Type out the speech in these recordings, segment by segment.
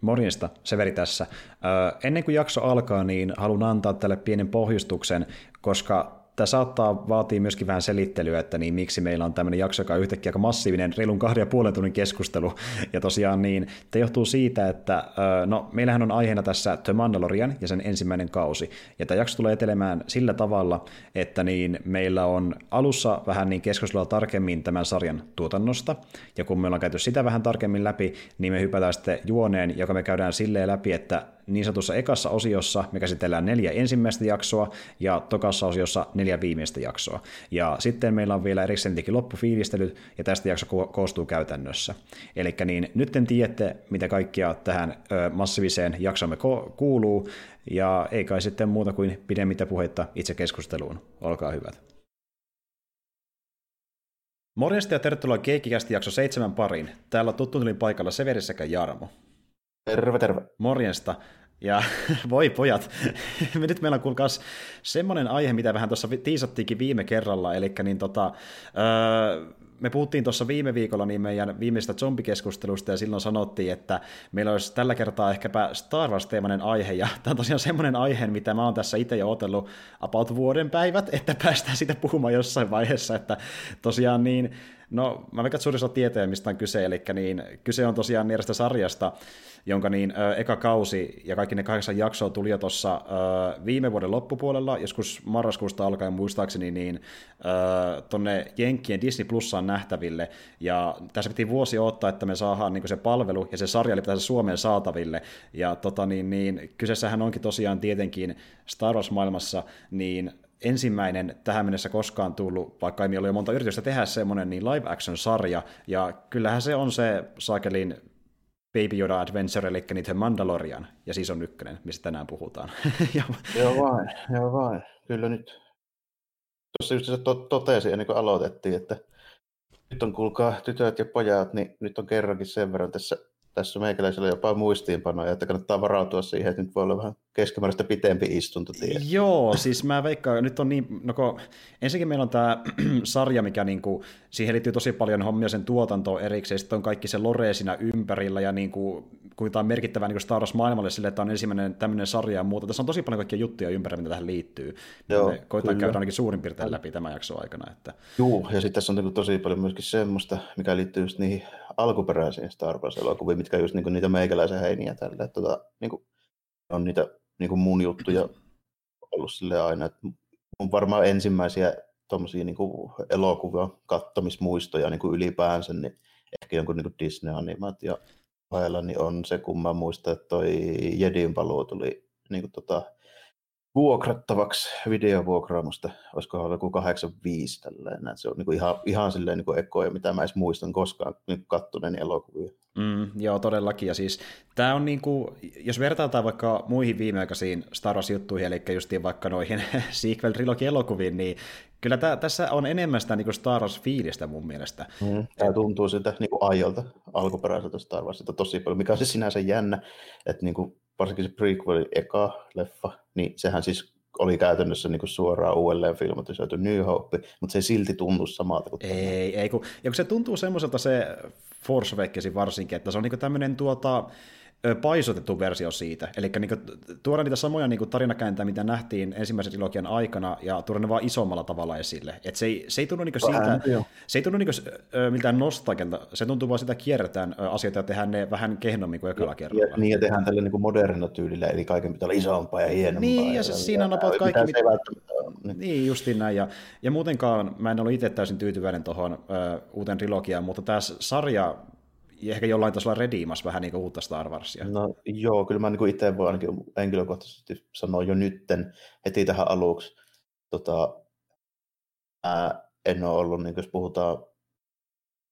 Morjesta, Severi tässä. Ennen kuin jakso alkaa, niin haluan antaa tälle pienen pohjustuksen, koska tämä saattaa vaatia myöskin vähän selittelyä, että niin miksi meillä on tämmöinen jakso, joka on yhtäkkiä aika massiivinen, reilun kahden ja puolen tunnin keskustelu. Ja tosiaan niin, tämä johtuu siitä, että no, meillähän on aiheena tässä The Mandalorian ja sen ensimmäinen kausi. Ja tämä jakso tulee etelemään sillä tavalla, että niin meillä on alussa vähän niin keskustelua tarkemmin tämän sarjan tuotannosta. Ja kun me ollaan käyty sitä vähän tarkemmin läpi, niin me hypätään sitten juoneen, joka me käydään silleen läpi, että niin sanotussa ekassa osiossa me käsitellään neljä ensimmäistä jaksoa ja tokassa osiossa neljä viimeistä jaksoa. Ja sitten meillä on vielä erikseen loppufiilistelyt ja tästä jakso koostuu käytännössä. Eli niin, nyt en tiedätte, mitä kaikkia tähän ö, massiiviseen jaksomme ko- kuuluu, ja ei kai sitten muuta kuin pidemmittä puhetta itse keskusteluun. Olkaa hyvät. Morjesta ja tervetuloa Keikkikästi jakso seitsemän pariin. Täällä on tuttu paikalla Severi sekä Jarmo. Terve, terve. Morjesta. Ja voi pojat, nyt meillä on kuulkaas semmoinen aihe, mitä vähän tuossa tiisattiinkin viime kerralla, eli niin tota, öö, me puhuttiin tuossa viime viikolla niin meidän viimeistä zombikeskustelusta, ja silloin sanottiin, että meillä olisi tällä kertaa ehkäpä Star Wars-teemainen aihe, ja tämä on tosiaan semmoinen aihe, mitä mä oon tässä itse jo otellut about vuoden päivät, että päästään sitä puhumaan jossain vaiheessa, että tosiaan niin, no mä että suurin osa mistä on kyse, eli niin, kyse on tosiaan niistä sarjasta, jonka niin ö, eka kausi ja kaikki ne kahdeksan jaksoa tuli jo tuossa viime vuoden loppupuolella, joskus marraskuusta alkaen muistaakseni, niin tuonne Jenkkien Disney Plussaan nähtäville, ja tässä piti vuosi ottaa, että me saadaan niin se palvelu ja se sarja oli pitäisi Suomeen saataville, ja tota, niin, niin, kyseessähän onkin tosiaan tietenkin Star Wars-maailmassa, niin ensimmäinen tähän mennessä koskaan tullut, vaikka ei ole jo monta yritystä tehdä semmoinen niin live action sarja, ja kyllähän se on se saakelin Baby Yoda Adventure, eli niitä Mandalorian, ja siis on ykkönen, mistä tänään puhutaan. ja... Joo vain, joo vain. Kyllä nyt. Tuossa just se to- totesi ennen kuin aloitettiin, että nyt on kuulkaa tytöt ja pojat, niin nyt on kerrankin sen verran tässä tässä meikäläisellä jopa muistiinpanoja, että kannattaa varautua siihen, että nyt voi olla vähän keskimääräistä pitempi istunto. Joo, siis mä veikkaan, nyt on niin, no kun, ensinnäkin meillä on tämä sarja, mikä niinku, siihen liittyy tosi paljon hommia sen tuotantoon erikseen, sitten on kaikki se lore siinä ympärillä, ja niinku, kun tämä on merkittävä niin Star Wars maailmalle sille, että on ensimmäinen tämmöinen sarja ja muuta, tässä on tosi paljon kaikkia juttuja ympärillä, mitä tähän liittyy. Joo, me koitetaan käydä ainakin suurin piirtein läpi tämän jakson aikana. Että... Joo, ja sitten tässä on niinku tosi paljon myöskin semmoista, mikä liittyy just niihin alkuperäisiin Star Wars-elokuviin, mitkä on just niin kuin niitä meikäläisen heiniä tällä. Että tota, niin kuin, on niitä niin kuin mun juttuja ollut sille aina, että on varmaan ensimmäisiä tuommoisia niin elokuvia kattomismuistoja niin kuin ylipäänsä, niin ehkä jonkun niin Disney-animaatio vailla, niin on se, kun mä muistan, että toi Jedin paluu tuli niin kuin, tota, vuokrattavaksi videovuokraamusta, olisiko ollut joku 85 tälleen. Se on niin kuin ihan, ihan silleen niin kuin ekoja, mitä mä edes muistan koskaan niin kattoneen elokuvia. Mm, joo, todellakin. Ja siis tämä on niin kuin, jos vertailtaan vaikka muihin viimeaikaisiin Star Wars-juttuihin, eli justiin vaikka noihin sequel trilogi elokuviin niin kyllä tää, tässä on enemmän sitä niin Star Wars-fiilistä mun mielestä. Mm, tämä tuntuu siltä niin kuin aiolta, alkuperäiseltä Star Warsilta tosi paljon, mikä on siis sinänsä jännä, että niin kuin, varsinkin se prequel, eka leffa, niin sehän siis oli käytännössä niin kuin suoraan uudelleen filmatisoitu New Hope, mutta se ei silti tunnu samalta kuin Ei, ei kun, ja kun se tuntuu semmoiselta se Force Awakens varsinkin, että se on niin tämmöinen tuota, paisutettu versio siitä. Eli niin tuoda niitä samoja niin tarinakääntöjä, mitä nähtiin ensimmäisen trilogian aikana, ja tuoda ne vaan isommalla tavalla esille. Et se, ei, se ei tunnu niin siitä, Vähän, se ei tunnu niin miltään nostalgialta, se tuntuu vaan sitä kierretään asioita ja tehdään ne vähän kehnommin kuin ekalla kerralla. Ja, niin, ja tehdään tällä niin modernilla tyylillä, eli kaiken pitää olla isompaa ja hienompaa. Niin, ja, ja se, siinä on about kaikki. Mit... Niin. niin, justiin näin. Ja, ja muutenkaan mä en ole itse täysin tyytyväinen tuohon uh, uuteen trilogiaan, mutta tämä sarja ehkä jollain tasolla rediimas vähän niin uutta Star Warsia. No joo, kyllä mä niin itse voin ainakin henkilökohtaisesti sanoa jo nytten heti tähän aluksi. Tota, ää, en ole ollut, niin jos puhutaan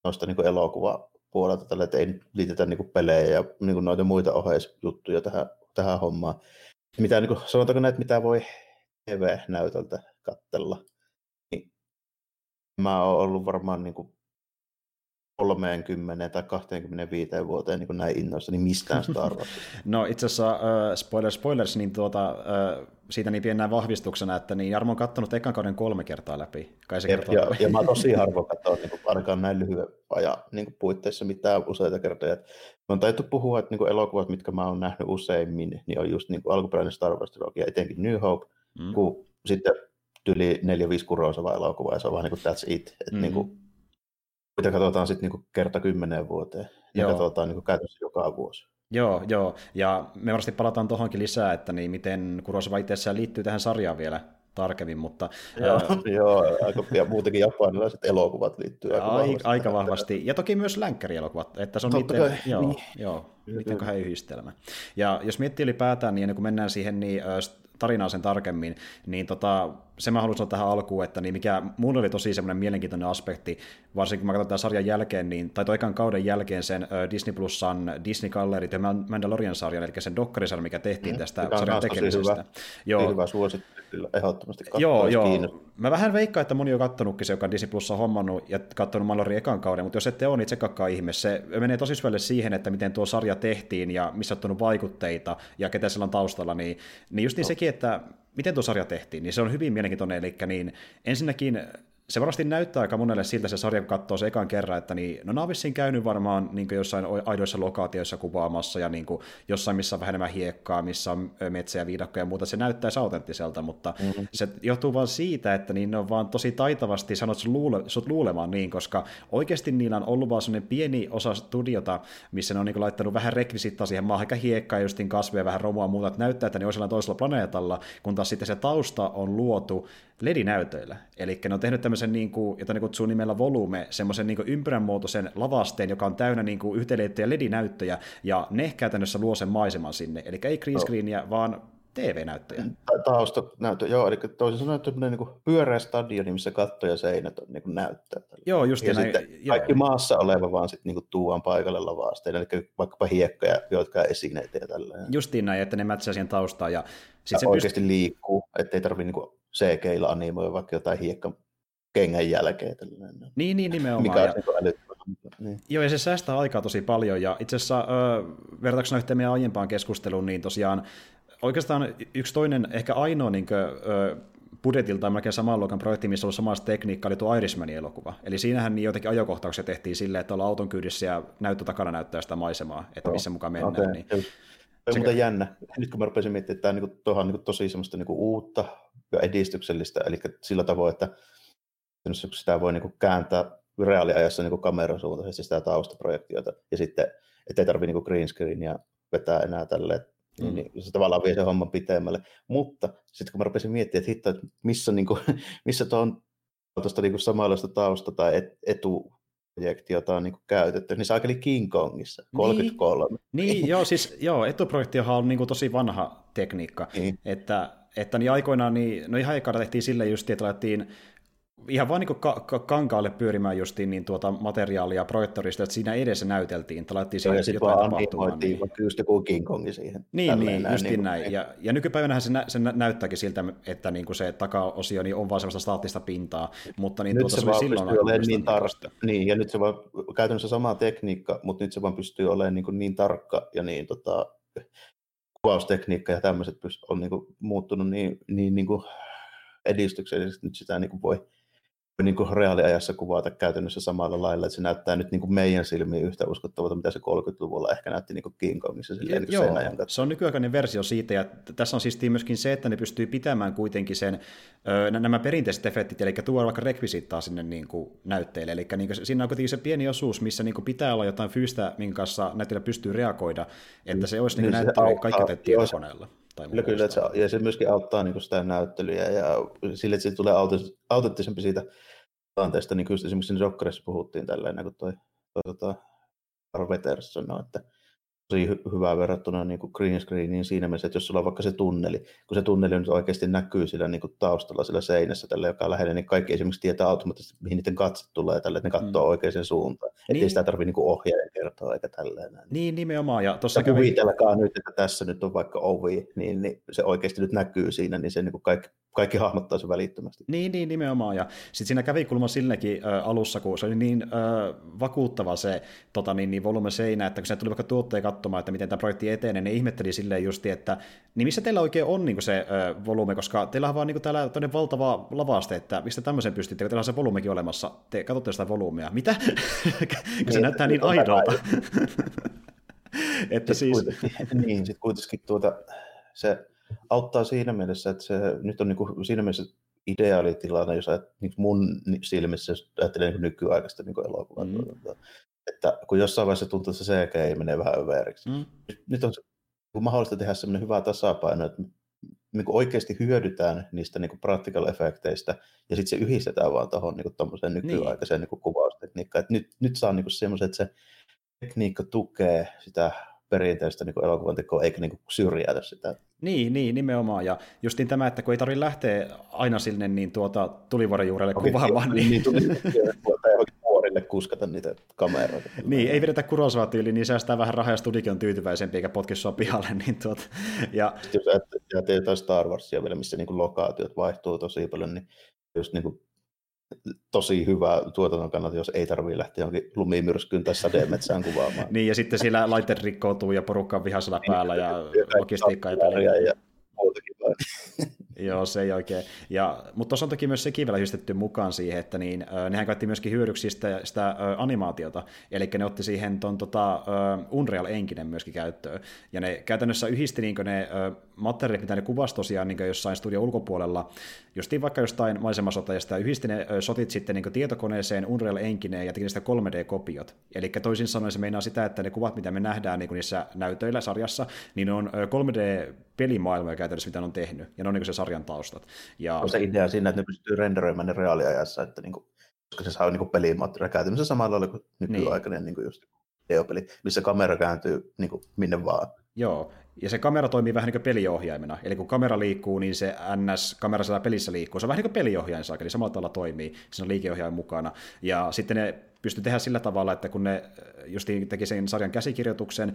noista niin elokuvapuolelta, tällä, että ei liitetä niin pelejä ja niin noita muita oheisjuttuja tähän, tähän hommaan. Mitä, niin kuin, sanotaanko näitä, mitä voi TV-näytöltä katsella, niin mä oon ollut varmaan niin kuin 30 tai 25 vuoteen niin näin innoissa, niin mistään Star no itse asiassa, uh, spoiler, spoilers, niin tuota, uh, siitä niin pienenä vahvistuksena, että niin Jarmo on kattonut ekan kauden kolme kertaa läpi. Kai se Jep, ja, läpi. ja, mä tosi harvoin katson niin ainakaan näin lyhyen ajan niin puitteissa mitään useita kertoja. Mä on taittu puhua, että niin elokuvat, mitkä mä oon nähnyt useimmin, niin on just niin kuin alkuperäinen Star Wars-trilogia, etenkin New Hope, mm. kun sitten yli neljä 5 kuroisava elokuva, ja se on vaan niin kuin that's it. Että mm. niin kuin, mitä katsotaan sitten niin kerta kymmeneen vuoteen, ja Joo. katsotaan niin käytännössä joka vuosi. Joo, joo, ja me varmasti palataan tuohonkin lisää, että niin miten Kurosawa itsessään liittyy tähän sarjaan vielä tarkemmin, mutta... Joo, ää... joo aika, ja muutenkin japanilaiset elokuvat liittyy aika, aika vahvasti. Aika vahvasti. Ja toki myös länkkärielokuvat, että se on Totta niiden, joo, niin. joo, niiden kahden yhdistelmä. Ja jos miettii ylipäätään, niin ennen kuin mennään siihen, niin tarinaa sen tarkemmin, niin tota, se mä haluan sanoa tähän alkuun, että niin mikä mun oli tosi semmoinen mielenkiintoinen aspekti, varsinkin kun mä katson tämän sarjan jälkeen, niin, tai toikan kauden jälkeen sen Disney Plusan Disney Gallery, ja Mandalorian-sarjan, eli sen dokkarisarjan, mikä tehtiin mm, tästä sarjan tekemisestä. Hyvä, joo. hyvä suosittelu, ehdottomasti Joo, joo. Mä vähän veikkaan, että moni on kattonutkin se, joka on Disney Plussa hommannut ja katsonut Mandalorian ekan kauden, mutta jos ette ole, niin tsekakkaa ihme. Se menee tosi syvälle siihen, että miten tuo sarja tehtiin ja missä on vaikutteita ja ketä siellä on taustalla, niin, niin just niin no. sekin, että miten tuo sarja tehtiin, niin se on hyvin mielenkiintoinen, eli niin ensinnäkin se varmasti näyttää aika monelle siltä se sarja, kun katsoo se ekan kerran, että niin, no on käynyt varmaan niin jossain aidoissa lokaatioissa kuvaamassa ja niin kuin jossain, missä on vähän enemmän hiekkaa, missä on metsä ja viidakkoja ja muuta, se näyttää autenttiselta, mutta mm-hmm. se johtuu vaan siitä, että niin ne on vaan tosi taitavasti sanot sut, luule, sut luulemaan niin, koska oikeasti niillä on ollut vaan sellainen pieni osa studiota, missä ne on niin laittanut vähän rekvisittaa siihen maahan, ehkä hiekkaa, justin kasveja, vähän romua ja muuta, että näyttää, että ne on toisella planeetalla, kun taas sitten se tausta on luotu LED-näytöillä. Eli ne on tehnyt tämmöisen, niin kuin, jota ne kutsuu nimellä volume, semmoisen niin ympyränmuotoisen lavasteen, joka on täynnä niin kuin LED-näyttöjä, ja ne käytännössä luo sen maiseman sinne. Eli ei green screenia, no. vaan TV-näyttöjä. Taustanäyttö, joo, eli toisin sanoen tämmöinen niin pyöreä stadioni, missä katto ja seinät on niin kuin näyttää. Joo, just ja näin, sitten joo. kaikki maassa oleva vaan sitten niin tuuaan paikalle lavasteen, eli vaikkapa hiekkoja, jotka esineitä ja tällainen. Justiin näin, että ne mätsää siihen taustaan. Ja, sit ja se oikeasti pyst... liikkuu, ettei tarvitse niin CG-illa animoida vaikka jotain hiekka kengän jälkeen. Tällainen. Niin, niin nimenomaan. Mikä on ja... Niin. Joo, ja se säästää aikaa tosi paljon, ja itse asiassa äh, vertauksena yhteen meidän aiempaan keskusteluun, niin tosiaan oikeastaan yksi toinen, ehkä ainoa niin kuin, äh, budjetilta melkein saman luokan projekti, missä on samasta tekniikkaa, oli tuo Irishmanin elokuva. Eli siinähän niin jotenkin ajokohtauksia tehtiin silleen, että ollaan auton kyydissä ja näyttö takana näyttää sitä maisemaa, että missä mukaan mennään. Okay. Niin. Se on muuten jännä. Nyt kun mä rupesin miettimään, että tämä on, niin kuin, on niin tosi semmoista niin uutta ja edistyksellistä, eli sillä tavoin, että sitä voi niin kuin kääntää reaaliajassa niin kamerasuuntaisesti sitä taustaprojektiota, ja sitten ettei tarvitse niin green screenia vetää enää tälle, niin, mm. niin se tavallaan vie se homma pitemmälle. Mutta sitten kun mä rupesin miettimään, että hitto, että missä, niin kuin, missä tuo on tuosta niin samanlaista tausta tai et, etu projekti, jota on niin kuin käytetty, niin se oli King Kongissa, 33. Niin, niin joo, siis joo, etuprojektihan on niin kuin tosi vanha tekniikka, niin. että, että niin aikoinaan, niin, no ihan ekana tehtiin sille just, että laitettiin ihan vaan niin ka- ka- kankaalle pyörimään justiin niin tuota materiaalia projektorista, että siinä edessä näyteltiin, että laitettiin siihen jotain tapahtumaa. Niin. vaikka just joku King Kongi siihen. Niin, niin näin, justiin niin näin. Ja, ja nykypäivänähän se, nä- se nä- näyttääkin siltä, että niin kuin se takaosio niin on vaan sellaista staattista pintaa, mutta niin nyt tuota, se, se vaan silloin pystyy olemaan niin tarkka. Niin, ja nyt se vaan käytännössä sama tekniikka, mutta nyt se vaan pystyy olemaan niin, kuin niin tarkka ja niin tota, kuvaustekniikka ja tämmöiset on niin kuin muuttunut niin, niin, niin kuin edistyksellisesti, nyt sitä niin kuin voi niin kuin reaaliajassa kuvata käytännössä samalla lailla, että se näyttää nyt niin kuin meidän silmiin yhtä uskottavalta, mitä se 30-luvulla ehkä näytti niin kuin King Kongissa. Silleen, niin Joo, sen ajan se on nykyaikainen versio siitä, ja tässä on siis myöskin se, että ne pystyy pitämään kuitenkin sen, ö, nämä perinteiset efektit, eli tuoda vaikka rekvisittaa sinne niin kuin näytteille, eli niin kuin, siinä on kuitenkin se pieni osuus, missä niin kuin pitää olla jotain fyysistä, minkä kanssa näyttelijä pystyy reagoida, että se olisi niin, niin näyttely kaikki tietokoneella. Kyllä, kyllä, että se, ja se myöskin auttaa niin sitä näyttelyä ja sille, että se tulee autenttisempi siitä tilanteesta, niin kyllä esimerkiksi Jokkerissa puhuttiin tälleen, kun toi, toi, toi Carl Wetters sanoi, että tosi hy- hyvää verrattuna niin kuin green screeniin siinä mielessä, että jos sulla on vaikka se tunneli, kun se tunneli nyt oikeasti näkyy sillä niin kuin taustalla sillä seinässä, tällä joka on lähellä, niin kaikki esimerkiksi tietää automaattisesti, mihin niiden katse tulee, tälle, että ne katsoo mm. oikeaan suuntaan. Niin. Ettei sitä tarvitse niin ohjaajan kertoa eikä tälleen. Niin, nimenomaan. Ja, tossa ja kävi... kuvitellakaan nyt, että tässä nyt on vaikka ovi, niin, niin se oikeasti nyt näkyy siinä, niin se niin kuin kaikki, kaikki hahmottaa se välittömästi. Niin, niin nimenomaan. Ja sitten siinä kävi kulma sillekin äh, alussa, kun se oli niin äh, vakuuttava se tota, niin, niin volume seinä, että kun se tuli vaikka tuotteen katsomaan, että miten tämä projekti etenee, ne ihmetteli silleen justi, että niin missä teillä oikein on niin se äh, volume, koska teillä on vaan niin täällä toinen valtava lavaste, että mistä tämmöisen pystytte, kun teillä on se volumekin olemassa. Te katsotte sitä volumea. Mitä? kun se niin, näyttää niin aidolta. että siis... niin, sitten kuitenkin tuota, se auttaa siinä mielessä, että se nyt on niin kuin siinä mielessä ideaalitilanne, jos ajat, niin mun silmissä, ajattelee niin nykyaikaista niin elokuvaa, mm. Että kun jossain vaiheessa tuntuu, että se CGI menee vähän överiksi. Mm. Nyt on kun mahdollista tehdä sellainen hyvä tasapaino, että niin kuin oikeasti hyödytään niistä niin kuin practical efekteistä ja sitten se yhdistetään vaan tuohon niin tuommoiseen nykyaikaiseen niin. niin kuvaustekniikkaan. Nyt, nyt saa niin semmoisen, että se tekniikka tukee sitä perinteistä niin elokuvan tekoa, eikä niin syrjäytä sitä. Niin, niin, nimenomaan. Ja justiin tämä, että kun ei tarvitse lähteä aina sinne niin tuota, tulivuoren juurelle okay, kuvaamaan. Niin, niin, vuorille kuskata niitä kameroita. niin, ei vedetä kurosvaa tyyliin, niin säästää vähän rahaa ja studikin on tyytyväisempi eikä potki sua pihalle. Niin tuota, ja... Sitten jos ajattelee jotain Star Warsia vielä, missä niin lokaatiot vaihtuu tosi paljon, niin just niin kuin tosi hyvä tuotannon kannalta, jos ei tarvitse lähteä johonkin lumimyrskyyn tai sademetsään kuvaamaan. niin, ja sitten siellä laitteet rikkoutuu ja porukka on vihasella päällä ja logistiikka ja, ja, ja muutakin Joo, se ei oikein. Ja, mutta tuossa on toki myös sekin vielä yhdistetty mukaan siihen, että niin, nehän käytti myöskin hyödyksi sitä, sitä animaatiota, eli ne otti siihen ton, tota, Unreal Enkinen myöskin käyttöön, ja ne käytännössä yhdisti niin ne materiaalit, mitä ne kuvasi tosiaan niin jossain studion ulkopuolella, justiin vaikka jostain maisemasotajasta, ja yhdisti ne sotit sitten niin tietokoneeseen Unreal Enkineen ja teki niistä 3D-kopiot. Eli toisin sanoen se meinaa sitä, että ne kuvat, mitä me nähdään niin niissä näytöillä sarjassa, niin on 3D-pelimaailmoja käytännössä, mitä ne on tehnyt, ja ne on niin se sarjan taustat. Ja... On se idea siinä, että ne pystyy renderoimaan ne reaaliajassa, että niin kuin, koska se saa niin pelimateriaalia käytännössä samalla lailla kuin nykyaikainen niin. niin just teopeli, missä kamera kääntyy niin kuin minne vaan. Joo, ja se kamera toimii vähän niin kuin peliohjaimena. Eli kun kamera liikkuu, niin se NS-kamera siellä pelissä liikkuu. Se on vähän niin kuin peliohjain eli samalla tavalla toimii. Siinä on liikeohjain mukana. Ja sitten ne pystyi tehdä sillä tavalla, että kun ne justiin teki sen sarjan käsikirjoituksen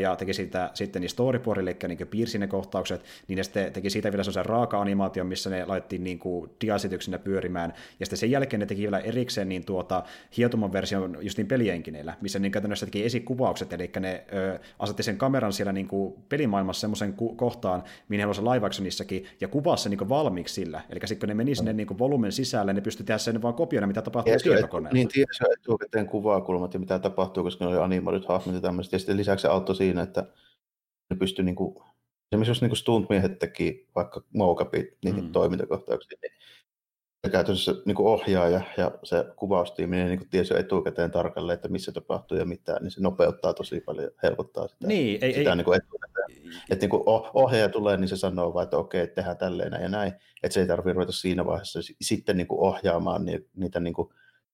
ja teki siitä sitten niin storyboard, eli niin piirsi ne kohtaukset, niin ne sitten teki siitä vielä sellaisen raaka-animaation, missä ne laitettiin niin kuin diasityksenä pyörimään, ja sitten sen jälkeen ne teki vielä erikseen niin tuota, hietuman version justiin pelienkineillä, missä ne käytännössä teki esikuvaukset, eli ne ö, asetti sen kameran siellä niin kuin pelimaailmassa semmoisen ku- kohtaan, mihin he halusivat live actionissakin, ja kuvasi se niin kuin valmiiksi sillä, eli sitten kun ne meni sinne niin kuin volumen sisälle, ne pystyi tehdä sen vaan kopiona, mitä tapahtuu tietokoneella. Niin, tiesi etukäteen kuvakulmat ja mitä tapahtuu, koska ne oli animoidut hahmot ja tämmöistä. Ja sitten lisäksi se auttoi siinä, että ne pystyi niin kuin, esimerkiksi jos niin stuntmiehet teki vaikka mocapit niihin mm. toimintakohtauksiin, niin se käytännössä niin kuin ohjaaja ja se kuvaustiimi niin kuin tiesi jo etukäteen tarkalleen, että missä tapahtuu ja mitä, niin se nopeuttaa tosi paljon, helpottaa sitä, niin, ei, sitä ei, niin kuin etukäteen. Että niin kuin ohjaaja tulee, niin se sanoo vaan, että okei, tehdään tälleen ja näin, että se ei tarvitse ruveta siinä vaiheessa sitten niin kuin ohjaamaan niitä niin kuin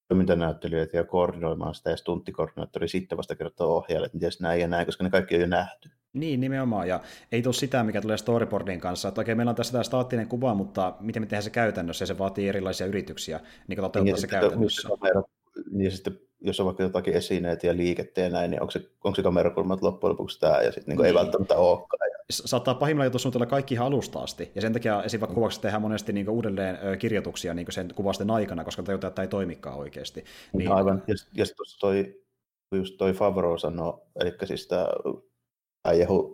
toimintanäyttelijöitä ja koordinoimaan sitä, ja tunttikoordinaattori sitten vasta kertoo ohjaajalle, että miten näin ja näin, koska ne kaikki on jo nähty. Niin, nimenomaan, ja ei tule sitä, mikä tulee storyboardin kanssa, että okei, meillä on tässä tämä staattinen kuva, mutta miten me tehdään se käytännössä, ja se vaatii erilaisia yrityksiä niin toteuttaa niin, se käytännössä. Kamera, niin sitten, jos on vaikka jotakin esineet ja liikettä ja näin, niin onko se, onko se kamerakulma loppujen lopuksi tämä, ja sitten niin niin. ei välttämättä olekaan saattaa pahimmillaan joutua suunnitella kaikki ihan alusta asti, ja sen takia esim. vaikka kuvaukset tehdään monesti niin uudelleen kirjoituksia niin sen kuvausten aikana, koska tajutaan, että tämä ei toimikaan oikeasti. Niin, Aivan, ja, ja tuossa toi, just toi Favro sanoi, eli siis tämä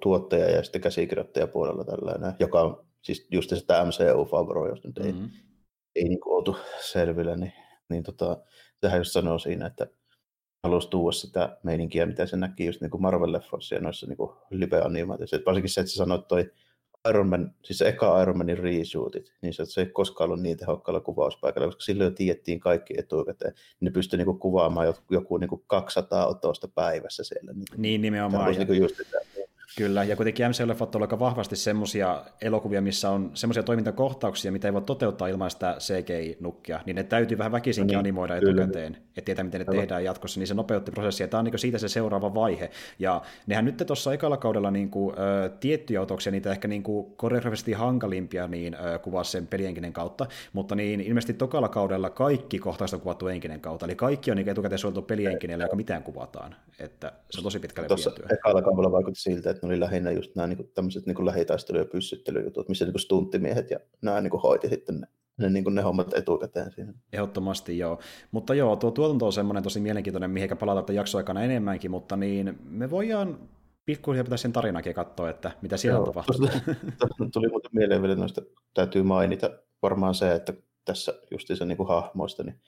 tuottaja ja sitten käsikirjoittaja puolella tällainen, joka on siis just tämä MCU Favro, jos nyt ei, mm-hmm. ei niin oltu selvillä, niin, niin tota, sehän just sanoo siinä, että halusi tuoda sitä meininkiä, mitä se näki just niin kuin Marvel-leffoissa ja noissa niin live-animaatioissa. Varsinkin se, että sä sanoit toi Iron Man, siis se eka Iron Manin reshootit, niin se, ei koskaan ollut niin tehokkaalla kuvauspaikalla, koska silloin jo tiedettiin kaikki etukäteen. Ne pystyi niinku kuvaamaan joku, joku niinku 200 otosta päivässä siellä. Niin, niin nimenomaan. Niinku just, että, Kyllä, ja kuitenkin MC-leffat on aika vahvasti semmoisia elokuvia, missä on semmoisia toimintakohtauksia, mitä ei voi toteuttaa ilman sitä CGI-nukkia, niin ne täytyy vähän väkisinkin niin, animoida kyllä. etukäteen, että tietää, miten ne Kyllä. tehdään jatkossa, niin se nopeutti prosessia. Tämä on niin siitä se seuraava vaihe. Ja nehän nyt tuossa ekalla kaudella niin kuin, ö, tiettyjä otoksia, niitä ehkä niin kuin koreografisesti hankalimpia, niin ö, kuvasi sen pelienkinen kautta, mutta niin ilmeisesti tokalla kaudella kaikki kohtaukset on kuvattu enkinen kautta, eli kaikki on niin etukäteen suojeltu pelienkinellä, joka mitään kuvataan, että se on tosi pitkälle Tuossa ekalla kaudella vaikutti siltä, että ne oli lähinnä just nämä niin tämmöiset niin lähitaistelu- ja pyssyttelyjutut, missä niin stunttimiehet ja nämä niin hoiti sitten ne ne, niin kuin ne hommat etukäteen siinä. Ehdottomasti joo. Mutta joo, tuo tuotanto on semmoinen tosi mielenkiintoinen, mihin palataan jaksoaikana enemmänkin, mutta niin me voidaan pikkuhiljaa pitää sen tarinakin katsoa, että mitä siellä joo, on tapahtunut. Tuli muuten mieleen vielä noista, täytyy mainita varmaan se, että tässä justiinsa niin kuin hahmoista, niin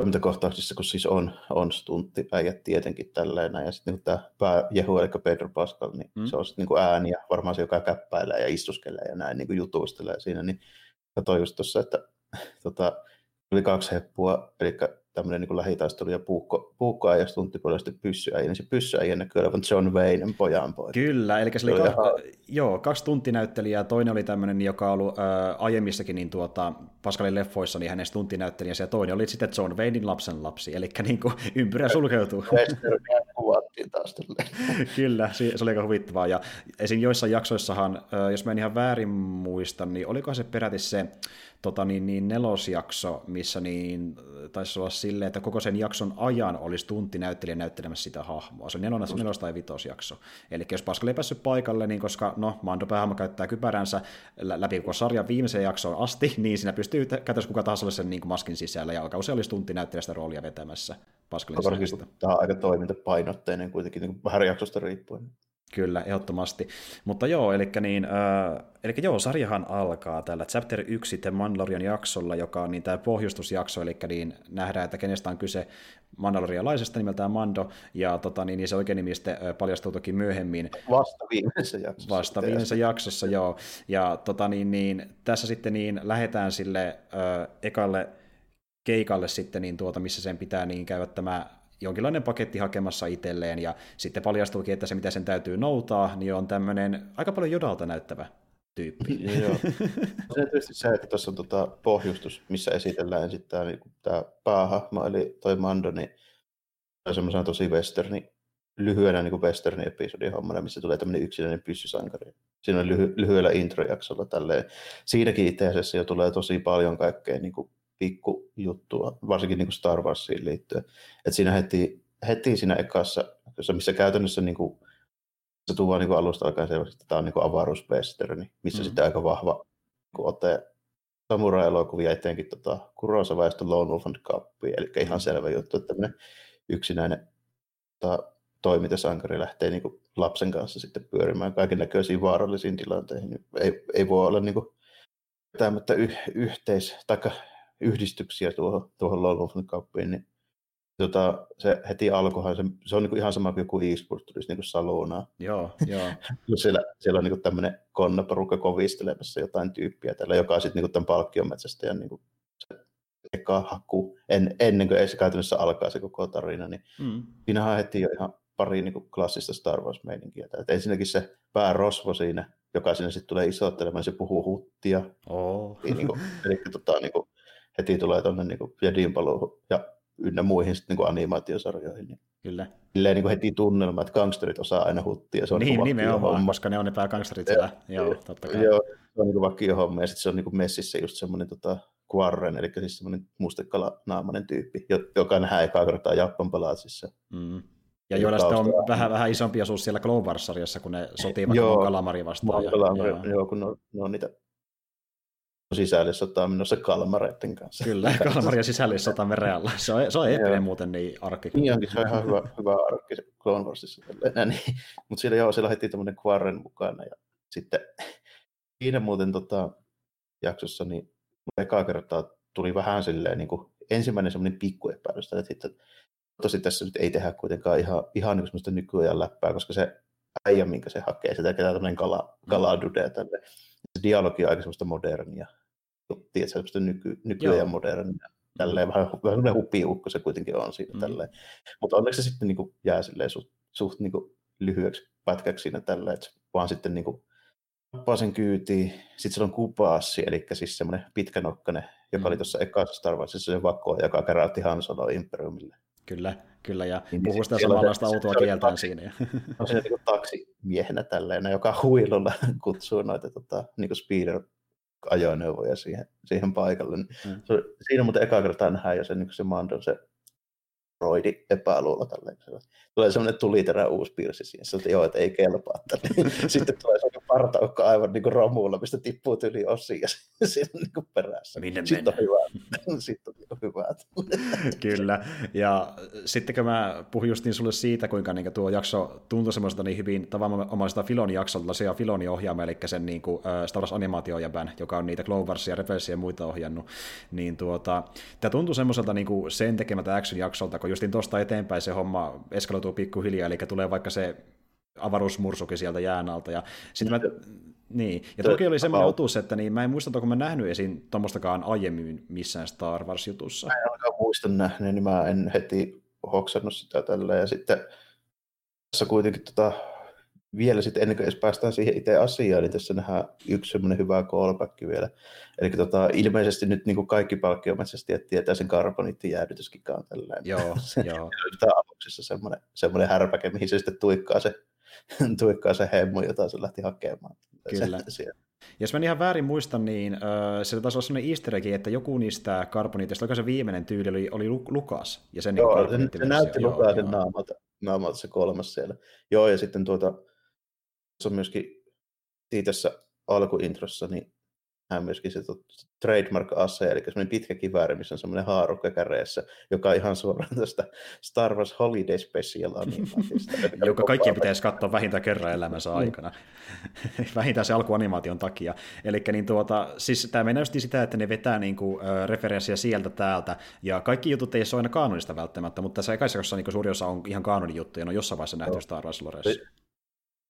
toimintakohtauksissa, kun siis on, on stuntti äijät tietenkin tälleen, ja sitten niin tämä pää Jehu, eli Pedro Pascal, niin mm. se on sitten niin ääni, ja varmaan se, joka käppäilee ja istuskelee ja näin niin kuin jutustelee siinä, niin katsoin just tuossa, että tota, oli kaksi heppua, eli tämmöinen niin lähitaistelu ja puukko, puukkoäijä stunttipuolisesti pyssyäijä, niin se pyssyäijä näkyy olevan John Waynen pojan poika. Kyllä, eli se oli, ka- ihan... joo, kaksi tunttinäyttelijää, toinen oli tämmöinen, joka on ollut ää, aiemmissakin niin tuota, Pascalin leffoissa, niin hänen stunttinäyttelijänsä, ja toinen oli sitten John Waynein lapsen lapsi, eli niin kuin ympyrä sulkeutuu. kuvattiin taas Kyllä, se oli aika huvittavaa, ja esim. joissain jaksoissahan, jos mä en ihan väärin muista, niin oliko se peräti se, tota, niin, niin nelosjakso, missä niin, taisi olla silleen, että koko sen jakson ajan olisi tunti näyttelijä näyttelemässä sitä hahmoa. Se on nelos, nelos tai vitosjakso. Eli jos Pascal ei päässyt paikalle, niin koska no, Mando päähahmo käyttää kypäränsä läpi koko sarjan viimeiseen jaksoon asti, niin siinä pystyy käytännössä kuka tahansa olla sen niin kuin maskin sisällä, ja aika usein olisi tunti näyttelijä sitä roolia vetämässä Pascalin Tämä on aika toimintapainotteinen kuitenkin, niin vähän jaksosta riippuen. Kyllä, ehdottomasti. Mutta joo, eli, niin, äh, eli joo, sarjahan alkaa tällä Chapter 1 The Mandalorian jaksolla, joka on niin tämä pohjustusjakso, eli niin nähdään, että kenestä on kyse mandalorialaisesta nimeltään Mando, ja tota, niin, niin se oikein nimi sitten paljastuu toki myöhemmin. Vasta viimeisessä jaksossa. Vasta viimeisessä jaksossa, joo. Ja tota, niin, niin, tässä sitten niin lähdetään sille äh, ekalle keikalle sitten, niin tuota, missä sen pitää niin käydä tämä jonkinlainen paketti hakemassa itselleen, ja sitten paljastuukin, että se mitä sen täytyy noutaa, niin on tämmöinen aika paljon jodalta näyttävä tyyppi. Joo. Se tietysti se, että tuossa on tota pohjustus, missä esitellään ensin tämä, niin tämä päähahmo, eli toi Mando, niin on semmoisena tosi westerni, lyhyenä niin westerni episodin hommana, missä tulee tämmöinen yksinäinen pyssysankari. Siinä on lyhy- lyhyellä introjaksolla tälleen. Siinäkin itse asiassa jo tulee tosi paljon kaikkea niin kuin pikkujuttua, varsinkin niin kuin Star Warsiin liittyen. Et siinä heti, heti siinä ekassa, missä käytännössä niin kuin, se tuo niin kuin alusta alkaen selväksi, että tämä on niin avaruuswesterni, missä mm. sitten aika vahva niin ote samurai-elokuvia, etenkin tota, Kurosawa Lone Wolf and Cup, eli ihan mm. selvä juttu, että tämmöinen yksinäinen tota, toimintasankari lähtee niin kuin lapsen kanssa sitten pyörimään kaiken näköisiin vaarallisiin tilanteihin. Ei, ei voi olla niin kuin, tämmöistä y- yhteis- tai yhdistyksiä tuohon, tuohon Lone Cupiin, niin tota, se heti alkohan, se, se on niin kuin ihan sama kuin joku e-sport tulisi niin kuin Salonaa. Joo, joo. siellä, siellä on niin kuin tämmöinen konnaporukka kovistelemassa jotain tyyppiä tällä, joka sitten niin kuin tämän ja niin kuin se eka haku, en, ennen kuin se käytännössä alkaa se koko tarina, niin mm. siinähän heti jo ihan pari niin kuin klassista Star Wars-meininkiä. Et ensinnäkin se päärosvo siinä, joka sinne sitten tulee isottelemaan, se puhuu huttia. Oh. Niin, niin kuin, eli tota, niin kuin, heti tulee tuonne niin Jedin paluuhun ja ynnä muihin sitten niin animaatiosarjoihin. Niin Kyllä. Silleen niin kuin heti tunnelma, että gangsterit osaa aina huttia. Se on niin, nimenomaan, homma. koska ne on ne päägangsterit siellä. Joo, totta kai. Joo, se on niin vakio homma. Ja sitten se on niin kuin messissä just semmoinen tota, Quarren, eli siis semmoinen mustekala-naamainen tyyppi, joka nähdään ekaa kertaa Jappan palatsissa. Mm. Ja joilla sitten on vähän, vähän isompi osuus siellä Clone Wars-sarjassa, kun ne sotii vaikka Kalamari vastaan. Ja, joo. joo, kun ne on, ne on niitä sisällissota menossa Kalmareiden kanssa. Kyllä, Kalmar ja sisällissota merellä. Se on, se on eeppinen muuten niin arkki. Niin onkin, se on ihan hyvä, hyvä arkki se Clone Warsissa. Niin. Mutta siellä, joo, siellä heti tämmöinen Quarren mukana. Ja sitten siinä muuten tota, jaksossa, niin ekaa kertaa tuli vähän silleen niin kuin ensimmäinen semmoinen pikkuepäilys, että sitten tosi tässä nyt ei tehdä kuitenkaan ihan, ihan niin semmoista nykyajan läppää, koska se äijä, minkä se hakee, se tekee tämmöinen kala, kaladude tälle. Se dialogi on aika semmoista modernia tiedätkö, semmoista nyky, nykyään modernia. Tälleen vähän, vähän semmoinen hupiukko se kuitenkin on siinä mm. tälleen. Mutta onneksi se sitten niin kuin jää silleen suht, suht niin kuin lyhyeksi pätkäksi siinä tällä, että vaan sitten niin kuin nappaa sen kyytiin. Sitten siellä on kupaassi, eli siis semmoinen pitkänokkainen, joka mm. oli tuossa ekassa Star Warsissa se vakko, joka keräytti Han Solo Imperiumille. Kyllä, kyllä, ja niin, puhuu sitä samanlaista outoa kieltään siinä. On siinä niin taksimiehenä tälleen, joka huilulla kutsuu noita tota, niin speeder ajoneuvoja siihen, siihen paikalle. Mm. siinä muuten eka kertaa nähdään jo se, niin se Mandon se roidi epäluulo tälleen. Tulee semmoinen tuliterä uusi piirsi siihen, että joo, että ei kelpaa tänne. Sitten tulee semmoinen partaukka aivan niin kuin romulla, mistä tippuu yli osia siinä niin kuin perässä. Minne sitten on hyvä. sitten on hyvä. Kyllä. Ja sitten kun mä puhuin just niin sulle siitä, kuinka niin tuo jakso tuntui semmoista niin hyvin tavanomaisesta Filoni jaksolta, se on Filoni ohjaama, eli sen niin kuin, äh, Star Wars joka on niitä Cloversia, Rebelsia ja muita ohjannut, niin tuota, tämä tuntui semmoiselta niin kuin sen tekemältä action-jaksolta, kun justin tuosta eteenpäin se homma eskaloituu pikkuhiljaa, eli tulee vaikka se avaruusmursukin sieltä jään alta. Ja sitten mä, niin, ja toki oli semmoinen otus, että niin, mä en muista, onko mä nähnyt esiin tuommoistakaan aiemmin missään Star Wars-jutussa. Mä en ainakaan muista nähneen, niin mä en heti hoksannut sitä tällä. Ja sitten tässä kuitenkin tota, vielä sitten ennen kuin edes päästään siihen itse asiaan, niin tässä nähdään yksi semmoinen hyvä callback vielä. Eli tota, ilmeisesti nyt niin kuin kaikki palkkiometsästäjät tietää sen karboniittijäädytyskikaan tällä. Joo, joo. Tämä aluksessa semmoinen, semmoinen härpäke, mihin se sitten tuikkaa se, tuikkaa se hemmu, jota se lähti hakemaan. Kyllä. Se, jos mä ihan väärin muistan, niin äh, se taisi olla sellainen easter egg, että joku niistä karboniitista, joka se viimeinen tyyli oli, oli Lukas. Ja sen joo, niin se, se näytti Lukasin naamalta, naamalta se kolmas siellä. Joo, ja sitten tuota, se on myöskin tässä alkuintrossa, niin hän myöskin se trademark-ase, eli semmoinen pitkä kivääri, missä on semmoinen haarukka käreessä, joka on ihan suoraan tästä Star Wars Holiday Special animaatista. joka kaikkien pitäisi katsoa vähintään kerran elämänsä aikana. vähintään se alkuanimaation takia. Eli niin tuota, siis tämä menee sitä, että ne vetää niinku, äh, referenssiä sieltä täältä, ja kaikki jutut ei ole aina kaanonista välttämättä, mutta tässä ekaisessa niinku suuri osa on ihan kaanonin juttuja, ne on jossain vaiheessa nähty Star Wars Loressa.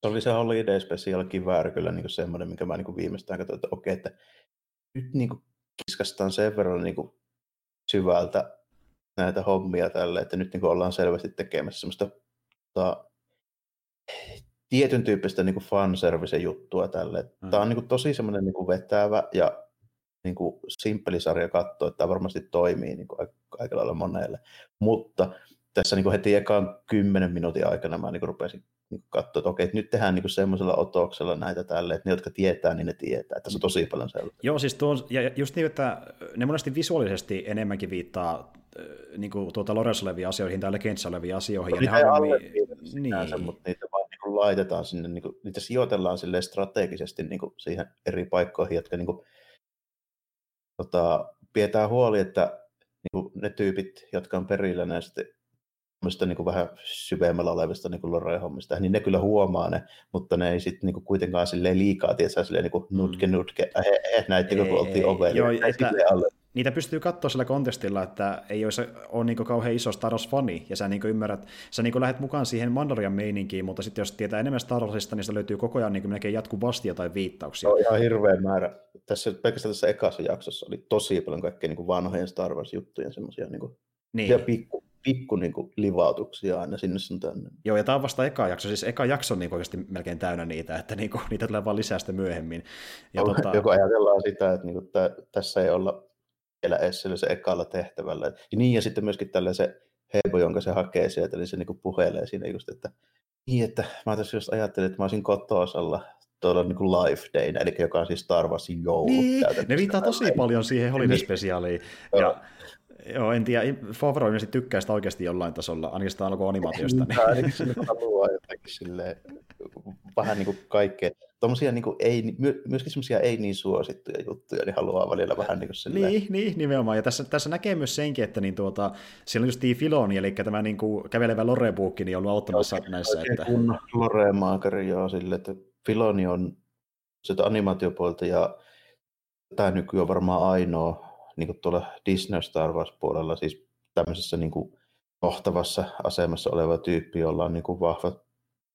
Se oli se Holiday Special kivääri kyllä niin semmoinen, minkä mä niin viimeistään katsoin, että okei, että nyt niin kuin kiskastaan sen verran niin kuin syvältä näitä hommia tälle, että nyt niin kuin ollaan selvästi tekemässä semmoista ta, tietyn tyyppistä niin fanservice-juttua tälle. Mm. Tämä on niin kuin tosi semmoinen niin kuin vetävä ja niin kuin simppeli sarja katsoa, että tämä varmasti toimii niin kuin aika lailla monelle. Mutta tässä niin kuin heti ekan kymmenen minuutin aikana mä niin kuin rupesin niin katsoa, että okei, että nyt tehdään niin semmoisella otoksella näitä tälle, että ne, jotka tietää, niin ne tietää. Että se on tosi paljon sellaista. Joo, siis tuo, ja just niin, että ne monesti visuaalisesti enemmänkin viittaa niin kuin tuota Lores oleviin asioihin tai Legends oleviin asioihin. No, ja ne harvemmin, niin. mutta niitä vaan niin kuin laitetaan sinne, niin kuin, niitä sijoitellaan sille strategisesti niin kuin siihen eri paikkoihin, jotka niin kuin, tota, pidetään huoli, että niin kuin ne tyypit, jotka on perillä näistä niin kuin vähän syvemmällä olevista niin lore-hommista, niin ne kyllä huomaa ne, mutta ne ei sitten niin kuitenkaan silleen liikaa, tietysti silleen niin kuin nutke, mm. nutke, äh, äh, näitä kun oltiin ovelle. Joo, että, niitä pystyy katsoa sillä kontestilla, että ei ole, ole niin kauhean iso Star Wars-fani, ja sä niin ymmärrät, sä niin lähdet mukaan siihen Mandalorian meininkiin, mutta sitten jos tietää enemmän Star Warsista, niin sitä löytyy koko ajan niin melkein jatkuvasti jotain viittauksia. Se on ihan hirveä määrä. Tässä, pelkästään tässä ekassa jaksossa oli tosi paljon kaikkea niin vanhojen Star Wars-juttuja, semmoisia niin kuin, niin. ja pikku, pikku niin kuin, livautuksia aina sinne sun tänne. Joo, ja tämä on vasta eka jakso. Siis eka jakso on niin oikeasti melkein täynnä niitä, että niin kuin, niitä tulee vaan lisää sitten myöhemmin. Ja Joko tota... ajatellaan sitä, että niin kuin, tä, tässä ei olla vielä edes se ekalla tehtävällä. Ja niin, ja sitten myöskin tällä se hebo, jonka se hakee sieltä, niin se niin kuin puhelee siinä just, että niin, että mä tässä just ajattelin, että mä olisin kotoosalla tuolla niin kuin Life Day, eli joka on siis Star Warsin joulu. Niin, ne viittaa tosi paljon siihen Holiday niin. Specialiin. Ja Joo, en tiedä. Favreau ilmeisesti tykkää sitä oikeasti jollain tasolla, ainakin sitä alkuanimaatiosta. Niin. Ainakin sinne haluaa jotenkin silleen, vähän niin kuin kaikkea. Tuommoisia niin kuin ei, myöskin semmoisia ei niin suosittuja juttuja, niin haluaa välillä vähän niin kuin silleen. Niin, niin nimenomaan. Ja tässä, tässä näkee myös senkin, että niin tuota, siellä on just Filoni, eli tämä niin kuin kävelevä Lore-buukki, niin on ollut auttamassa oikein, näissä. Oikein että... kun Lore-maakari, joo, sille, että Filoni on sitä animaatiopuolta ja tämä nykyään on varmaan ainoa niin kuin tuolla Disney Star Wars puolella, siis tämmöisessä niin kuin johtavassa asemassa oleva tyyppi, jolla on niin kuin vahvat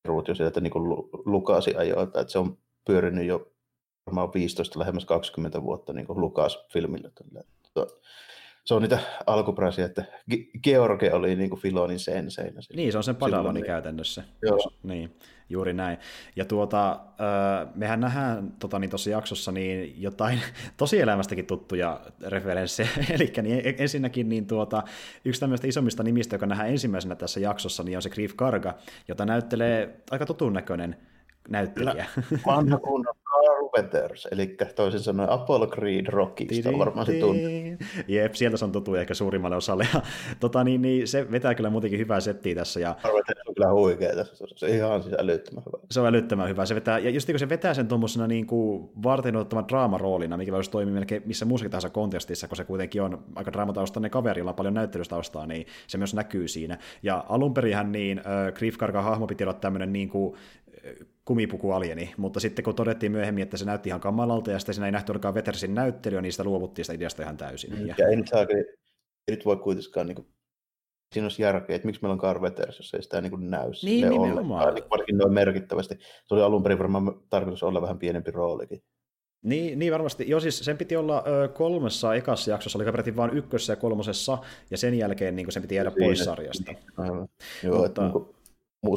ruut jo sieltä niin kuin Lukasi ajoilta, että se on pyörinyt jo varmaan 15 lähemmäs 20 vuotta niin kuin Lukas-filmillä. Se on niitä alkuperäisiä, että George oli niin kuin Filonin senseinä. Niin, se on sen padaloni niin. käytännössä. Joo. Niin, juuri näin. Ja tuota, mehän nähdään tota, niin tuossa jaksossa niin jotain tosielämästäkin tuttuja referenssejä. Eli niin e-, ensinnäkin niin tuota, yksi tämmöistä isommista nimistä, joka nähdään ensimmäisenä tässä jaksossa, niin on se Grief Karga, jota näyttelee aika tutun näköinen näyttelijä. Vanha kunnon Carpenters, eli toisin sanoen Apollo Creed Rockista varmaan se tuntuu. Jep, sieltä se on tuttu ehkä suurimmalle osalle. Ja, tota, niin, niin, se vetää kyllä muutenkin hyvää settiä tässä. Ja... Carpenters on kyllä huikea tässä, se on ihan siis älyttömän hyvä. Se on älyttömän hyvä. Se vetää, ja just kun se vetää sen tuommoisena niin kuin varten ottaman draamaroolina, mikä voisi toimia melkein missä muussakin tahansa kontekstissa, kun se kuitenkin on aika draamataustainen kaveri, jolla on paljon näyttelystaustaa, niin se myös näkyy siinä. Ja alun perin niin äh, Grief Kargan hahmo piti olla tämmöinen niin kuin, kumipukualieni, mutta sitten kun todettiin myöhemmin, että se näytti ihan kamalalta ja sitten siinä ei nähty ollenkaan Vetersin näyttelyä, niin sitä luovuttiin sitä ideasta ihan täysin. Mm, ja, ja ei, nyt saa, ei nyt voi kuitenkaan niin kuin, siinä olisi järkeä, että miksi meillä on Car Veters, jos ei sitä niin näy niin, nimenomaan. Niin, varsinkin noin merkittävästi. Se oli alun perin varmaan tarkoitus olla vähän pienempi roolikin. Niin, niin varmasti. Joo, siis sen piti olla ö, kolmessa ekassa jaksossa, oli peräti vain ykkössä ja kolmosessa, ja sen jälkeen niin sen piti jäädä pois sarjasta. Aivan. Joo, Mutta, että, niin kuin,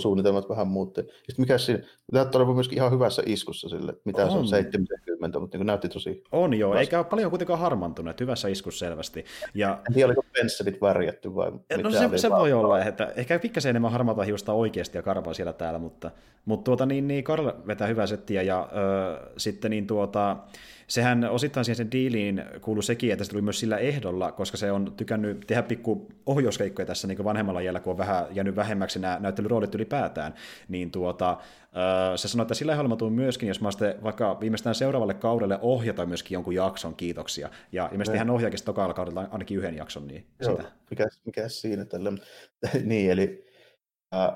suunnitelmat vähän muutti. Sitten mikä siinä, tämä oli myöskin ihan hyvässä iskussa sille, mitä on. se on 70, mutta niin näytti tosi... On joo, vasta. eikä ole paljon kuitenkaan harmantunut, hyvässä iskussa selvästi. Ja... En tiedä, oliko pensselit värjätty vai No se, se voi olla, että ehkä pikkasen enemmän harmaata hiusta oikeasti ja karvaa siellä täällä, mutta, mutta tuota, niin, niin Karl vetää hyvää settiä ja ö, sitten niin tuota, sehän osittain siihen sen diiliin kuuluu sekin, että se tuli myös sillä ehdolla, koska se on tykännyt tehdä pikku ohjauskeikkoja tässä niin vanhemmalla jäljellä, kun on vähän jäänyt vähemmäksi nämä näyttelyroolit ylipäätään, niin tuota, se sanoi, että sillä mä myöskin, jos mä sitten vaikka viimeistään seuraavalle kaudelle ohjata myöskin jonkun jakson, kiitoksia. Ja ilmeisesti hän ohjaakin tokalla kaudella ainakin yhden jakson. Niin Joo, sitä. Mikä, mikä siinä tällä? niin, eli äh,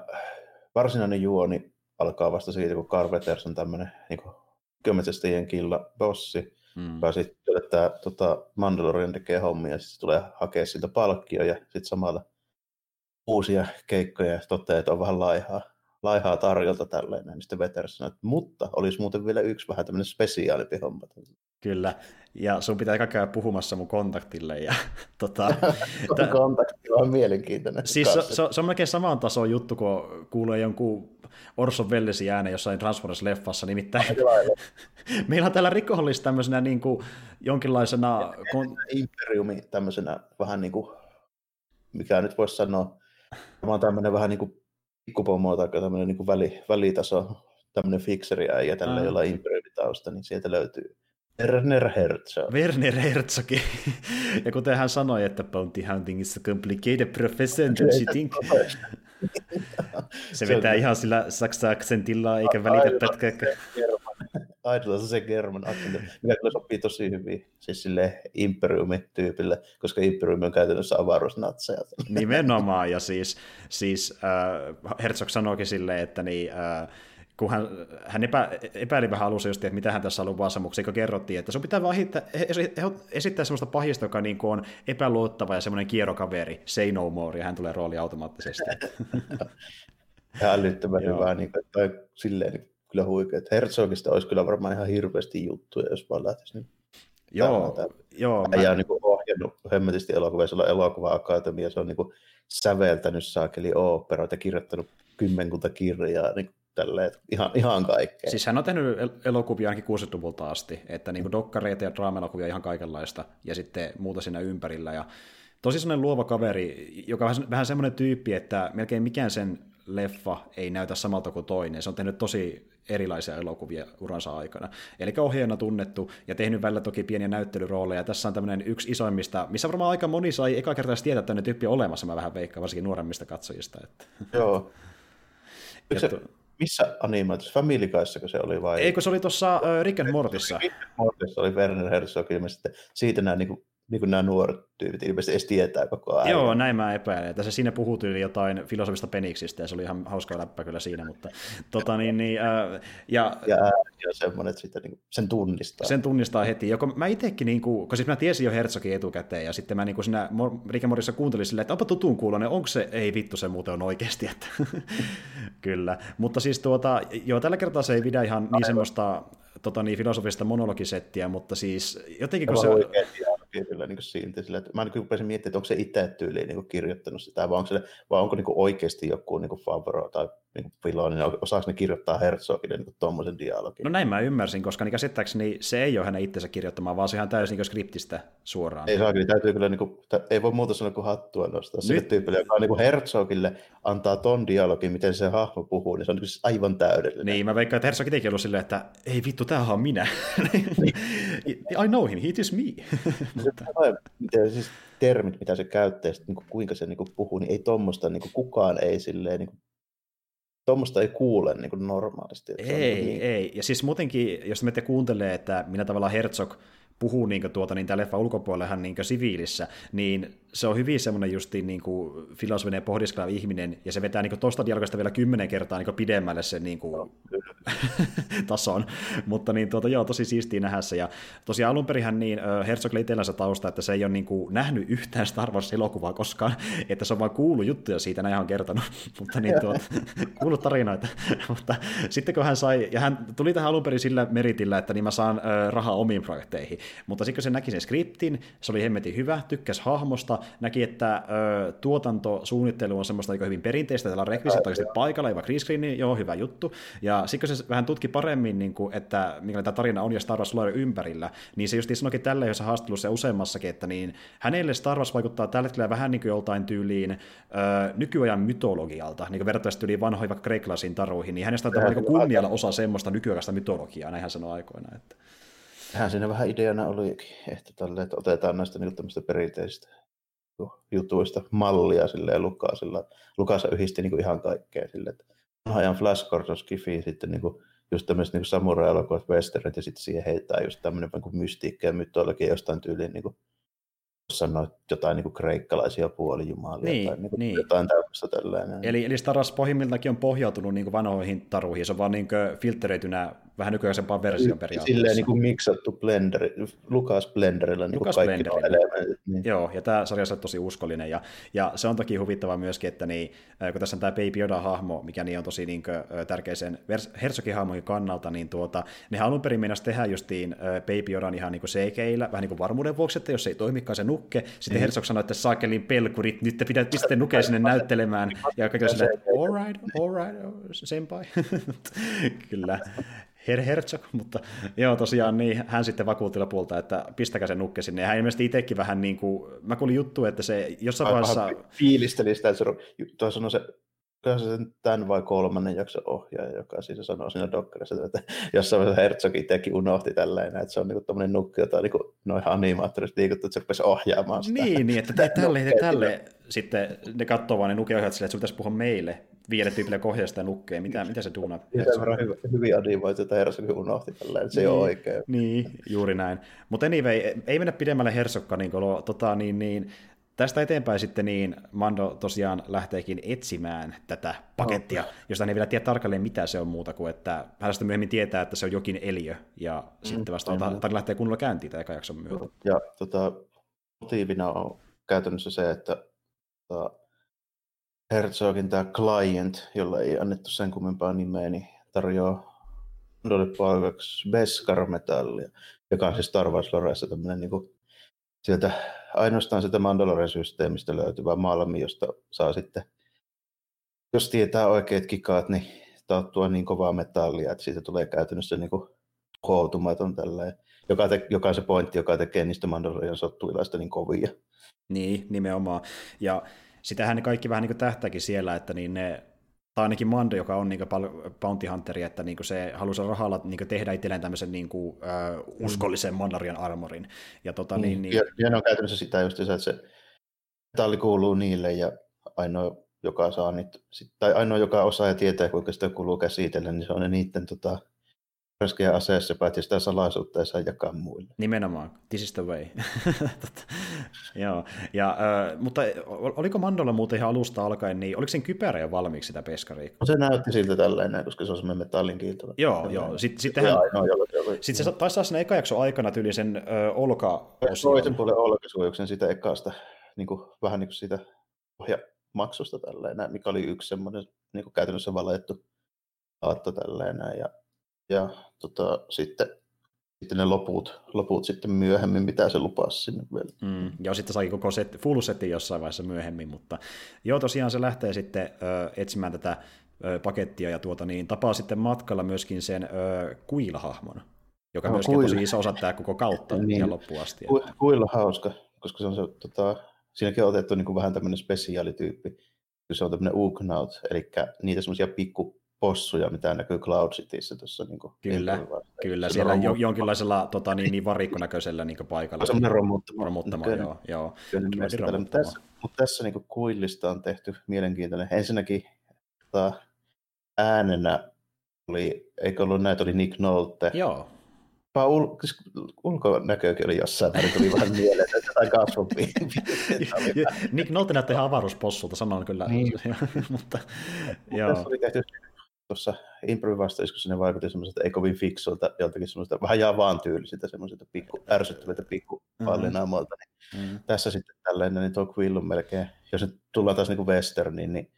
varsinainen juoni alkaa vasta siitä, kun Carl Wetters on tämmöinen niin kymmensestäjien killa bossi, mm. joka sitten että tota, Mandalorian tekee hommia, ja sitten tulee hakea siltä palkkio, ja sitten samalla uusia keikkoja, ja toteaa, että on vähän laihaa, laihaa tarjolta tälleen, niin sitten Veteras sanoo, että mutta olisi muuten vielä yksi vähän tämmöinen spesiaalimpi homma. Kyllä, ja sun pitää käydä puhumassa mun kontaktille. Ja, tota, Kontaktilla on mielenkiintoinen. Siis se, se, se, on melkein saman tason juttu, kun kuulee jonkun Orson Wellesi ääne jossain Transformers-leffassa, nimittäin meillä on täällä rikollista tämmöisenä niin kuin, jonkinlaisena... Kun... Imperiumi tämmöisenä vähän niin kuin, mikä nyt voisi sanoa, tämä on tämmöinen vähän niin kuin pikkupomo tai tämmöinen niin väli, välitaso, tämmöinen fikseri ja tällä mm. jolla imperiumitausta, niin sieltä löytyy Werner Herzog. Werner Herzog. ja kuten hän sanoi, että bounty hunting is a complicated profession, don't you think? se vetää ihan sillä saksa-aksentilla, eikä välitä pätkääkään. Ainoa se German aksentti, mikä kyllä sopii tosi hyvin siis sille Imperiumi-tyypille, koska Imperiumi on käytännössä avaruusnatseja. Nimenomaan, ja siis, siis äh, Herzog sanoikin silleen, että niin, äh, kun hän, hän epä, epäili vähän alussa just, että mitä hän tässä on luvassa, mutta kun kerrottiin, että sun pitää vaan hittää, esittää semmoista pahista, joka niin on epäluottava ja semmoinen kierrokaveri, say no more, ja hän tulee rooli automaattisesti. ja älyttömän hyvä, niin kuin, tai silleen niin kyllä huikea. Että Herzogista olisi kyllä varmaan ihan hirveästi juttuja, jos vaan lähtisi. Niin joo, joo. Hän mä... on niin ohjannut hemmetisti elokuvia, se on elokuva-akatemia, se on niin kuin säveltänyt saakeli oopperoita ja kirjoittanut kymmenkunta kirjaa, niin tälleen, ihan, ihan kaikkea. Siis hän on tehnyt elokuvia ainakin 60-luvulta asti, että niin kuin dokkareita ja draamelokuvia ihan kaikenlaista, ja sitten muuta siinä ympärillä. Ja tosi sellainen luova kaveri, joka on vähän semmoinen tyyppi, että melkein mikään sen leffa ei näytä samalta kuin toinen. Se on tehnyt tosi erilaisia elokuvia uransa aikana. Eli ohjeena tunnettu ja tehnyt välillä toki pieniä näyttelyrooleja. Tässä on tämmöinen yksi isoimmista, missä varmaan aika moni sai eka kertaa tietää, että tämmöinen tyyppi on olemassa, mä vähän veikkaan, varsinkin nuoremmista katsojista. Että. Joo. Se, missä animaatiossa? Family Guyssako se oli vai? Eikö se oli tuossa uh, Rick and Mortissa? Rick and Mortissa oli Werner Herzog ilmeisesti. Siitä nämä, niin kuin, niin kuin nämä nuoret tyypit ilmeisesti edes tietää koko ajan. Joo, näin mä epäilen. Että se siinä puhuttiin jotain filosofista peniksistä ja se oli ihan hauska läppä kyllä siinä. Mutta, tota, niin, niin, uh, ja, ja, ja semmoinen, että sitä, niin, sen tunnistaa. Sen tunnistaa heti. Joko mä itsekin, niin kuin, kun siis mä tiesin jo Herzogin etukäteen ja sitten mä niin kuin siinä Rick and Mortissa kuuntelin silleen, että onpa tutun kuulonen, onko se, ei vittu se muuten on oikeasti. Että kyllä. Mutta siis tuota, joo, tällä kertaa se ei pidä ihan niin semmoista tota, niin, filosofista monologisettiä, mutta siis jotenkin kun se... kyllä niin silti. Sillä, että mä niin rupesin miettimään, että onko se itse tyyliin niin kirjoittanut sitä, vai onko, se, vai onko niin oikeasti joku niin Favro tai niin Filoni, niin osaako ne kirjoittaa Herzogille niin tuommoisen dialogin? No näin mä ymmärsin, koska niin käsittääkseni se ei ole hänen itsensä kirjoittamaan, vaan se ihan täysin niin skriptistä suoraan. Ei saa, täytyy kyllä, niin kuin, ei voi muuta sanoa kuin hattua nostaa. Nyt... Sille tyypille, joka niin Herzogille antaa ton dialogin, miten se hahmo puhuu, niin se on niin aivan täydellinen. Niin, mä veikkaan, että Herzog itsekin ollut silleen, että ei vittu, tämähän on minä. I know him, he is me. miten, siis termit, mitä se käyttää, sit, niin kuin, kuinka se niin kuin, puhuu, niin ei tuommoista, niin kuin, kukaan ei silleen, niin kuin, tuommoista ei kuule niin kuin normaalisti. Ei, niin, ei. Ja siis muutenkin, jos me kuuntelee, että minä tavallaan Herzog puhuu niin tuota, niin tämä leffa ulkopuolella niin siviilissä, niin se on hyvin semmoinen justiin niin kuin filosofinen ja pohdiskeleva ihminen, ja se vetää niin tuosta dialogista vielä kymmenen kertaa niin pidemmälle sen niin kuin, tason. Mutta niin, tuota, joo, tosi siistiä nähdä se. Ja tosiaan alun perinhän niin Herzog itsellänsä tausta, että se ei ole niin kuin, nähnyt yhtään Star Wars-elokuvaa koskaan, että se on vaan kuullut juttuja siitä, näin on kertonut, mutta niin, tuota, kuullut tarinoita. mutta sitten kun hän sai, ja hän tuli tähän alun perin sillä meritillä, että niin mä saan rahaa omiin projekteihin, mutta sitten kun se näki sen skriptin, se oli hemmetin hyvä, tykkäs hahmosta, näki, että ö, tuotantosuunnittelu on semmoista aika hyvin perinteistä, täällä on rekvisit oikeasti paikalla, ei green screen, niin joo, hyvä juttu. Ja sitten kun se vähän tutki paremmin, niin kuin, että minkälainen tämä tarina on ja Star Wars ympärillä, niin se just sanoikin tälle jossa haastattelussa ja useammassakin, että niin hänelle Star Wars vaikuttaa tällä hetkellä vähän niin kuin joltain tyyliin ö, nykyajan mytologialta, niin kuin tyyliin vanhoihin vaikka kreikkalaisiin taruihin, niin hänestä on niin kunnialla osa semmoista nykyaikaista mytologiaa, näin hän sanoi aikoinaan. Että... Hän siinä vähän ideana olikin, että, tälle, että otetaan näistä niin perinteistä jutuista mallia silleen Lukaasilla. Lukaasa yhdisti niin kuin ihan kaikkea silleen, että ajan Flash Gordon Skifi, sitten niin kuin, just tämmöiset niin samurai-elokuvat, westernit, ja sitten siihen heittää just tämmöinen niin mystiikka ja mytologia jostain tyyliin niin kuin, sanoa jotain niin kuin kreikkalaisia puolijumalia niin, tai niin kuin niin. jotain tämmöistä tällainen. Eli, eli Star Wars pohjimmiltakin on pohjautunut niin kuin vanhoihin taruihin, se on vaan niin filtreitynä vähän nykyaikaisempaan versioon periaatteessa. Silleen niin kuin miksattu blenderi, Lukas Blenderillä niin Lukas kaikki elementit. Niin. Joo, ja tämä sarja on tosi uskollinen, ja, ja se on toki huvittavaa myöskin, että niin, kun tässä on tämä Baby Yoda-hahmo, mikä niin on tosi niin kuin, tärkeä sen hahmojen kannalta, niin tuota, ne alun perin meinasi tehdä justiin Baby Yodan ihan niin kuin CGillä, vähän niin kuin varmuuden vuoksi, että jos ei toimikaan se nukke, sitten mm. Herzog sanoi, että saakelin pelkurit, nyt te pidät piste nukkea sinne näyttelemään, ja kaikki silleen, all right, all right, senpai. Kyllä. Herr Herzog, mutta joo tosiaan niin, hän sitten vakuutti lopulta, että pistäkää se nukke sinne. Ja hän ilmeisesti itsekin vähän niin kuin, mä kuulin juttu, että se jossain vaiheessa... Fiilisteli sitä, että se, sanoi se kyllä se tämän vai kolmannen jakso ohjaaja, joka siis sanoo siinä dokkarissa, että jossain vaiheessa Herzog itsekin unohti tälleen, että se on niinku tämmöinen nukki, jota niinku noin animaattorista liikuttu, että se rupesi ohjaamaan sitä. Niin, niin että tälle, ja tälle. Sitten ne katsoo vaan ne nukeohjaat silleen, että sun pitäisi puhua meille viidelle tyypille kohjaa sitä nukkea. Mitä, mitä se duuna? Se on hyvin, hyvin animoitu, että Herzog unohti että se niin, ole oikein. Niin, juuri näin. Mutta anyway, ei mennä pidemmälle Herzogka, niin, tota, niin, niin tästä eteenpäin sitten niin Mando tosiaan lähteekin etsimään tätä pakettia, okay. josta hän ei vielä tiedä tarkalleen mitä se on muuta kuin, että hän sitten myöhemmin tietää, että se on jokin eliö, ja mm, sitten vasta mm. tarina lähtee kunnolla käyntiin tämä eka jakson myötä. Ja tota, motiivina on käytännössä se, että tota, Herzogin tämä client, jolla ei annettu sen kummempaa nimeä, niin tarjoaa Mandolle palkaksi Beskar-metallia, joka on siis Star Wars Loressa tämmöinen niin kuin, sieltä ainoastaan sitä Mandalorian-systeemistä löytyvä malmi, josta saa sitten, jos tietää oikeat kikaat, niin taattua niin kovaa metallia, että siitä tulee käytännössä niin kuin koutumaton tälleen, joka, te, joka se pointti, joka tekee niistä Mandalorian sottuilaista niin kovia. Niin, nimenomaan. Ja sitähän ne kaikki vähän niin tähtääkin siellä, että niin ne tai ainakin Mando, joka on niin bounty hunteri, että niin se haluaa rahalla niin tehdä itselleen tämmöisen niin kuin, uh, uskollisen Mandarian armorin. Ja, tota, mm. niin, niin... Ja, ja on käytännössä sitä just, että se metalli kuuluu niille ja ainoa, joka saa niitä, tai ainoa, joka osaa ja tietää, kuinka sitä kuuluu käsitellä, niin se on ne niiden tota, Röskeä aseessa, paitsi sitä salaisuutta ei saa jakaa muille. Nimenomaan, this is the way. Joo, ja, äh, mutta oliko Mandolla muuten ihan alusta alkaen, niin oliko sen kypärä jo valmiiksi sitä peskaria? No se näytti siltä tälleen, koska se on semmoinen metallin kiiltävä. Joo, joo. Sitten, sittenhän, sitten se taisi saada eka jakso aikana tyyli sen äh, olka Toisen puolen olkasuojuksen sitä ekasta, niin kuin, vähän niin kuin siitä maksusta tälleen, mikä oli yksi semmoinen niin kuin käytännössä valettu aatto tälleen, ja ja tota, sitten sitten ne loput, loput sitten myöhemmin, mitä se lupasi sinne vielä. Mm, ja sitten sai koko set, full setin jossain vaiheessa myöhemmin, mutta joo, tosiaan se lähtee sitten ö, etsimään tätä ö, pakettia ja tuota, niin tapaa sitten matkalla myöskin sen ö, kuilahahmon, joka no, myöskin kuil... on tosi iso osa tämä koko kautta niin. ja loppuun asti. Ku, kuilla hauska, koska se on se, tota, siinäkin on otettu niin kuin vähän tämmöinen spesiaalityyppi, se on tämmöinen Ugnaut, eli niitä semmoisia pikku possuja, mitä näkyy Cloud Cityssä tuossa. Niin kyllä, kyllä se siellä jo, jonkinlaisella tota, niin, niin varikkonäköisellä niin paikalla. Semmoinen romuttama. romuttama kyllä, joo. joo. Kyllä, romuttama. Mutta tässä, mutta tässä niin kuillista on tehty mielenkiintoinen. Ensinnäkin tota, äänenä oli, eikö ollut näitä, oli Nick Nolte. Joo. Ul- siis ulkonäkökin oli jossain määrin, tuli vähän mieleen, että jotain kasvopia. Nick Nolte näytti ihan avaruuspossulta, sanon kyllä. Niin. mutta, joo. Tässä oli tehty tuossa improvivasteissa, kun sinne vaikutti semmoiselta ei kovin fiksulta, joltakin semmoista vähän jaa vaan tyylisiltä, semmoiselta pikku, ärsyttäviltä pikku mm-hmm. niin mm-hmm. tässä sitten tällainen, niin tuo Quill on melkein, jos nyt tullaan taas niin westerniin, niin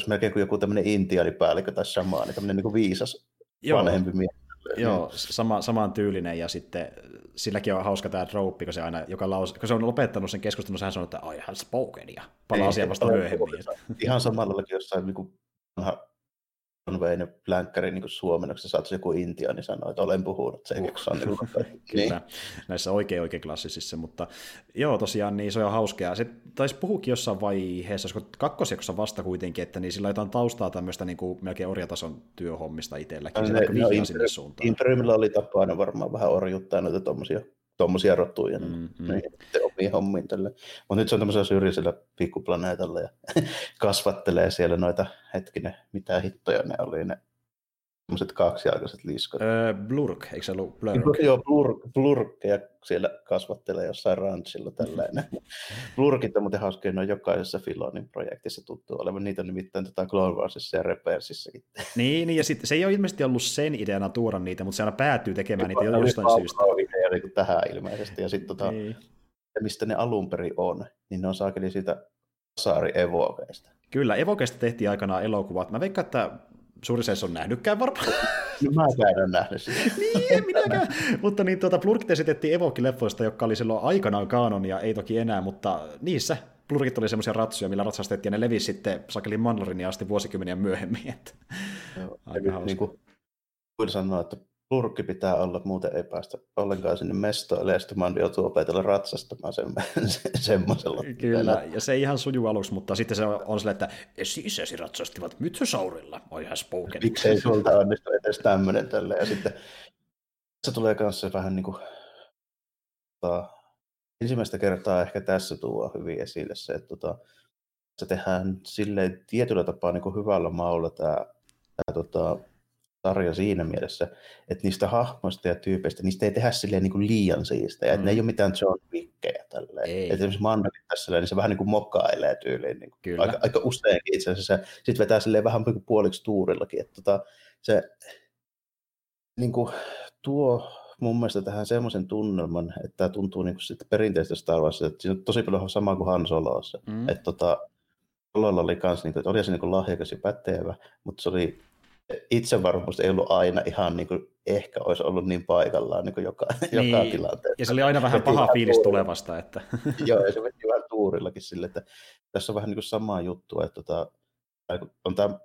olisi melkein kuin joku tämmöinen intiaanipäällikkö tai samaa, niin tämmöinen niin viisas Joo. vanhempi mies. Joo, sama, saman tyylinen ja sitten silläkin on hauska tämä trouppi, kun se aina, joka laus, kun se on lopettanut sen keskustelun, sehän sanoo, että I have spoken ja palaa asiaan vasta myöhemmin. Ihan samalla jossain niin kuin on Wayne Blankkari niin suomennoksi, saat joku Intia, niin sanoo, että olen puhunut sen. Uh, on, niin kuin, Kyllä, niin. näissä oikein oikein klassisissa, mutta joo, tosiaan niin se on hauskaa. Se taisi puhukin jossain vaiheessa, koska kakkosjaksossa vasta kuitenkin, että niin sillä jotain taustaa tämmöistä niin kuin melkein orjatason työhommista itselläkin. Se no, no, sinne suuntaan. Imperiumilla oli tapana varmaan vähän orjuttaa noita tuommoisia tuommoisia rotuja mm, mm. Niin, omiin hommiin tälle. Mutta nyt se on tämmöisellä syrjäisellä pikkuplaneetalla ja kasvattelee siellä noita, hetkinen, mitä hittoja ne oli, ne semmoiset kaksijalkaiset liskot. Öö, blurk, eikö se ollut blurk? Joo, blurk, blurk ja siellä kasvattelee jossain ranchilla tällainen. Blurkit on muuten hauskoja, ne on jokaisessa Filonin projektissa tuttu olevan. Niitä on nimittäin tota Clone Warsissa ja Reversissäkin. Niin, niin, ja sit, se ei ole ilmeisesti ollut sen ideana tuoda niitä, mutta se aina päätyy tekemään niitä jostain syystä. Niin tähän ilmeisesti. Ja sitten tota, niin. mistä ne alun perin on, niin ne on saakeli siitä Saari Evokeista. Kyllä, Evokeista tehtiin aikanaan elokuvat. Mä veikkaan, että suuri se on nähnytkään varmaan. No mä en nähnyt sitä. niin, en minäkään. mutta niin, tuota, Plurkit esitettiin Evoki-leffoista, jotka oli silloin aikanaan kanonia, ei toki enää, mutta niissä Plurkit oli semmoisia ratsuja, millä ratsastettiin, ja ne levisi sitten sakelin Mandalorinia asti vuosikymmeniä myöhemmin. Että... Joo, Aika niin kuin, sanoa, että Purkki pitää olla, muuten ei päästä ollenkaan sinne mestoille, ja sitten Mandi joutuu opetella ratsastamaan sen, semmoisella. Kyllä, ja se ei ihan suju aluksi, mutta sitten se on silleen, että sisäsi ratsastivat mytsosaurilla, oi ihan spoken. Miksei sulta onnistu edes tämmöinen tälle, ja sitten se tulee kanssa vähän niin kuin, tota, ensimmäistä kertaa ehkä tässä tuo hyvin esille se, että tota, se tehdään silleen tietyllä tapaa niin kuin hyvällä maulla tämä, tämä tota, sarja siinä mielessä, että niistä hahmoista ja tyypeistä, niistä ei tehdä silleen niin kuin liian siistä, mm. että ne ei ole mitään John Wickkejä tälleen. Ei. Että esimerkiksi Mandakin tässä, niin se vähän niin kuin mokkailee tyyliin, niin kuin aika, aika useinkin itse asiassa. Sitten vetää silleen vähän niin kuin puoliksi tuurillakin, että tota, se niin kuin, tuo mun mielestä tähän semmoisen tunnelman, että tämä tuntuu niin kuin perinteistä Star Warsista, että siinä on tosi paljon sama kuin Han Solossa. Mm. Että tota, Sololla oli kans, niin kuin, että oli se niin kuin lahjakas ja pätevä, mutta se oli itsevarmuus ei ollut aina ihan niin kuin, ehkä olisi ollut niin paikallaan niin kuin joka, niin. joka tilanteessa. Ja se oli aina vähän paha fiilis tuurilla. tulevasta. Että... Joo, ja se veti vähän tuurillakin sille, että tässä on vähän niin kuin samaa juttua, että tota, on tämä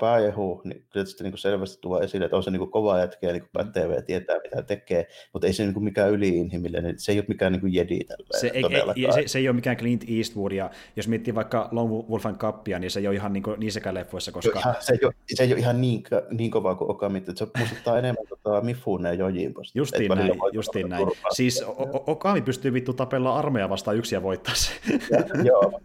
pääjehu, niin tietysti niin selvästi tuo esille, että on se niin kova jätkä ja niin pätevä ja tietää mitä tekee, mutta ei se niin mikään yliinhimillinen, se ei ole mikään niin jedi tällä. Se ei, ei, se, se, ei ole mikään Clint Eastwood, ja jos miettii vaikka Lone Wolf and Cupia, niin se ei ole ihan niin niissäkään leffoissa, koska... Ihan, se, ei ole, se ei ole ihan niin, niin kovaa kuin Okami, että se muistuttaa enemmän tota Mifune ja Jojimposta. Justiin näin, justiin näin. Siis Okami pystyy vittu tapella armeija vastaan yksi ja voittaa se. Joo,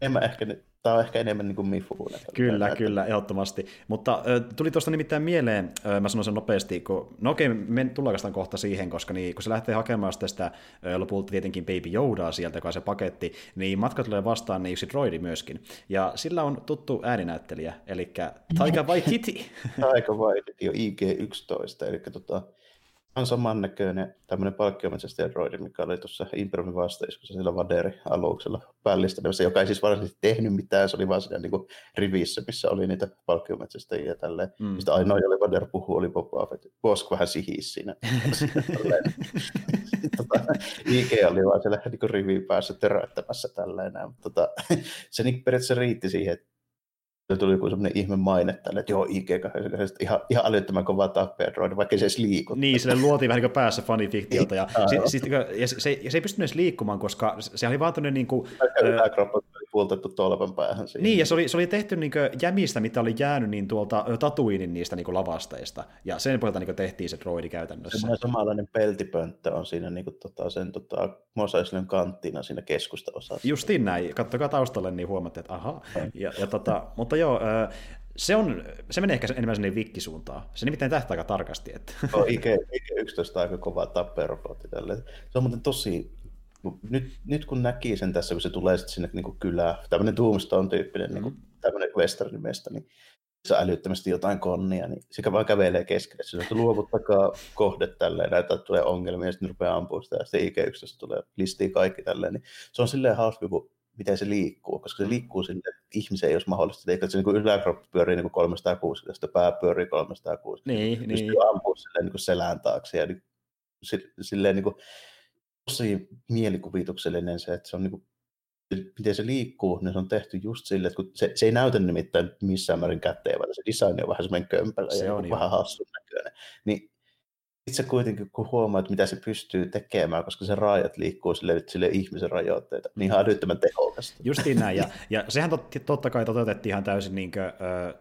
en mä ehkä nyt Tämä on ehkä enemmän niin kuin Mifune. Kyllä, näitä. kyllä, ehdottomasti. Mutta äh, tuli tuosta nimittäin mieleen, äh, mä sanon sen nopeasti, kun, no okei, me tullaan kohta siihen, koska niin, kun se lähtee hakemaan tästä äh, lopulta tietenkin Baby Yodaa sieltä, joka on se paketti, niin matka tulee vastaan niin yksi droidi myöskin. Ja sillä on tuttu ääninäyttelijä, eli Taika Waititi. Taika Waititi on IG-11, eli tota, on samannäköinen tämmöinen palkkiometsästäjädroidi, mikä oli tuossa Impromin vastaiskussa sillä Vaderi-aluksella päällistänemässä, joka ei siis varsinaisesti tehnyt mitään, se oli vaan siinä niin kuin rivissä, missä oli niitä palkkiometsästäjiä ja tälleen. Mm. Sitten ainoa, jolle Vader puhuu, oli Boba Fett. Bosk vähän sihis siinä. tota, IG oli vaan siellä niin riviin päässä töröttämässä tälleen. Mutta tota, se niin periaatteessa riitti siihen, että se tuli joku semmoinen ihme maine tälle, että joo, ig ihan, ihan älyttömän kova tappeja vaikka se edes liiku. Niin, sille luotiin vähän niin kuin päässä fanifiktiota, ja, si, si, ja, se, ja se ei pystynyt edes liikkumaan, koska se oli vaan tämmöinen niin kuin, puoltettu tolpan päähän siihen. Niin, ja se oli, se oli tehty niin jämistä, mitä oli jäänyt niin tuolta Tatuinin niistä niin lavasteista, ja sen pohjalta niin tehtiin se droidi käytännössä. Semmoinen samanlainen peltipönttö on siinä niin kuin, tota, sen tota, mosaislön kanttina siinä keskusta-osassa. Justiin näin, kattokaa taustalle, niin huomaatte, että aha. Ja, ja tota, mutta joo, se, on, se menee ehkä enemmän sinne vikkisuuntaan. Se nimittäin tähtää aika tarkasti. Että. Oh, IG, IG 11 aika kova tapperobotti tälle. Se on muuten tosi nyt, nyt kun näki sen tässä, kun se tulee sitten sinne niin kylään, tämmöinen Tombstone-tyyppinen mm. niin tämmöinen westernimestä, niin se älyttömästi jotain konnia, niin se vaan kävelee keskelle. Se että luovuttakaa kohde tälleen, että tulee ongelmia, ja sitten rupeaa ampumaan sitä, ja sitten IG-11 tulee listii kaikki tälleen. Niin se on silleen hauska, kun miten se liikkuu, koska se liikkuu sille, että ihmisen ei olisi mahdollista, eikä se niin yläkroppi pyörii niin 360, sitten pää pyörii 360. Niin, niin. ampua silleen niin selän taakse ja niin, silleen niin kuin, tosi mielikuvituksellinen se, että se on niin kuin, miten se liikkuu, niin se on tehty just sille, että kun se, se ei näytä nimittäin missään määrin vaan se design on vähän semmoinen kömpelä se ja on vähän hassun näköinen. Niin itse kuitenkin, kun huomaat, mitä se pystyy tekemään, koska se raajat liikkuu sille, sille ihmisen rajoitteita, niin ihan älyttömän tehokasta. Justiin näin, ja, ja sehän tot, totta kai toteutettiin ihan täysin niin kuin,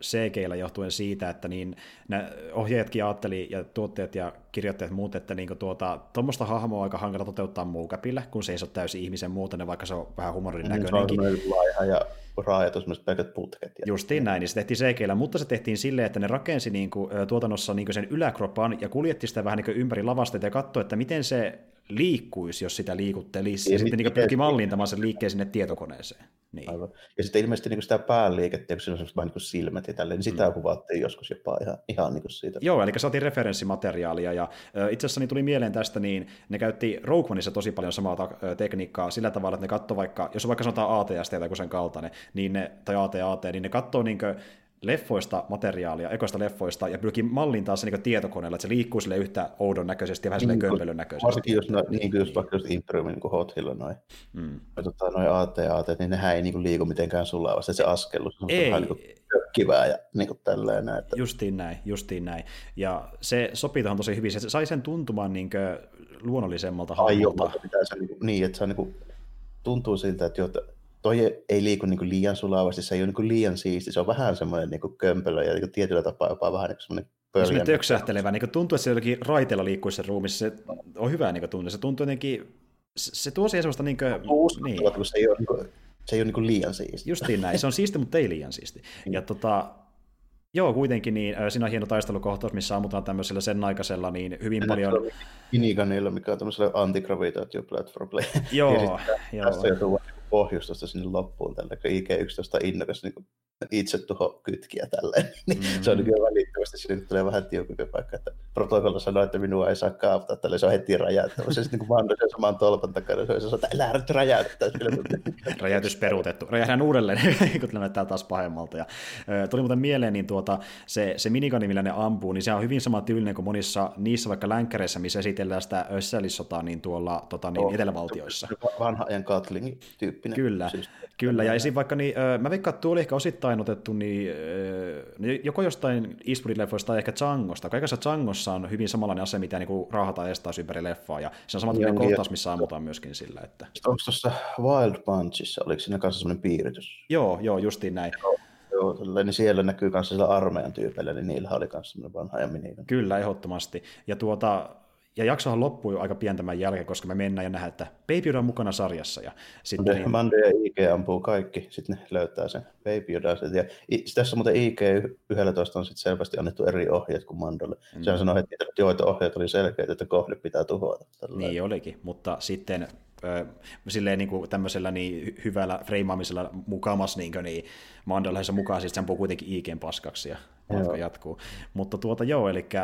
CG-llä johtuen siitä, että niin nämä ohjeetkin ajatteli, ja tuottajat ja kirjoittajat muut, että niin tuota, tuommoista hahmoa on aika hankala toteuttaa muukäpillä, kun se ei ole täysin ihmisen muuten, vaikka se on vähän humorin näköinenkin. Se on ja raajat on pelkät putket. Justiin näin, niin se tehtiin cg mutta se tehtiin silleen, että ne rakensi niin kuin, tuotannossa niin kuin sen yläkropan ja kuljetti sitä vähän niin kuin ympäri lavasteita ja katsoi, että miten se liikkuisi, jos sitä liikuttelisi, ja, ja sitten niin pyrki mallintamaan sen liikkeen sinne tietokoneeseen. Niin. Aivan. Ja sitten ilmeisesti niin sitä päänliikettä, kun se on vain niin silmät ja tälleen, niin sitä mm. kuvattiin joskus jopa ihan, ihan niin kuin siitä. Joo, eli saatiin referenssimateriaalia, ja itse asiassa niin tuli mieleen tästä, niin ne käytti Rogue tosi paljon samaa ta- tekniikkaa sillä tavalla, että ne katsoi vaikka, jos vaikka sanotaan ATS tai joku sen kaltainen, niin ne, tai AT-AT, niin ne katsoo niin leffoista materiaalia, ekoista leffoista, ja pyrkii mallintaa se niin tietokoneella, että se liikkuu sille yhtä oudon näköisesti ja vähän niin, kömpelön näköisesti. Varsinkin jos, no, niin jos vaikka just Imperiumin niin Hot Hill noin, mm. tota, noin AT-AT, niin nehän ei niin kuin, liiku mitenkään sulla vasta se askellus on ei. vähän niin kivää ja niin kuin tälleen näin. Että... Justiin näin, justiin näin. Ja se sopii tuohon tosi hyvin. Se sai sen tuntumaan niin luonnollisemmalta hahmolta. Niin, niin, että se on niin kuin, tuntuu siltä, että, jo, toi ei liiku niin liian sulavasti, se ei ole niin liian siisti, se on vähän semmoinen niin kömpelö ja niin tietyllä tapaa jopa vähän niin semmoinen pöljä. töksähtelevä, niin tuntuu, että se jollakin raiteella liikkuisi se ruumissa, se on hyvä niin tuntuu, se tuntuu jotenkin, se tuo siihen semmoista niin kuin, niin. kun se ei ole, niin kuin, se ei ole niin liian siisti. Justiin näin, se on siisti, mutta ei liian siisti. Ja niin. tota, Joo, kuitenkin niin, siinä on hieno taistelukohtaus, missä ammutaan tämmöisellä sen aikaisella niin hyvin ja paljon... Miniganilla, mikä on tämmöisellä antigravitaatio platform play. Joo, joo. Tässä joutuu pohjustusta sinne loppuun tällä, kun IG-11 innokas niin itse tuho kytkiä tälleen. Niin mm. Se on niin välittömästi, sinne tulee vähän tiukempi paikka, että protokolla sanoo, että minua ei saa kaapata, tälle se on heti räjäyttävä. Se sitten niin vando sen saman tolpan takana, se on että älä nyt räjäyttää. Räjäytys peruutettu. Räjähdään uudelleen, kun näyttää taas pahemmalta. Ja, tuli muuten mieleen, niin tuota, se, se minigani, millä ne ampuu, niin se on hyvin sama tyylinen kuin monissa niissä vaikka länkkäreissä, missä esitellään sitä sisällissotaa niin tuolla tota, niin, oh, etelävaltioissa. Vanha ajan Gatling tyyppinen. Kyllä, siis, kyllä. Ja esim. vaikka, niin, mä veikkaan, että tuo oli ehkä osittain otettu niin, joko jostain Eastwoodin-leffoista tai ehkä Changosta. Kaikessa Changossa on hyvin samanlainen ase, mitä niin raahataan estaas ympäri leffaa, ja se on samanlainen kohtaus, missä ammutaan myöskin sillä. Että... Onko tuossa Wild Punchissa, oliko siinä kanssa semmoinen piiritys? Joo, joo, justiin näin. Joo. Joo, niin siellä näkyy myös sillä armeijan tyypeillä, niin niillä oli myös semmoinen vanha ja Kyllä, ehdottomasti. Ja tuota, ja jaksohan loppui aika pian tämän jälkeen, koska me mennään ja nähdään, että Baby Yoda on mukana sarjassa. Ja sitten niin... Mande ja IG ampuu kaikki, sitten ne löytää sen Baby Yoda. Ja tässä muuten IG-11 on sitten selvästi annettu eri ohjeet kuin Mandolle. Mm. Sehän sanoi, että joita ohjeet oli selkeitä, että kohde pitää tuhota. Tällä niin olikin, mutta sitten silleen niin kuin tämmöisellä niin hyvällä freimaamisella mukamas niin, niin Mandalheissa mukaan, siis se ampuu kuitenkin IGn paskaksi. Ja matka jatkuu. Mutta tuota joo, eli, öö,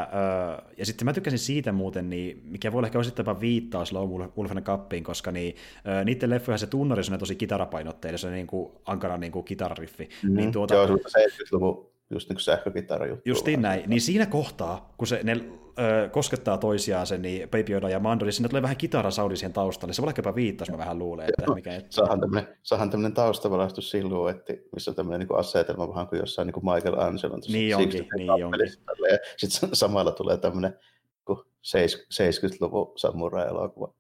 ja sitten mä tykkäsin siitä muuten, niin, mikä voi olla ehkä osittain viittaus Lone Wolfen Cupiin, koska niin, öö, niiden leffojen se tunnari on tosi kitarapainotteinen, se on niin kuin, ankara niin kuin kitarariffi. Mm, niin tuota, joo, 70-luvun just niin kuin sähkökitara juttu. Justiin näin. Niin siinä kohtaa, kun se, ne ö, koskettaa toisiaan se, niin Baby Yoda ja Mando, niin sinne tulee vähän kitarasaudi siihen taustalle. Se voi jopa viittaus, mä vähän luulen, että mikä et... Saahan tämmöinen, saahan tämmöinen taustavalaistus silluetti, missä on tämmöinen niin asetelma vähän kuin jossain niin kuin Michael Angelo. Niin onkin, niin onkin. Sitten samalla tulee tämmöinen 70-luvun samurai-elokuva.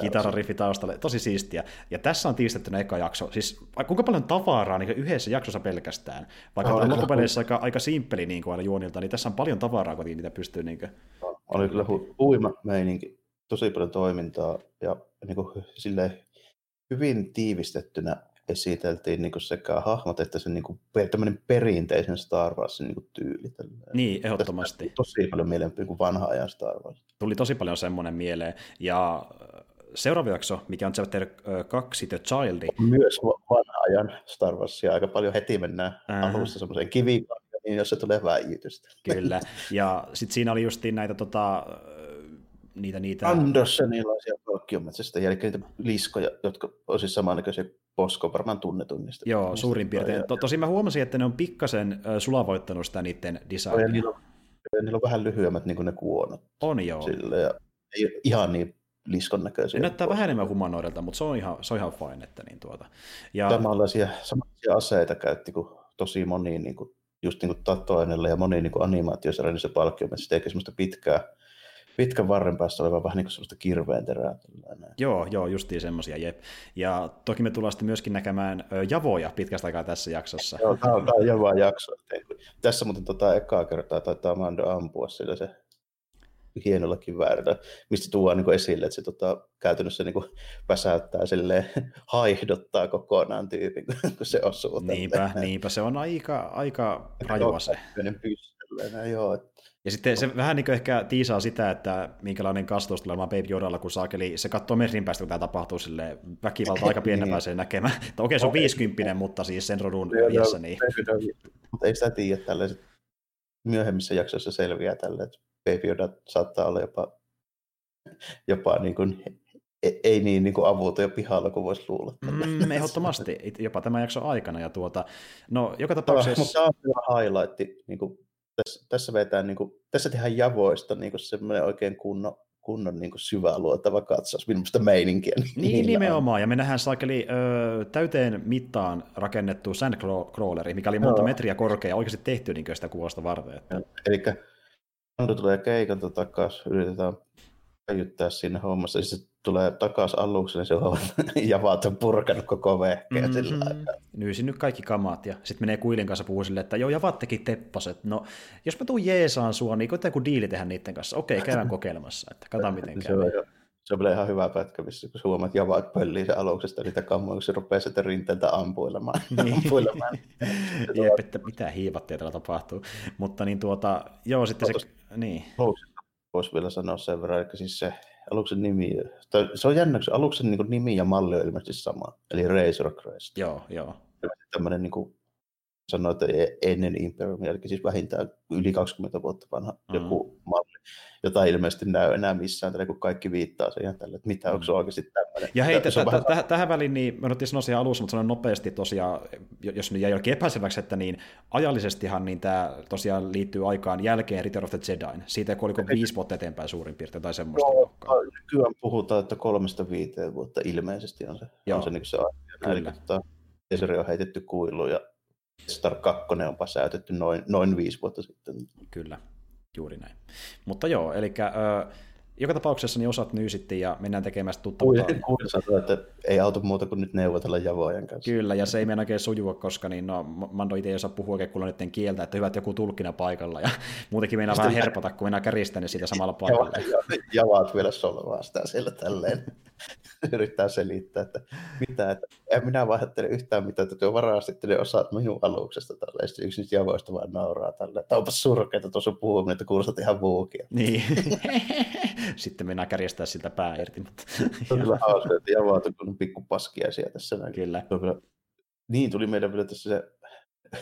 Kitarariffi taustalle, tosi siistiä. Ja tässä on tiistettynä eka jakso. Siis kuinka paljon tavaraa niin yhdessä jaksossa pelkästään. Vaikka no, loppupeleissä aika, aika simppeli niin kuin aina juonilta, niin tässä on paljon tavaraa, kun niitä pystyy... Niin kuin... no, oli kyllä hu- huima meininki, tosi paljon toimintaa ja niin kuin, silleen, hyvin tiivistettynä esiteltiin niin kuin sekä hahmot että se niin kuin, tämmöinen perinteisen Star Warsin niin kuin, tyyli. Tälleen. Niin, ehdottomasti. Tästä tosi paljon mieleen niin kuin vanha ajan Star Wars. Tuli tosi paljon semmoinen mieleen. Ja äh, seuraava jakso, mikä on Chapter 2, The Child. Myös vanha ajan Star Warsia. Aika paljon heti mennään äh. alussa semmoiseen kivikaan, niin jos se tulee väijytystä. Kyllä. Ja sitten siinä oli justiin näitä tota, niitä, niitä... Andersonilaisia palkkiometsästä, eli niitä liskoja, jotka on siis samannäköisiä Posko varmaan tunnetun niistä. Joo, suurin piirtein. To, tosin mä huomasin, että ne on pikkasen sulavoittanut sitä niiden designia. niillä, on, niillä on vähän lyhyemmät niin kuin ne kuonot. On joo. Sille, ja ei ihan niin liskon näköisiä. Ne näyttää vähän enemmän humanoidilta, mutta se on ihan, se on ihan fine. Että niin tuota. Ja... Samanlaisia, samanlaisia aseita käytti kuin tosi moni niin kuin, just niin kuin ja moni niin animaatiosarja niissä palkkiometsästä, eikä semmoista pitkää pitkän varren päässä oleva vähän niin kuin sellaista kirveen terää. Joo, joo, justiin semmoisia, jep. Ja toki me tullaan sitten myöskin näkemään javoja pitkästä aikaa tässä jaksossa. Joo, tämä on, tämä on java jakso. Tässä muuten tota ekaa kertaa taitaa Mando ampua sillä se hienolla kiväärillä, mistä tuodaan niin esille, että se tota, käytännössä niin väsäyttää silleen, haihdottaa kokonaan tyypin, kun se osuu. Niinpä, niinpä, se on aika, aika rajua se. Joo, ja sitten se vähän niin ehkä tiisaa sitä, että minkälainen kasvatus tulee Baby Yodalla, kun saakeli, se katsoo merin päästä, kun tämä tapahtuu sille väkivalta aika pienenä niin. pääsee näkemään. Okei, okay, se on 50, mutta siis sen rodun iässä. Niin. Mutta ei sitä tiedä tällaiset myöhemmissä jaksoissa selviää tälle, että Baby Yoda saattaa olla jopa, jopa niin kuin, ei, ei niin, niin kuin avuta jo pihalla kuin voisi luulla. Mm, ehdottomasti, jopa tämän jakson aikana. Ja tuota, no, joka tapauksessa... Mutta tämä on highlight, niin kuin tässä, tässä, vetää, niin kuin, tässä tehdään javoista niin kuin semmoinen oikein kunnon, kunnon niin kuin syvää luotava katsaus, minusta meininkiä. Niin, nimenomaan, on. ja me nähdään saakeli ö, täyteen mittaan rakennettu sandcrawleri, mikä oli monta metriä korkea, oikeasti tehty niin sitä kuvasta varten. Että... Eli Ando tulee keikalta takaisin, yritetään päivittää siinä hommassa, ja sitten tulee takaisin alukselle, se on javaat on purkanut koko vehkeä mm-hmm. sillä Nyysin nyt kaikki kamat, ja sitten menee Kuilin kanssa puhuu silleen, että joo, javat teki teppaset. No, jos mä tuun jeesaan sua, niin koittaa joku diili tehdä niiden kanssa. Okei, käydään kokeilemassa, että katsotaan miten käy. Se on, se on ihan hyvä pätkä, missä kun huomaat, että javaat pöllii sen aluksesta niitä kammoja, kun se rupeaa sitten rinteeltä ampuilemaan. Niin. ampuilemaan. Jep, että mitä hiivattia täällä tapahtuu. Mutta niin tuota, joo, sitten se, niin. Voisi vielä sanoa sen verran, että siis se aluksen nimi, tai se on jännä, se aluksen niin nimi ja malli on ilmeisesti sama, eli Razor Crest. Joo, joo. Tämmöinen niin kuin sanoa, että e- ennen Imperiumia, eli siis vähintään yli 20 vuotta vanha mm. joku malli, jota ei ilmeisesti näy enää missään, tälle, kun kaikki viittaa siihen tälle, että mitä, mm. onko se oikeasti tämmöinen. Ja hei, vähän... tähän väliin, niin mä otin sanoa siihen alussa, mutta sanon nopeasti tosiaan, jos nyt jäi jollakin epäselväksi, että niin ajallisestihan niin tämä tosiaan liittyy aikaan jälkeen Return of the Jedi. Siitä kun oliko viisi vuotta eteenpäin suurin piirtein tai semmoista. Joo, kyllä puhutaan, että kolmesta viiteen vuotta ilmeisesti on se, Joo. on se, niin se aika. Eli tota, on heitetty kuilu ja Star 2 on säytetty noin, noin viisi vuotta sitten. Kyllä, juuri näin. Mutta joo, eli äh, joka tapauksessa niin osat nyysittiin ja mennään tekemään tuttavuutta. Kuulin että ei auta muuta kuin nyt neuvotella javojen kanssa. Kyllä, ja se ei mennä oikein sujua, koska niin, no, Mando itse ei osaa puhua oikein niiden kieltä, että hyvät joku tulkkina paikalla, ja muutenkin meinaa vähän herpata, kun mennään käristä, niin siitä samalla paikalla. Javaat vielä solvaa sitä siellä tälleen. Yrittää selittää, että mitä, että en minä vaihtele yhtään mitään, että työ varasti ne osaat minun aluksesta tälleen. Sitten yksi niistä javoista vaan nauraa tälleen, että onpas surkeita tuossa puhuminen, että kuulostat ihan vuukia. Niin. sitten mennään kärjestää siltä pää irti. Mutta... Se on kyllä hauska, että javaat on pikku paskiaisia tässä. Näin. Kyllä. Niin, tuli meidän vielä tässä se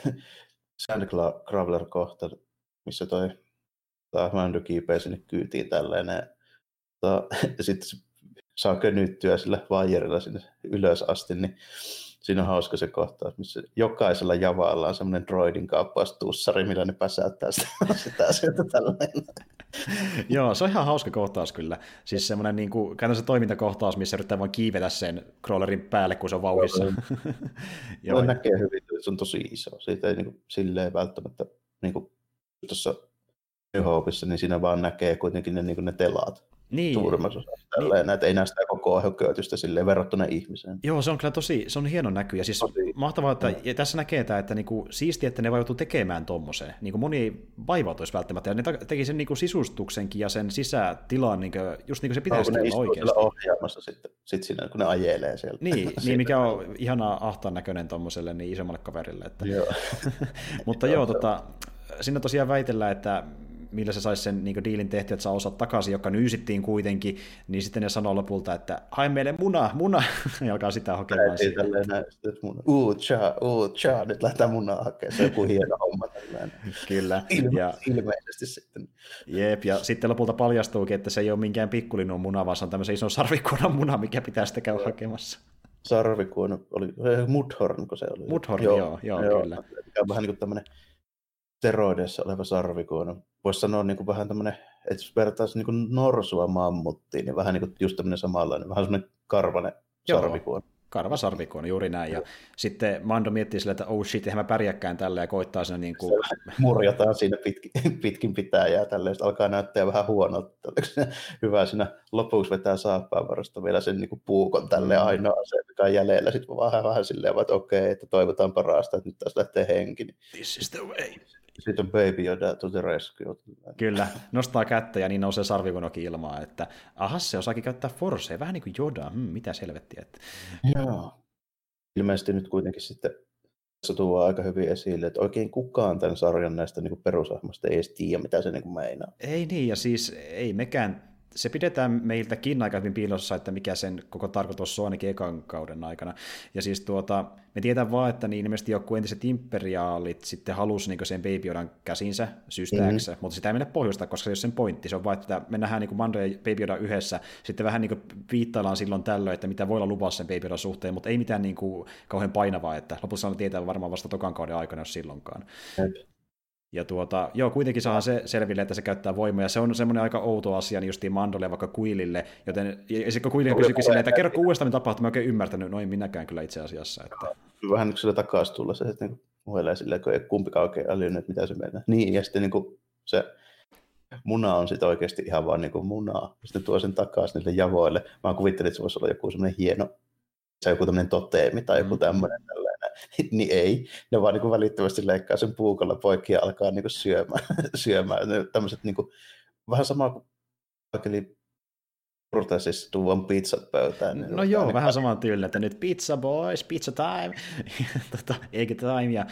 Sandcrawler-kohta, missä toi Mando kiipeä sinne kyytiin tällainen. Ja sitten saa könyttyä sillä vaijerilla sinne ylös asti, niin siinä on hauska se kohtaus, missä jokaisella javalla on semmoinen droidin kauppaustussari, millä ne päsäyttää sitä, sitä sieltä tällainen. Joo, se on ihan hauska kohtaus kyllä. Siis semmoinen niin kuin, käytännössä toimintakohtaus, missä yrittää vain kiivetä sen crawlerin päälle, kun se on vauhissa. Joo. näkee hyvin, että se on tosi iso. Siitä ei niin kuin, silleen välttämättä niin kuin tuossa New Hopeissa, niin siinä vaan näkee kuitenkin ne, niin ne telaat niin. suurimmassa osassa. Niin. Että ei näe sitä koko hökötystä silleen verrattuna ihmiseen. Joo, se on kyllä tosi, se on hieno näky. Ja siis tosi. mahtavaa, että ja tässä näkee tämä, että niinku, siisti, että ne joutuu tekemään tuommoiseen. Niinku moni ei vaivautuisi välttämättä. Ja ne teki sen niinku sisustuksenkin ja sen sisätilan niinku, just niin kuin se pitäisi olla oikeasti. ohjaamassa sitten, sit siinä, kun ne ajelee siellä. Niin, niin mikä on ihanaa ahtaan näköinen tuommoiselle niin isommalle kaverille. Että. Joo. Mutta joo, tota, sinne tosiaan väitellään, että millä se saisi sen niin diilin tehtyä, että saa osat takaisin, joka nyysittiin kuitenkin, niin sitten ne sanoo lopulta, että hae meille muna, muna, ja alkaa sitä hakemaan. Ei tälleen näin, että muna, uu, cha, uu, cha, nyt lähdetään munaa hakemaan, se on joku hieno homma tällainen. Kyllä. Ilme, ja, ilmeisesti sitten. Jep, ja sitten lopulta paljastuukin, että se ei ole minkään pikkulinnun muna, vaan se on tämmöisen ison sarvikuonan muna, mikä pitää sitten käydä hakemassa. Sarvikuono, oli Mudhorn, kun se oli. Mudhorn, joo, joo, joo, joo kyllä. Mikä on vähän niin kuin tämmöinen steroideissa oleva sarvikuono. Voisi sanoa niin kuin vähän tämmöinen, että jos vertaisi niin kuin norsua mammuttiin, niin vähän niin kuin just tämmöinen samanlainen, vähän semmoinen karvanen Joo. sarvikuono. Karva sarvikuono, juuri näin. Ja sitten Mando miettii sille, että oh shit, eihän mä pärjäkään tällä ja koittaa siinä niin kuin... Murjataan siinä pitkin, pitkin pitää ja tälleen, alkaa näyttää vähän huonolta. Hyvä siinä lopuksi vetää saappaan varasta vielä sen niin kuin puukon tälle mm. ainoa se, mikä on jäljellä. Sitten vähän, vähän silleen, että okei, okay, että toivotaan parasta, että nyt taas lähtee henki. Niin This is the way. Sitten on Baby Yoda to the rescue. Kyllä, nostaa kättä ja niin nousee sarvikonokin ilmaa, että aha, se osaakin käyttää Forcea, vähän niin kuin Yoda, hmm, mitä selvettiä. Että... Joo. Ilmeisesti nyt kuitenkin sitten tässä tuo aika hyvin esille, että oikein kukaan tämän sarjan näistä niin perusahmasta ei edes tiedä, mitä se niin meinaa. Ei niin, ja siis ei mekään se pidetään meiltäkin aika hyvin piilossa, että mikä sen koko tarkoitus on ainakin ekan kauden aikana. Ja siis tuota, me tiedetään vaan, että niin ilmeisesti joku entiset imperiaalit sitten halusi niin sen Baby Yodan käsinsä syystäjäksi, mm-hmm. mutta sitä ei mennä pohjusta, koska se ei ole sen pointti. Se on vaan, että me nähdään niin Mando ja Baby Yoda yhdessä, sitten vähän niin viittaillaan silloin tällöin, että mitä voi olla luvassa sen Baby Yodan suhteen, mutta ei mitään niin kuin kauhean painavaa, että lopussa on tietää varmaan vasta tokan kauden aikana, jos silloinkaan. Mm. Ja tuota, joo, kuitenkin saa se selville, että se käyttää voimaa, ja se on semmoinen aika outo asia niin justiin Mandolle vaikka Kuilille, joten ja sitten kun Kuilille kysyikin silleen, että kerro uudestaan tapahtuma, mä oikein ymmärtänyt, noin minäkään kyllä itse asiassa. Että... Vähän niin sillä takaisin tulla se, että niin puhelee silleen, kun ei kumpikaan oikein älynyt, että mitä se mennään. Niin, ja sitten niin kuin se muna on sitten oikeasti ihan vaan niin kuin munaa. Sitten tuo sen takaisin niille javoille. Mä kuvittelin, että se voisi olla joku semmoinen hieno, se joku tämmöinen toteemi tai joku mm. tämmöinen niin ei. Ne vaan niin kuin välittömästi leikkaa sen puukolla poikki ja alkaa niin kuin syömään. syömään. Ne tämmöiset niin kuin, vähän sama kuin eli protestissa tuon pizzat pöytään. Niin no joo, niin vähän saman tyylillä, että nyt pizza boys, pizza time, tota, eikä time, ja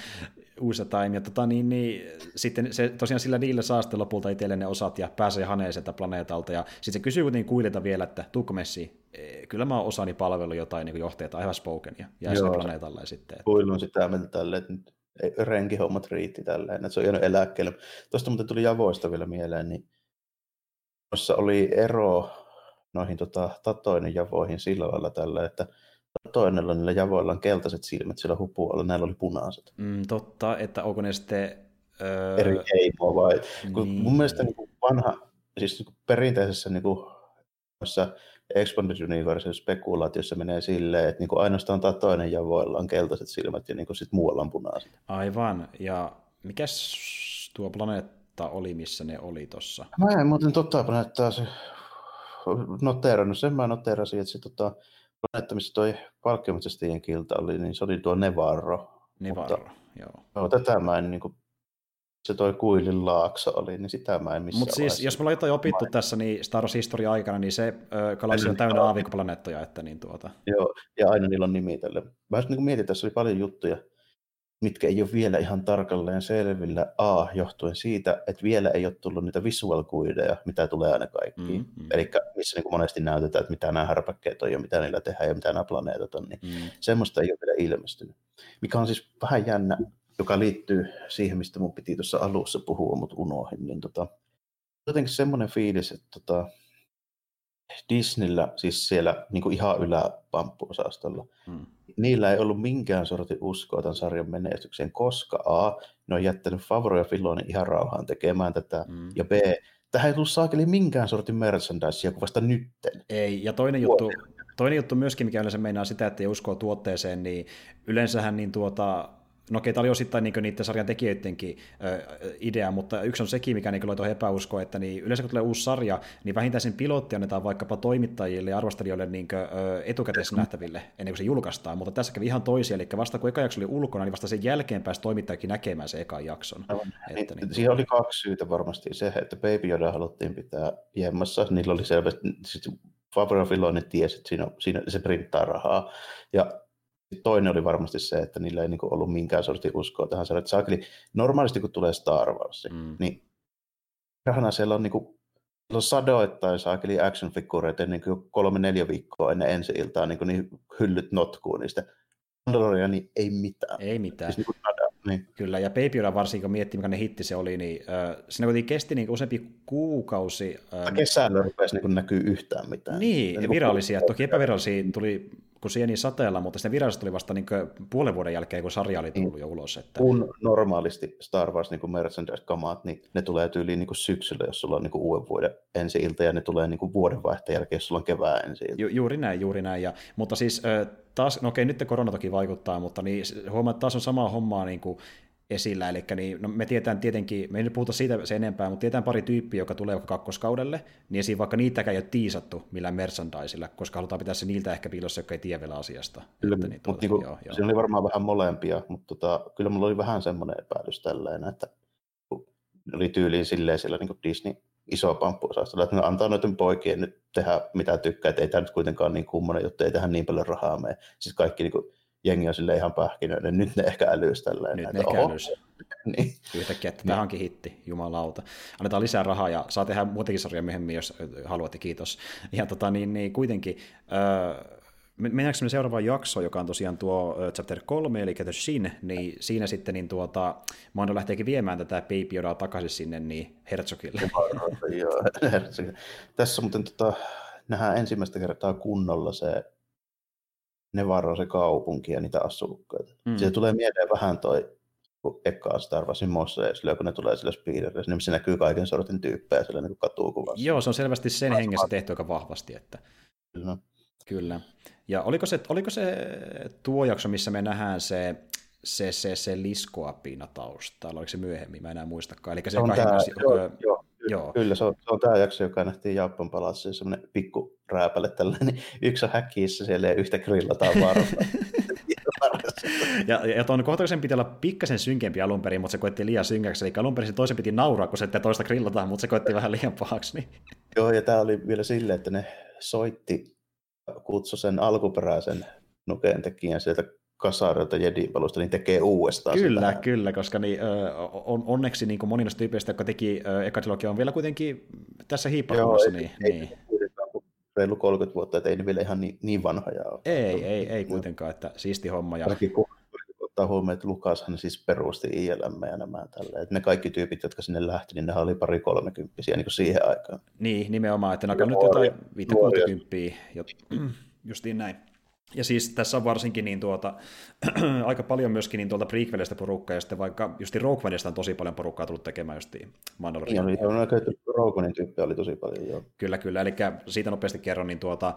time, ja tota, niin, niin, sitten se tosiaan sillä niillä saa sitten lopulta itselleen ne osat ja pääsee haneen sieltä planeetalta, ja sitten se kysyy kuitenkin kuililta vielä, että tuukko messi, e, kyllä mä oon osani palvelu jotain niin johtajat, aivan spokenia, ja sinne planeetalle sitten. Että... on sitä mieltä tälle, että nyt renkihommat riitti tälleen, että se on jäänyt eläkkeelle. Tuosta muuten tuli Javoista vielä mieleen, niin tuossa oli ero noihin tota, tatoinen Javoihin sillä lailla tällä, että toinella niillä javoilla on keltaiset silmät, sillä hupualla näillä oli punaiset. Mm, totta, että onko ne sitten... Öö... Eri heimoa vai... Niin. Mun mielestä niin kuin vanha, siis niin kuin perinteisessä niin kuin, Expanded Universe spekulaatiossa menee silleen, että niin kuin ainoastaan toinen javoilla on keltaiset silmät ja niin kuin sit muualla on punaiset. Aivan, ja mikäs tuo planeetta oli, missä ne oli tuossa? Mä en muuten totta planeettaa se noteerannut, sen mä noteerasin, että se tota, planeetta, missä toi palkkiometsästäjien kilta oli, niin se oli tuo Nevarro. Nevarro, mutta, joo. joo. tätä mä en niin kuin, se toi Kuilin laakso oli, niin sitä mä en missään Mutta siis, jos me ollaan jotain opittu main. tässä niin Star Wars historia aikana, niin se ö, galaksi on täynnä aavikkoplaneettoja, että niin tuota. Joo, ja aina niillä on nimi tälle. Mä niin mietin, tässä oli paljon juttuja, mitkä ei ole vielä ihan tarkalleen selvillä. A, johtuen siitä, että vielä ei ole tullut niitä visual mitä tulee aina kaikkiin. Mm, mm. Eli missä niin kuin monesti näytetään, että mitä nämä härpäkkeet on ja mitä niillä tehdään ja mitä nämä planeetat on, niin mm. semmoista ei ole vielä ilmestynyt. Mikä on siis vähän jännä joka liittyy siihen, mistä mun piti tuossa alussa puhua, mutta unohdin, niin tota, jotenkin semmoinen fiilis, että tota, Disneyllä, siis siellä niin kuin ihan yläpamppuosastolla, hmm. niillä ei ollut minkään sortin uskoa tämän sarjan menestykseen, koska A, ne on jättänyt Favro ja Filoni ihan rauhaan tekemään tätä, hmm. ja B, tähän ei tullut saakeli minkään sortin merchandisea kuin vasta nytten. Ei, ja toinen juttu, toinen juttu myöskin, mikä yleensä meinaa sitä, että ei uskoa tuotteeseen, niin yleensähän niin tuota, No okei, tämä oli osittain niin niiden sarjan tekijöidenkin ö, idea, mutta yksi on sekin, mikä niin loi tuohon epäuskoa, että niin yleensä kun tulee uusi sarja, niin vähintään sen pilotti annetaan vaikkapa toimittajille ja arvostelijoille niin etukäteis nähtäville ennen kuin se julkaistaan, mutta tässä kävi ihan toisia, eli vasta kun eka jakso oli ulkona, niin vasta sen jälkeen pääsi toimittajakin näkemään se ekan jakson. Että, niin, niin, siihen oli kaksi syytä varmasti. Se, että Baby Yoda haluttiin pitää jemmassa, niillä oli selvästi, siis Favreau Filoni tiesi, että siinä, siinä se printtaa rahaa, ja toinen oli varmasti se, että niillä ei niinku ollut minkään sortin uskoa tähän sarjaan. Saakeli, normaalisti kun tulee Star Wars, mm. niin rahana siellä on niinku on sadoittain saakeli action-figureita niin kolme-neljä viikkoa ennen ensi iltaa, niin, niin hyllyt notkuu niistä. Mandaloriani ei mitään. Ei mitään. Siis niin nada, niin. Kyllä, ja Baby Yoda varsinkin, kun miettii, mikä ne hitti se oli, niin äh, siinä kuitenkin kesti niin useampi kuukausi. Äh, Kesällä rupesi niin näkyy yhtään mitään. Niin, niin virallisia. Toki epävirallisia tuli kun sieni sateella, mutta sitten virallisesti tuli vasta niin puolen vuoden jälkeen, kun sarja oli tullut jo ulos. Että... Kun normaalisti Star Wars niin merchandise-kamaat, niin ne tulee tyyliin niin syksyllä, jos sulla on niin uuden vuoden ensi ilta, ja ne tulee niin vuodenvaihteen jälkeen, jos sulla on kevään ensi ilta. Ju- juuri näin, juuri näin. Ja, mutta siis taas, no okei, nyt korona toki vaikuttaa, mutta niin, huomaa, että taas on samaa hommaa niin kuin esillä, eli niin, no me tiedetään tietenkin, me ei nyt puhuta siitä sen enempää, mutta tiedetään pari tyyppiä, joka tulee vaikka kakkoskaudelle, niin esiin vaikka niitäkään ei ole tiisattu millään merchandisella, koska halutaan pitää se niiltä ehkä piilossa, jotka ei tiedä vielä asiasta. Kyllä, niin, mutta niin joo, joo. siinä oli varmaan vähän molempia, mutta tota, kyllä mulla oli vähän semmoinen epäilys tälleen, että oli tyyliin silleen siellä niin Disney iso pamppuosastolla, että ne antaa noiden poikien nyt tehdä mitä tykkää, että ei tämä nyt kuitenkaan niin kummonen juttu, ei tähän niin paljon rahaa mene. Siis kaikki niin kuin, jengi on sille ihan pähkinöinen, nyt ne ehkä älyys tälleen. Nyt ne ehkä älyys. niin. Yhtäkkiä, että tämä onkin hitti, jumalauta. Annetaan lisää rahaa ja saa tehdä muutakin sarjaa myöhemmin, jos haluatte, kiitos. Ja tota, niin, niin kuitenkin, äh, mennäänkö me seuraavaan jaksoon, joka on tosiaan tuo chapter 3, eli The Shin, niin siinä sitten niin tuota, Mando lähteekin viemään tätä Baby Yodaa takaisin sinne niin Herzogille. Joo, Tässä muuten tota, nähdään ensimmäistä kertaa kunnolla se Nevaro se kaupunki ja niitä asukkaita. Mm. Siitä tulee mieleen vähän toi eka Star Warsin Mossa kun ne tulee sillä speederissä, niin se näkyy kaiken sortin tyyppejä sillä niin katukuvassa. Joo, se on selvästi sen Vas- hengessä tehty aika vahvasti. Että... Kyllä. Kyllä. Ja oliko se, oliko se tuo jakso, missä me nähdään se, se, se, se liskoapina taustalla, oliko se myöhemmin, mä enää muistakaan. Eli se on tämä, joo, joo, Joo. Kyllä, se on, se on tämä jakso, joka nähtiin Japan palassa, semmoinen pikku rääpäle tällainen, yksi on häkkiissä siellä ja yhtä grillataan varmaan. ja, ja tuon kohtauksen piti olla pikkasen synkempi alun perin, mutta se koetti liian synkäksi, eli alun perin se toisen piti nauraa, kun se toista grillataan, mutta se koetti vähän liian pahaksi. Niin. Joo, ja tämä oli vielä silleen, että ne soitti kutsu sen alkuperäisen nukeen tekijän sieltä kasarilta Jedi-palusta, niin tekee uudestaan Kyllä, sitä. kyllä, koska niin, on, onneksi niin moni noista tyypeistä, jotka teki eka trilogia, on vielä kuitenkin tässä hiippakunnassa. Niin, ei, niin. reilu 30 vuotta, että ei ne vielä ihan niin, niin vanhoja ole. Ei, ei, ei kuitenkaan, että siisti homma. Ja... Kun ottaa huomioon, että Lukashan siis perusti ILM ja nämä tälle. Että ne kaikki tyypit, jotka sinne lähti, niin ne oli pari kolmekymppisiä niin kuin siihen aikaan. Niin, nimenomaan, että ne on nyt jotain 50 justiin näin. Ja siis tässä on varsinkin niin tuota, aika paljon myöskin niin tuolta prequelistä porukkaa, ja sitten vaikka just Rogue on tosi paljon porukkaa tullut tekemään just Mandalorian. Niin, on aika Rogue tyyppiä oli tosi paljon, joo. Kyllä, kyllä, eli siitä nopeasti kerron, niin tuota,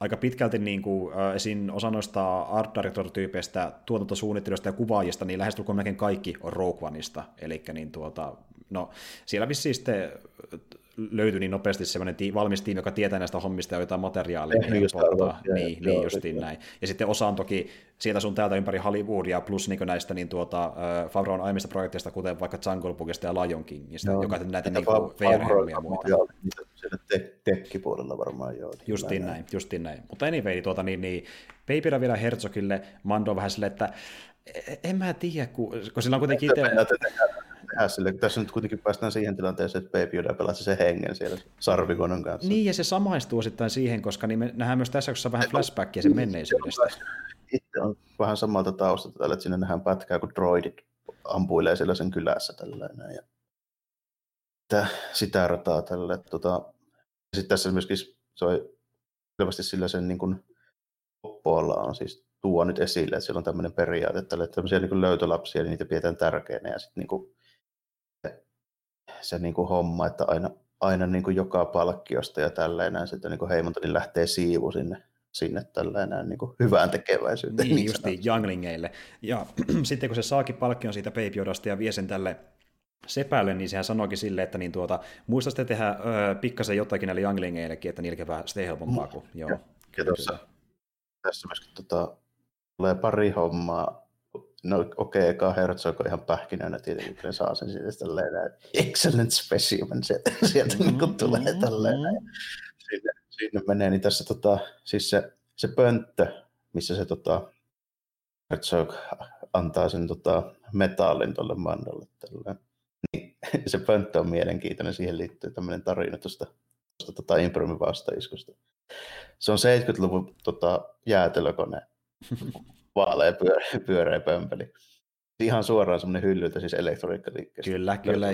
aika pitkälti niin kuin, äh, esim. osa noista art director-tyypeistä, tuotantosuunnittelijoista ja kuvaajista, niin lähestulkoon melkein kaikki on Rogue Oneista, eli niin tuota, no, siellä vissiin sitten löytyi niin nopeasti sellainen tii, valmis tiimi, joka tietää näistä hommista ja jotain materiaalia. Niin, niin, niin, niin justiin näin. Ja sitten osa on toki sieltä sun täältä ympäri Hollywoodia, plus niin näistä niin tuota, uh, Favron aiemmista projekteista, kuten vaikka Jungle Bookista ja Lion Kingista, joo. joka näitä niin VR-helmiä ja muita. Joo, siellä te- tekkipuolella varmaan joo. Justiin näin, näin, justiin näin. Mutta anyway, tuota, niin, niin, Babyra vielä Herzogille, Mando vähän silleen, että e-, en mä tiedä, kun, kun sillä on kuitenkin itse tehdä sille, kun tässä nyt kuitenkin päästään siihen tilanteeseen, että Baby Yoda pelasi sen hengen siellä sarvikonon kanssa. Niin, ja se samaistuu osittain siihen, koska niin me nähdään myös tässä koska vähän flashbackia sen menneisyydestä. Itse on vähän samalta taustalta, että sinne nähdään pätkää, kun droidit ampuilee siellä sen kylässä tällainen. Ja sitä, sitä rataa tälle. Tota, sitten tässä myöskin se on selvästi sillä sen niin kuin, puolella on siis tuo nyt esille, että siellä on tämmöinen periaate, että tämmöisiä niin löytölapsia, niin niitä pidetään tärkeänä ja sitten niin se niin kuin homma, että aina, aina niin kuin joka palkkiosta ja tälleen sitten niin heimonta niin lähtee siivu sinne sinne tällainen niin kuin hyvään tekeväisyyteen. Niin, niin justiin younglingeille. Ja sitten kun se saakin palkkion siitä Babyodasta ja vie sen tälle sepälle, niin sehän sanoikin silleen, että niin tuota, muista sitten tehdä öö, pikkasen jotakin näille younglingeillekin, että niillä vähän sitten helpompaa. Kuin, joo. Ja tuossa, tässä myöskin tota, tulee pari hommaa. No okei, okay, eka Herzog on ihan pähkinänä tietenkin, kun saa sen siitä tälleen, excellent specimen sieltä, sieltä mm-hmm. niin tulee tälleen. Sinne, sinne menee, niin tässä tota, siis se, se pönttö, missä se tota, Herzog antaa sen tota, metallin tuolle mandalle. Tälleen. Niin, se pönttö on mielenkiintoinen, siihen liittyy tämmöinen tarina tuosta, tuosta tota Imprimin vastaiskusta. Se on 70-luvun tota, jäätelökone, vaalea pyöreä, pyöreä pömpeli. Ihan suoraan semmoinen hyllyltä siis elektroniikkaliikkeestä. Kyllä, kyllä.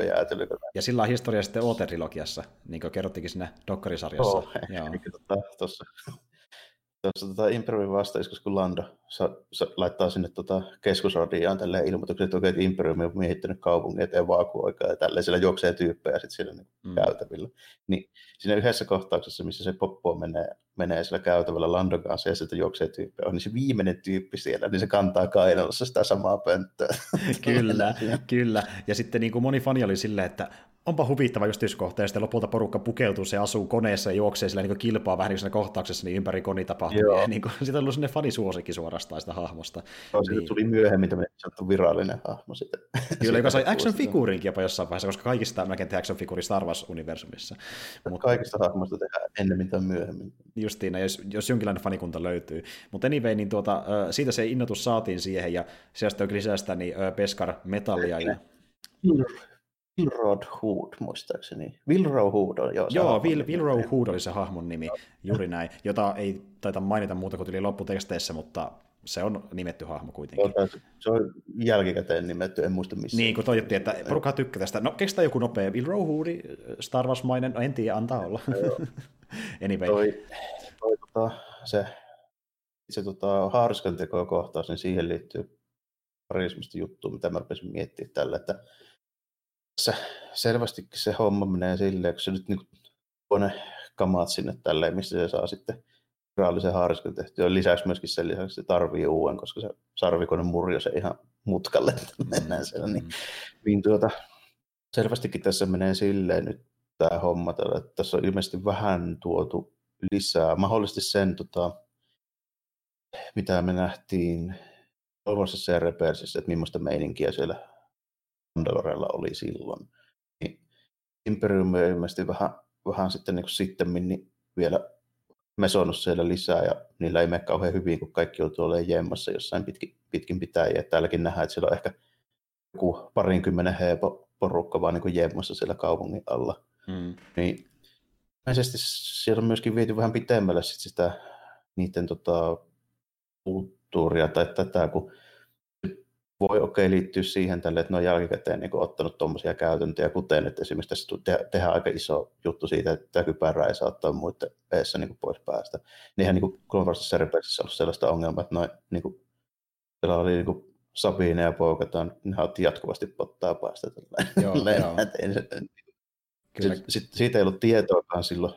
Ja sillä on historia sitten OT-trilogiassa, niin kuin kerrottikin siinä dokkarisarjassa. Oh, Joo. Tota, tuossa tuossa tota Imperiumin vastaiskus, kun Lando sa, sa, laittaa sinne tota keskusradiaan tälleen ilmoituksen, että oikein Imperiumi on miehittänyt kaupungin eteen vaakuaikaa ja tälleen siellä juoksee tyyppejä sitten siellä niin mm. käytävillä. Niin siinä yhdessä kohtauksessa, missä se poppo menee, menee siellä käytävällä Landon kanssa ja sieltä juoksee tyyppejä, on niin se viimeinen tyyppi siellä, niin se kantaa kainalossa sitä samaa pönttöä. kyllä, kyllä. Ja sitten niin kuin moni fani oli silleen, että onpa huvittava yksityiskohta, ja sitten lopulta porukka pukeutuu, se asuu koneessa ja juoksee sillä niin kilpaa vähän niin kohtauksessa niin ympäri koni tapahtuu. Ja niin kuin, siitä on ollut sellainen fanisuosikki suorastaan sitä hahmosta. No, niin. tuli myöhemmin tämmöinen virallinen hahmo sitten. Kyllä, joka sai action figuurinkin jopa jossain vaiheessa, koska kaikista melkein tehdään action figuri Star Wars-universumissa. Mutta, kaikista hahmoista tehdään ennemmin tai myöhemmin. Justiin, jos, jos jonkinlainen fanikunta löytyy. Mutta anyway, niin tuota, siitä se innotus saatiin siihen, ja sieltä lisää sitä niin, Peskar metallia. Ja... Wilrod Hood, muistaakseni. Wilrow Hood on joo. Joo, Will, Wilrow Hood oli se hahmon nimi, juuri näin, jota ei taita mainita muuta kuin tuli lopputeksteissä, mutta se on nimetty hahmo kuitenkin. Se on jälkikäteen nimetty, en muista missä. Niin, kun toivottiin, että porukka tykkää tästä. No, keksitään joku nopea Will Hood, Star Wars-mainen, no en tiedä, antaa olla. anyway. Toi, toi, tota, se se tota, haarskan kohtaus, niin siihen liittyy pari juttua, mitä mä rupesin miettimään tällä, että se selvästi se homma menee silleen, kun se nyt niin tuo ne kamat sinne tälleen, missä se saa sitten virallisen haariskan tehtyä. Lisäksi myöskin sen lisäksi se tarvii uuden, koska se sarvikone murjo se ihan mutkalle, että mennään siellä. Niin, mm. niin tuota, selvästikin tässä menee silleen nyt tämä homma, että tässä on ilmeisesti vähän tuotu lisää. Mahdollisesti sen, tota, mitä me nähtiin Olvosessa ja Repersissä, että millaista meininkiä siellä Mandalorella oli silloin. Niin Imperium on ilmeisesti vähän, vähän sitten niin sitten niin vielä mesonut siellä lisää ja niillä ei mene kauhean hyvin, kun kaikki joutuu olemaan jemmassa jossain pitkin, pitkin pitäjiä. Täälläkin nähdään, että siellä on ehkä joku parinkymmenen heepo porukka vaan niin jemmassa siellä kaupungin alla. Hmm. Niin ilmeisesti siellä on myöskin viety vähän pitemmälle sit sitä niiden tota, kulttuuria tai tätä, kun voi okei okay, liittyä siihen tälle, että ne on jälkikäteen niin kuin, ottanut tuommoisia käytäntöjä, kuten että esimerkiksi tässä te- tehdään aika iso juttu siitä, että tämä kypärä ei saa ottaa muiden eessä niin kuin, pois päästä. Niinhän niin kuin Clone ollut sellaista ongelmaa, että noin, niin kuin, siellä oli niin kuin, Sabine ja Poukataan, ne otti jatkuvasti pottaa päästä. Joo, joo. Kyllä. Sit, siitä ei ollut tietoakaan silloin,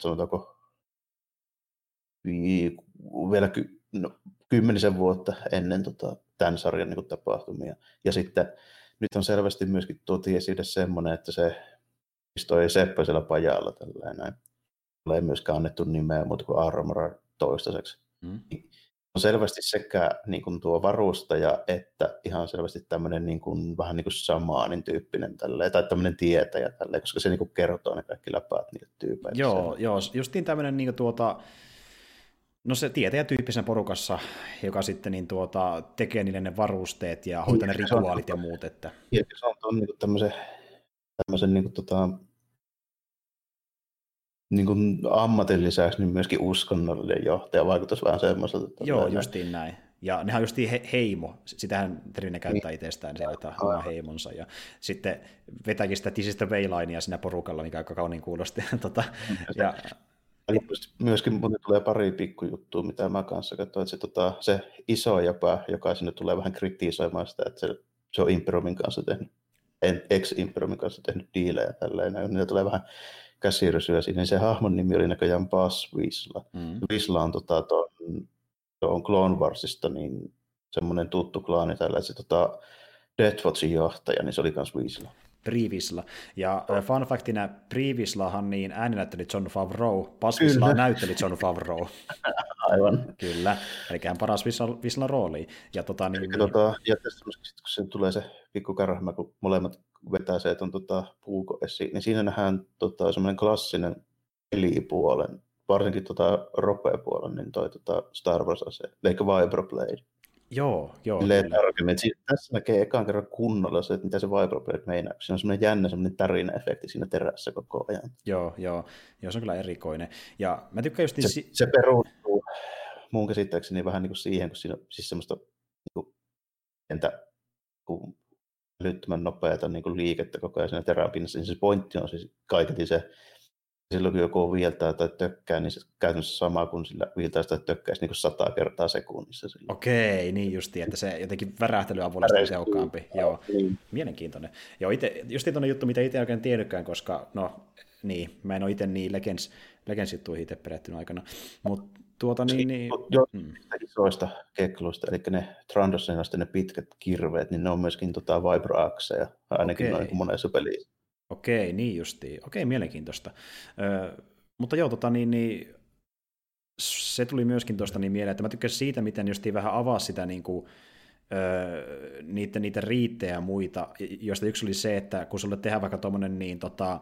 sanotaanko, vielä ky, no, kymmenisen vuotta ennen tota, tämän sarjan niin kuin, tapahtumia. Ja sitten nyt on selvästi myöskin tuotiin esille semmoinen, että se istui Seppäisellä pajalla tällainen. Ei myöskään annettu nimeä muuta kuin Armor toistaiseksi. Mm. On selvästi sekä niin kuin tuo varustaja että ihan selvästi tämmöinen niin kuin, vähän niin kuin samaanin tyyppinen tälleen, tai tämmöinen tietäjä tälleen, koska se niin kuin kertoo ne kaikki läpäät niille tyypeille. Joo, joo, justiin tämmöinen niin kuin tuota, No se tietäjätyyppisenä porukassa, joka sitten niin tuota, tekee niille ne varusteet ja hoitaa ne rituaalit ja muut. Että... Ja se on, on niin tämmöisen, tämmöisen niin kuin, tota, niin kuin ammatin lisäksi niin myöskin uskonnollinen johtaja vaikutus vähän semmoiselta. Joo, näin. justiin näin. Ja nehän on just he, heimo, sitähän Trine käyttää niin. itsestään, se vetää oma heimonsa, ja sitten vetääkin sitä tisistä veilinea siinä porukalla, mikä aika kauniin kuulosti. tota, ja, Myöskin muuten tulee pari pikkujuttua, mitä mä kanssa katsoin, että se, tota, se iso jäpä, joka sinne tulee vähän kritisoimaan sitä, että se, se on Imperumin kanssa tehnyt, ex-Imperumin kanssa tehnyt diilejä tälleen, ja niitä tulee vähän käsirysyä siinä, niin se hahmon nimi oli näköjään Buzz Wisla. Mm. Wisla on tota, ton, on Clone Warsista niin semmoinen tuttu klaani tällä, että se tota, Death Watchin johtaja, niin se oli myös Wisla. Privisla. Ja oh. fun factina, Privislahan niin ääninäytteli John Favreau, Pasvisla näytteli John Favreau. Aivan. Kyllä, eli hän paras Visla, Visla rooli. Ja, tota, niin, niin... Tota, ja tässä kun se tulee se pikku kärhmä, kun molemmat vetää se, että on tota, puuko esiin, niin siinä nähdään tota, semmoinen klassinen pelipuolen, varsinkin tota, rope-puolen, niin toi tota Star Wars ase, eli Vibroblade. Joo, joo. Tarkemmin. Tässä näkee ekaan kerran kunnolla se, että mitä se Vibroblade meinaa. Siinä on semmoinen jännä semmoinen tarina-efekti siinä terässä koko ajan. Joo, joo. joo se on kyllä erikoinen. Ja mä tykkään just... Niin... Se, se perustuu mun käsittääkseni vähän niin kuin siihen, kun siinä on siis semmoista niin kuin, entä, kun älyttömän nopeata niin kuin liikettä koko ajan siinä teräpinnassa, niin se pointti on siis kaiketi se, silloin kun joku viiltää tai tökkää, niin se käytännössä sama kuin sillä viiltää tai tökkäisi niin kuin sata kertaa sekunnissa. Silloin. Okei, niin justi, että se jotenkin värähtely on tehokkaampi. Joo, niin. mielenkiintoinen. Joo, ite, just tuonne juttu, mitä itse oikein tiedäkään, koska no, niin, mä en ole itse niin Legends, Legends juttuihin itse perehtynyt aikana, mutta tuota niin... niin jo, hmm. isoista kekluista, eli ne Trandosin ne pitkät kirveet, niin ne on myöskin tota Vibro-akseja, ainakin okay. noin monessa pelissä. Okei, niin justiin. Okei, mielenkiintoista. Ö, mutta joo, tota, niin, niin, se tuli myöskin tuosta niin mieleen, että mä tykkäsin siitä, miten justiin vähän avaa sitä niin kuin, ö, niitä, niitä riittejä ja muita, joista yksi oli se, että kun sulle tehdään vaikka tuommoinen niin, tota,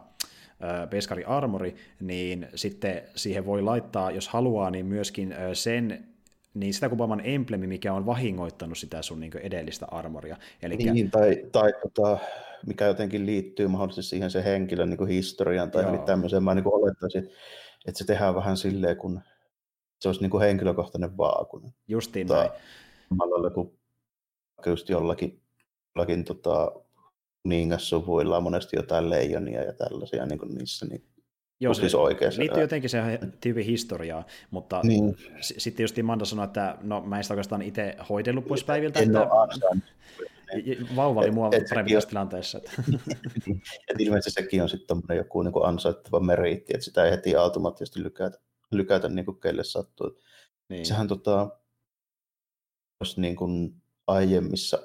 Peskari Armori, niin sitten siihen voi laittaa, jos haluaa, niin myöskin sen niin sitä kuvaavan emblemi, mikä on vahingoittanut sitä sun niin edellistä armoria. Elikkä... Niin, tai, tai tota, mikä jotenkin liittyy mahdollisesti siihen se henkilön niin historiaan tai Joo. tämmöiseen. Mä niin olettaisin, että se tehdään vähän silleen, kun se olisi niin kuin henkilökohtainen vaakuna. Justiin tota, näin. Samalla kuin just jollakin, jollakin tota, kuningassuvuilla on monesti jotain leijonia ja tällaisia niin kuin niissä, niin Joo, se siis oikeassa liittyy jotenkin se tyypin historiaa, mutta niin. s- sitten just Manda sanoi, että no mä en sitä oikeastaan itse hoidellut pois päiviltä, en että vauva oli mua paremmassa tilanteessa. et ilmeisesti sekin on sitten joku niin ansaittava meriitti, että sitä ei heti automaattisesti lykätä, lykätä niin kuin kelle sattuu. Niin. Sehän tota, jos niin kuin aiemmissa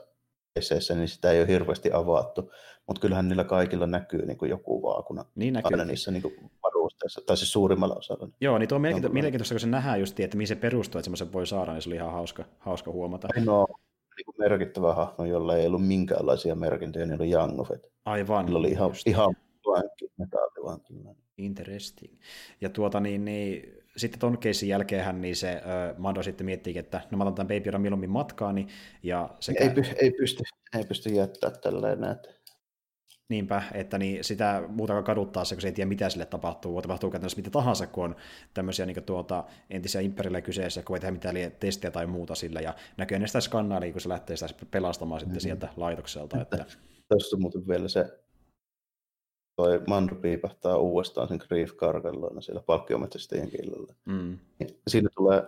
eseissä, niin sitä ei ole hirveästi avattu, mutta kyllähän niillä kaikilla näkyy niin kuin joku vaakuna niin näkyy. aina niissä niin kuin varusteissa, tai siis suurimmalla osalla. Joo, niin tuo on mielenkiintoista, mielenkiintoista kun se nähdään just, että mihin se perustuu, että semmoisen voi saada, niin se oli ihan hauska, hauska huomata. No, niin kuin merkittävä hahmo, jolla ei ollut minkäänlaisia merkintöjä, niin oli Young Aivan. Sillä oli ihan, ihan blankki metalli vaan. Interesting. Ja tuota niin, niin sitten ton keissin jälkeen niin se uh, Mando sitten miettii, että no mä otan tämän Baby mieluummin matkaani. Ja sekä... ei, ei, pysty, ei pysty jättää tälleen näitä. Niinpä, että niin sitä muuta kaduttaa se, kun se ei tiedä, mitä sille tapahtuu. Tapahtuu käytännössä mitä tahansa, kun on tämmöisiä niin tuota, entisiä imperille kyseessä, kun ei tehdä mitään testiä tai muuta sillä. Ja näköjään sitä skannaalia, kun se lähtee sitä pelastamaan sitten mm. sieltä laitokselta. Että... Tuossa muuten vielä se toi Mandru piipahtaa uudestaan sen Grief Karkelloina siellä palkkiometsästäjien killalla. Mm. Siinä tulee,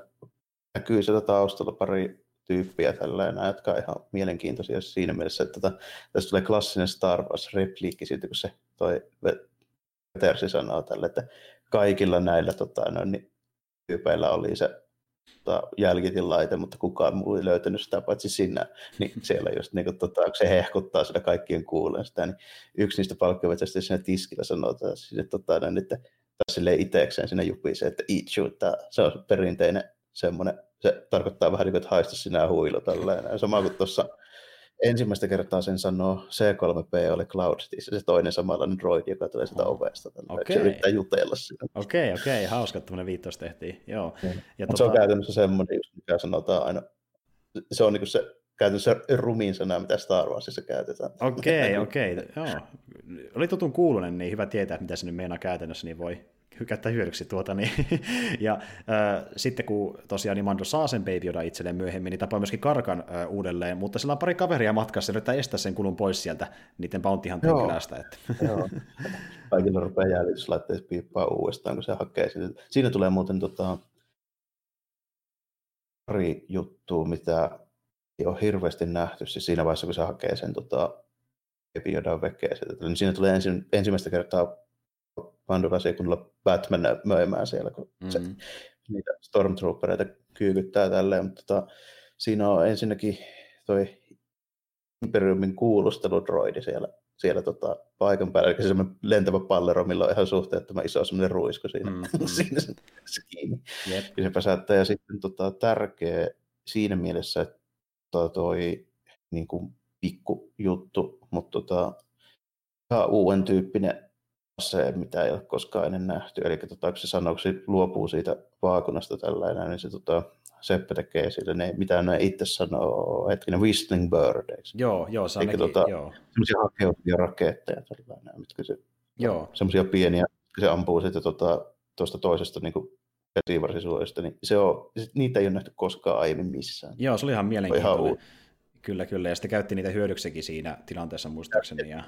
näkyy sieltä taustalla pari tyyppiä tällä jotka on ihan mielenkiintoisia siinä mielessä, että tota, tässä tulee klassinen Star Wars-repliikki siitä, kun se toi Vetersi sanoo tälle, että kaikilla näillä tota, no, niin, tyypeillä oli se tota, jälkitinlaite, mutta kukaan muu ei löytänyt sitä paitsi sinä, niin siellä just niin kuin, tota, se hehkuttaa sitä kaikkien kuulen sitä, niin yksi niistä palkkiovetäjistä siinä tiskillä sanoo sinne, tota, no, että sille itsekseen sinne jupisee, että eat shoot, se on perinteinen semmoinen, se tarkoittaa vähän niin kuin, että haista sinä huilo tällainen. Sama kuin tuossa ensimmäistä kertaa sen sanoo C3P oli Cloud, se toinen samanlainen droid, joka tulee sitä ovesta. Okay. Se yrittää jutella sinne. Okei, okay, okei, okay. hauska, että tämmöinen viittaus tehtiin. Joo. Ja, ja tota... Se on tota- käytännössä semmoinen, mikä sanotaan aina, se on niin se käytännössä rumiin sana, mitä Star Warsissa käytetään. Okei, okay, okei, okay. joo. Oli tutun kuulunen, niin hyvä tietää, mitä se nyt meinaa käytännössä, niin voi käyttää hyödyksi tuota, niin, ja äh, sitten kun tosiaan niin Mando saa sen Baby Yoda itselleen myöhemmin, niin tapaa myöskin Karkan äh, uudelleen, mutta sillä on pari kaveria matkassa, yrittää estää sen kulun pois sieltä niiden Bounty Hunterin kylästä. Että. Joo. Kaikilla rupeaa jäljityslaitteessa piippaa uudestaan, kun se hakee sinne. Siinä tulee muuten tota, pari juttua, mitä ei ole hirveästi nähty siis siinä vaiheessa, kun se hakee sen tota, Baby Yodan vekeä. Niin siinä tulee ensin, ensimmäistä kertaa Mando pääsee kunnolla Batman möimään siellä, kun mm-hmm. se niitä Stormtroopereita kyykyttää tälleen, mutta tota, siinä on ensinnäkin toi Imperiumin kuulusteludroidi siellä, siellä tota, paikan päällä, eli semmoinen lentävä pallero, millä on ihan suhteettoman iso semmoinen ruisko siinä, mm-hmm. siinä se, kiinni. Yep. Ja se päsäyttää, ja sitten tota, tärkeä siinä mielessä, että toi, toi niin kuin pikku juttu, mutta tota, ihan uuden tyyppinen se, mitä ei ole koskaan ennen nähty. Eli tota, kun se sanoo, kun se luopuu siitä vaakunasta tällainen, niin se tota, Seppä tekee sille, ne, mitä ne itse sanoo, hetkinen, whistling bird. Joo, joo, se ainakin, tota, joo. Semmoisia hakeutuvia raketteja tällainen, mitkä se, joo. semmoisia pieniä, kun se ampuu sitten tuota, tuosta toisesta niin kuin käsivarsisuojasta, niin se on, niitä ei ole nähty koskaan aiemmin missään. Joo, se oli ihan mielenkiintoinen. Ihan kyllä, kyllä, ja sitten käytti niitä hyödyksekin siinä tilanteessa muistaakseni. Ja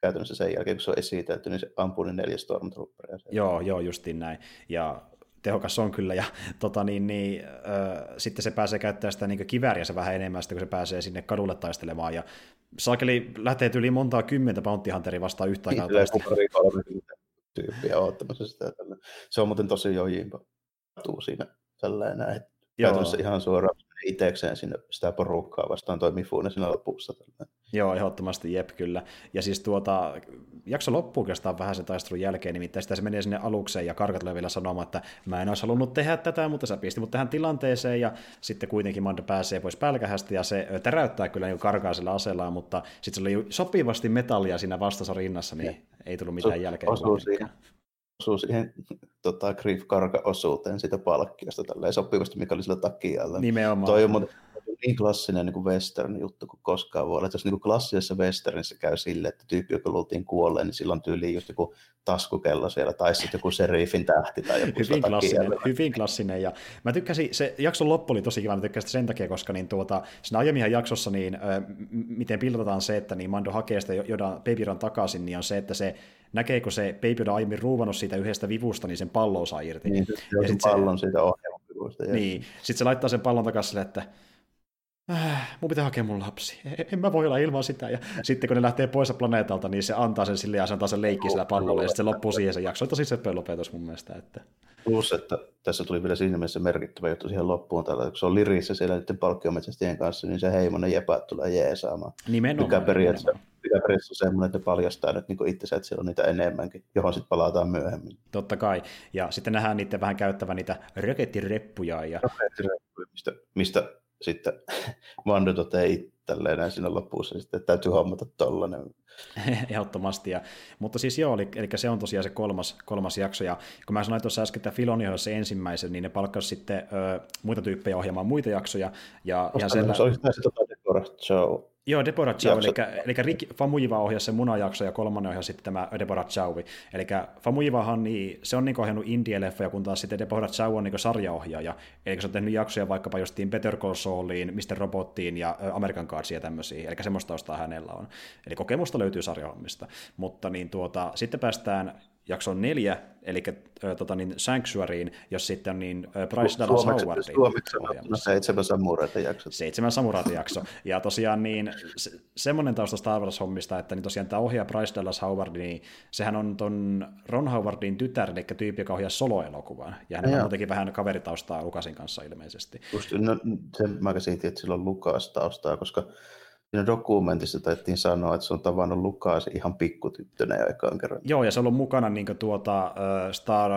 käytännössä sen jälkeen, kun se on esitelty, niin se ampuu ne neljä Stormtrooperia. Joo, joo, justiin näin. Ja tehokas on kyllä, ja tota, niin, niin, äh, sitten se pääsee käyttämään sitä niin kivääriä se vähän enemmän, sitten kun se pääsee sinne kadulle taistelemaan, ja saakeli lähtee yli montaa kymmentä Bounty Hunteria vastaan yhtä aikaa tyyppiä ottamassa sitä. Se on muuten tosi jojimpa siinä tällainen, että käytännössä ihan suoraan itsekseen sinne sitä porukkaa vastaan toi Mifune siinä lopussa. Joo, ehdottomasti jep kyllä. Ja siis tuota, jakso loppuu oikeastaan vähän sen taistelun jälkeen, nimittäin sitä se menee sinne alukseen ja Karka tulee vielä sanomaan, että mä en olisi halunnut tehdä tätä, mutta sä pisti mut tähän tilanteeseen ja sitten kuitenkin Mando pääsee pois pälkähästä ja se täräyttää kyllä niin karkaa sillä aseellaan, mutta sitten se oli sopivasti metallia siinä vastassa rinnassa, niin ja. ei tullut mitään jälkeen. Osuu siihen, osuu siihen tota, Grief Karka-osuuteen sitä palkkiosta tälleen sopivasti, mikä oli sillä takialla. Nimenomaan. Toi on niin klassinen niin kuin western juttu kuin koskaan voi olla. Että jos niin kuin klassisessa westernissa käy sille, että tyyppi, joka luultiin kuolleen, niin silloin tyyliin just joku taskukello siellä, tai sitten joku serifin tähti tai joku hyvin klassinen, hyvin klassinen, ja mä tykkäsin, se jakson loppu oli tosi kiva, mä tykkäsin sen takia, koska niin tuota, siinä aiemminhan jaksossa, niin, ö, miten pilotetaan se, että niin Mando hakee sitä Jodan Baby takaisin, niin on se, että se näkee, kun se Baby Yoda aiemmin ruuvannut siitä yhdestä vivusta, niin sen pallo saa irti. Niin, se, ja sen pallon se, siitä ohjelmavivusta. Niin, sitten se laittaa sen pallon takaisin että äh, mun pitää hakea mun lapsi, en mä voi olla ilman sitä. Ja sitten kun ne lähtee pois planeetalta, niin se antaa sen sille ja se antaa sen leikki sillä pallolla, ja sitten se loppuu siihen se jakso. Tosi seppö lopetus mun mielestä. Että... Plus, että tässä tuli vielä siinä mielessä merkittävä juttu siihen loppuun, tällä, kun se on lirissä siellä niiden palkkiometsästien kanssa, niin se heimonen jäpäät tulee jeesaamaan. Nimenomaan. Mikä periaatteessa, mikä periaatteessa on semmoinen, että ne paljastaa nyt niin itse, että siellä on niitä enemmänkin, johon sitten palataan myöhemmin. Totta kai. Ja sitten nähdään niiden vähän käyttävän niitä rökettireppuja. Ja... Rökettireppuja, mistä, mistä sitten Mando totei tälleen siinä lopussa, sitten että täytyy hommata tollainen. Ehdottomasti, ja, mutta siis joo, eli, eli, se on tosiaan se kolmas, kolmas jakso, ja kun mä sanoin tuossa äsken, että Filoni on se ensimmäisen, niin ne palkkasi sitten ö, muita tyyppejä ohjaamaan muita jaksoja, ja Koska ihan Se oli se tota Show Joo, Deborah Chow, eli, eli Rick Famujiva ohjasi sen munajakso ja kolmannen ohjasi sitten tämä Deborah Chow. Eli Famujivahan, niin, se on niin ohjannut indie-leffoja, kun taas sitten Deborah Chow on niin sarjaohjaaja. Eli se on tehnyt jaksoja vaikkapa justiin Better Call Sauliin, Mr. Robottiin ja American Cardsia ja tämmöisiä. Eli semmoista taustaa hänellä on. Eli kokemusta löytyy sarjahommista. Mutta niin tuota, sitten päästään jakson neljä, eli äh, tota, niin Sanctuaryin, jos sitten niin äh, Bryce Dallas Howardin Suomeksi no, seitsemän samuraita jakso. Seitsemän samuraita jakso. Ja tosiaan niin, se, semmoinen tausta Star Wars-hommista, että niin tosiaan tämä ohjaa Bryce Dallas Howard, niin sehän on ton Ron Howardin tytär, eli tyyppi, joka ohjaa solo-elokuvan. Ja hän on muutenkin vähän kaveritaustaa Lukasin kanssa ilmeisesti. Just, no, sen mä käsitin, että sillä on Lukas taustaa, koska Siinä dokumentissa taittiin sanoa, että se on tavannut Lukas ihan pikkutyttönä jo ekaan kerran. Joo, ja se on ollut mukana niin kuin, tuota, Star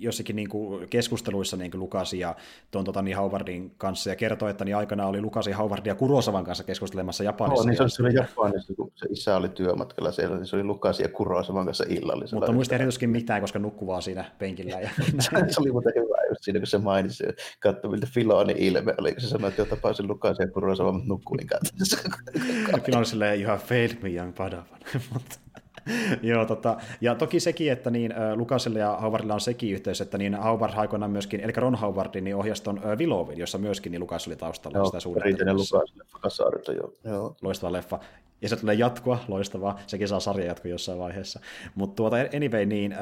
jossakin niin kuin, keskusteluissa niin kuin Lukas ja tuon tuota, niin Howardin kanssa, ja kertoi, että niin aikana oli Lukas ja Howard ja Kurosavan kanssa keskustelemassa Japanissa. Oh, niin se oli, se oli Japanissa, kun se isä oli työmatkalla siellä, niin se oli Lukas ja Kurosavan kanssa illallisella. Mutta muista erityisesti mitään, koska nukkuu vaan siinä penkillä. Ja... se oli muuten hyvä just siinä, kun se mainitsi, katso miltä Filonin ilme oli, kun se sanoi, että jo tapasin Lukas ja Kurosavan, mutta nukkuin kanssa. Kyllä on silleen, you have failed me, young padawan. Joo, tota, ja toki sekin, että niin, Lukasilla ja Howardilla on sekin yhteys, että niin Howard aikoinaan myöskin, eli Ron Howardin niin ohjaston Willovin, jossa myöskin niin Lukas oli taustalla Joo, sitä suunnittelemassa. Joo. joo. Loistava leffa. Ja se tulee jatkoa, loistavaa. Sekin saa sarja jatko jossain vaiheessa. Mutta tuota, anyway, niin, äh,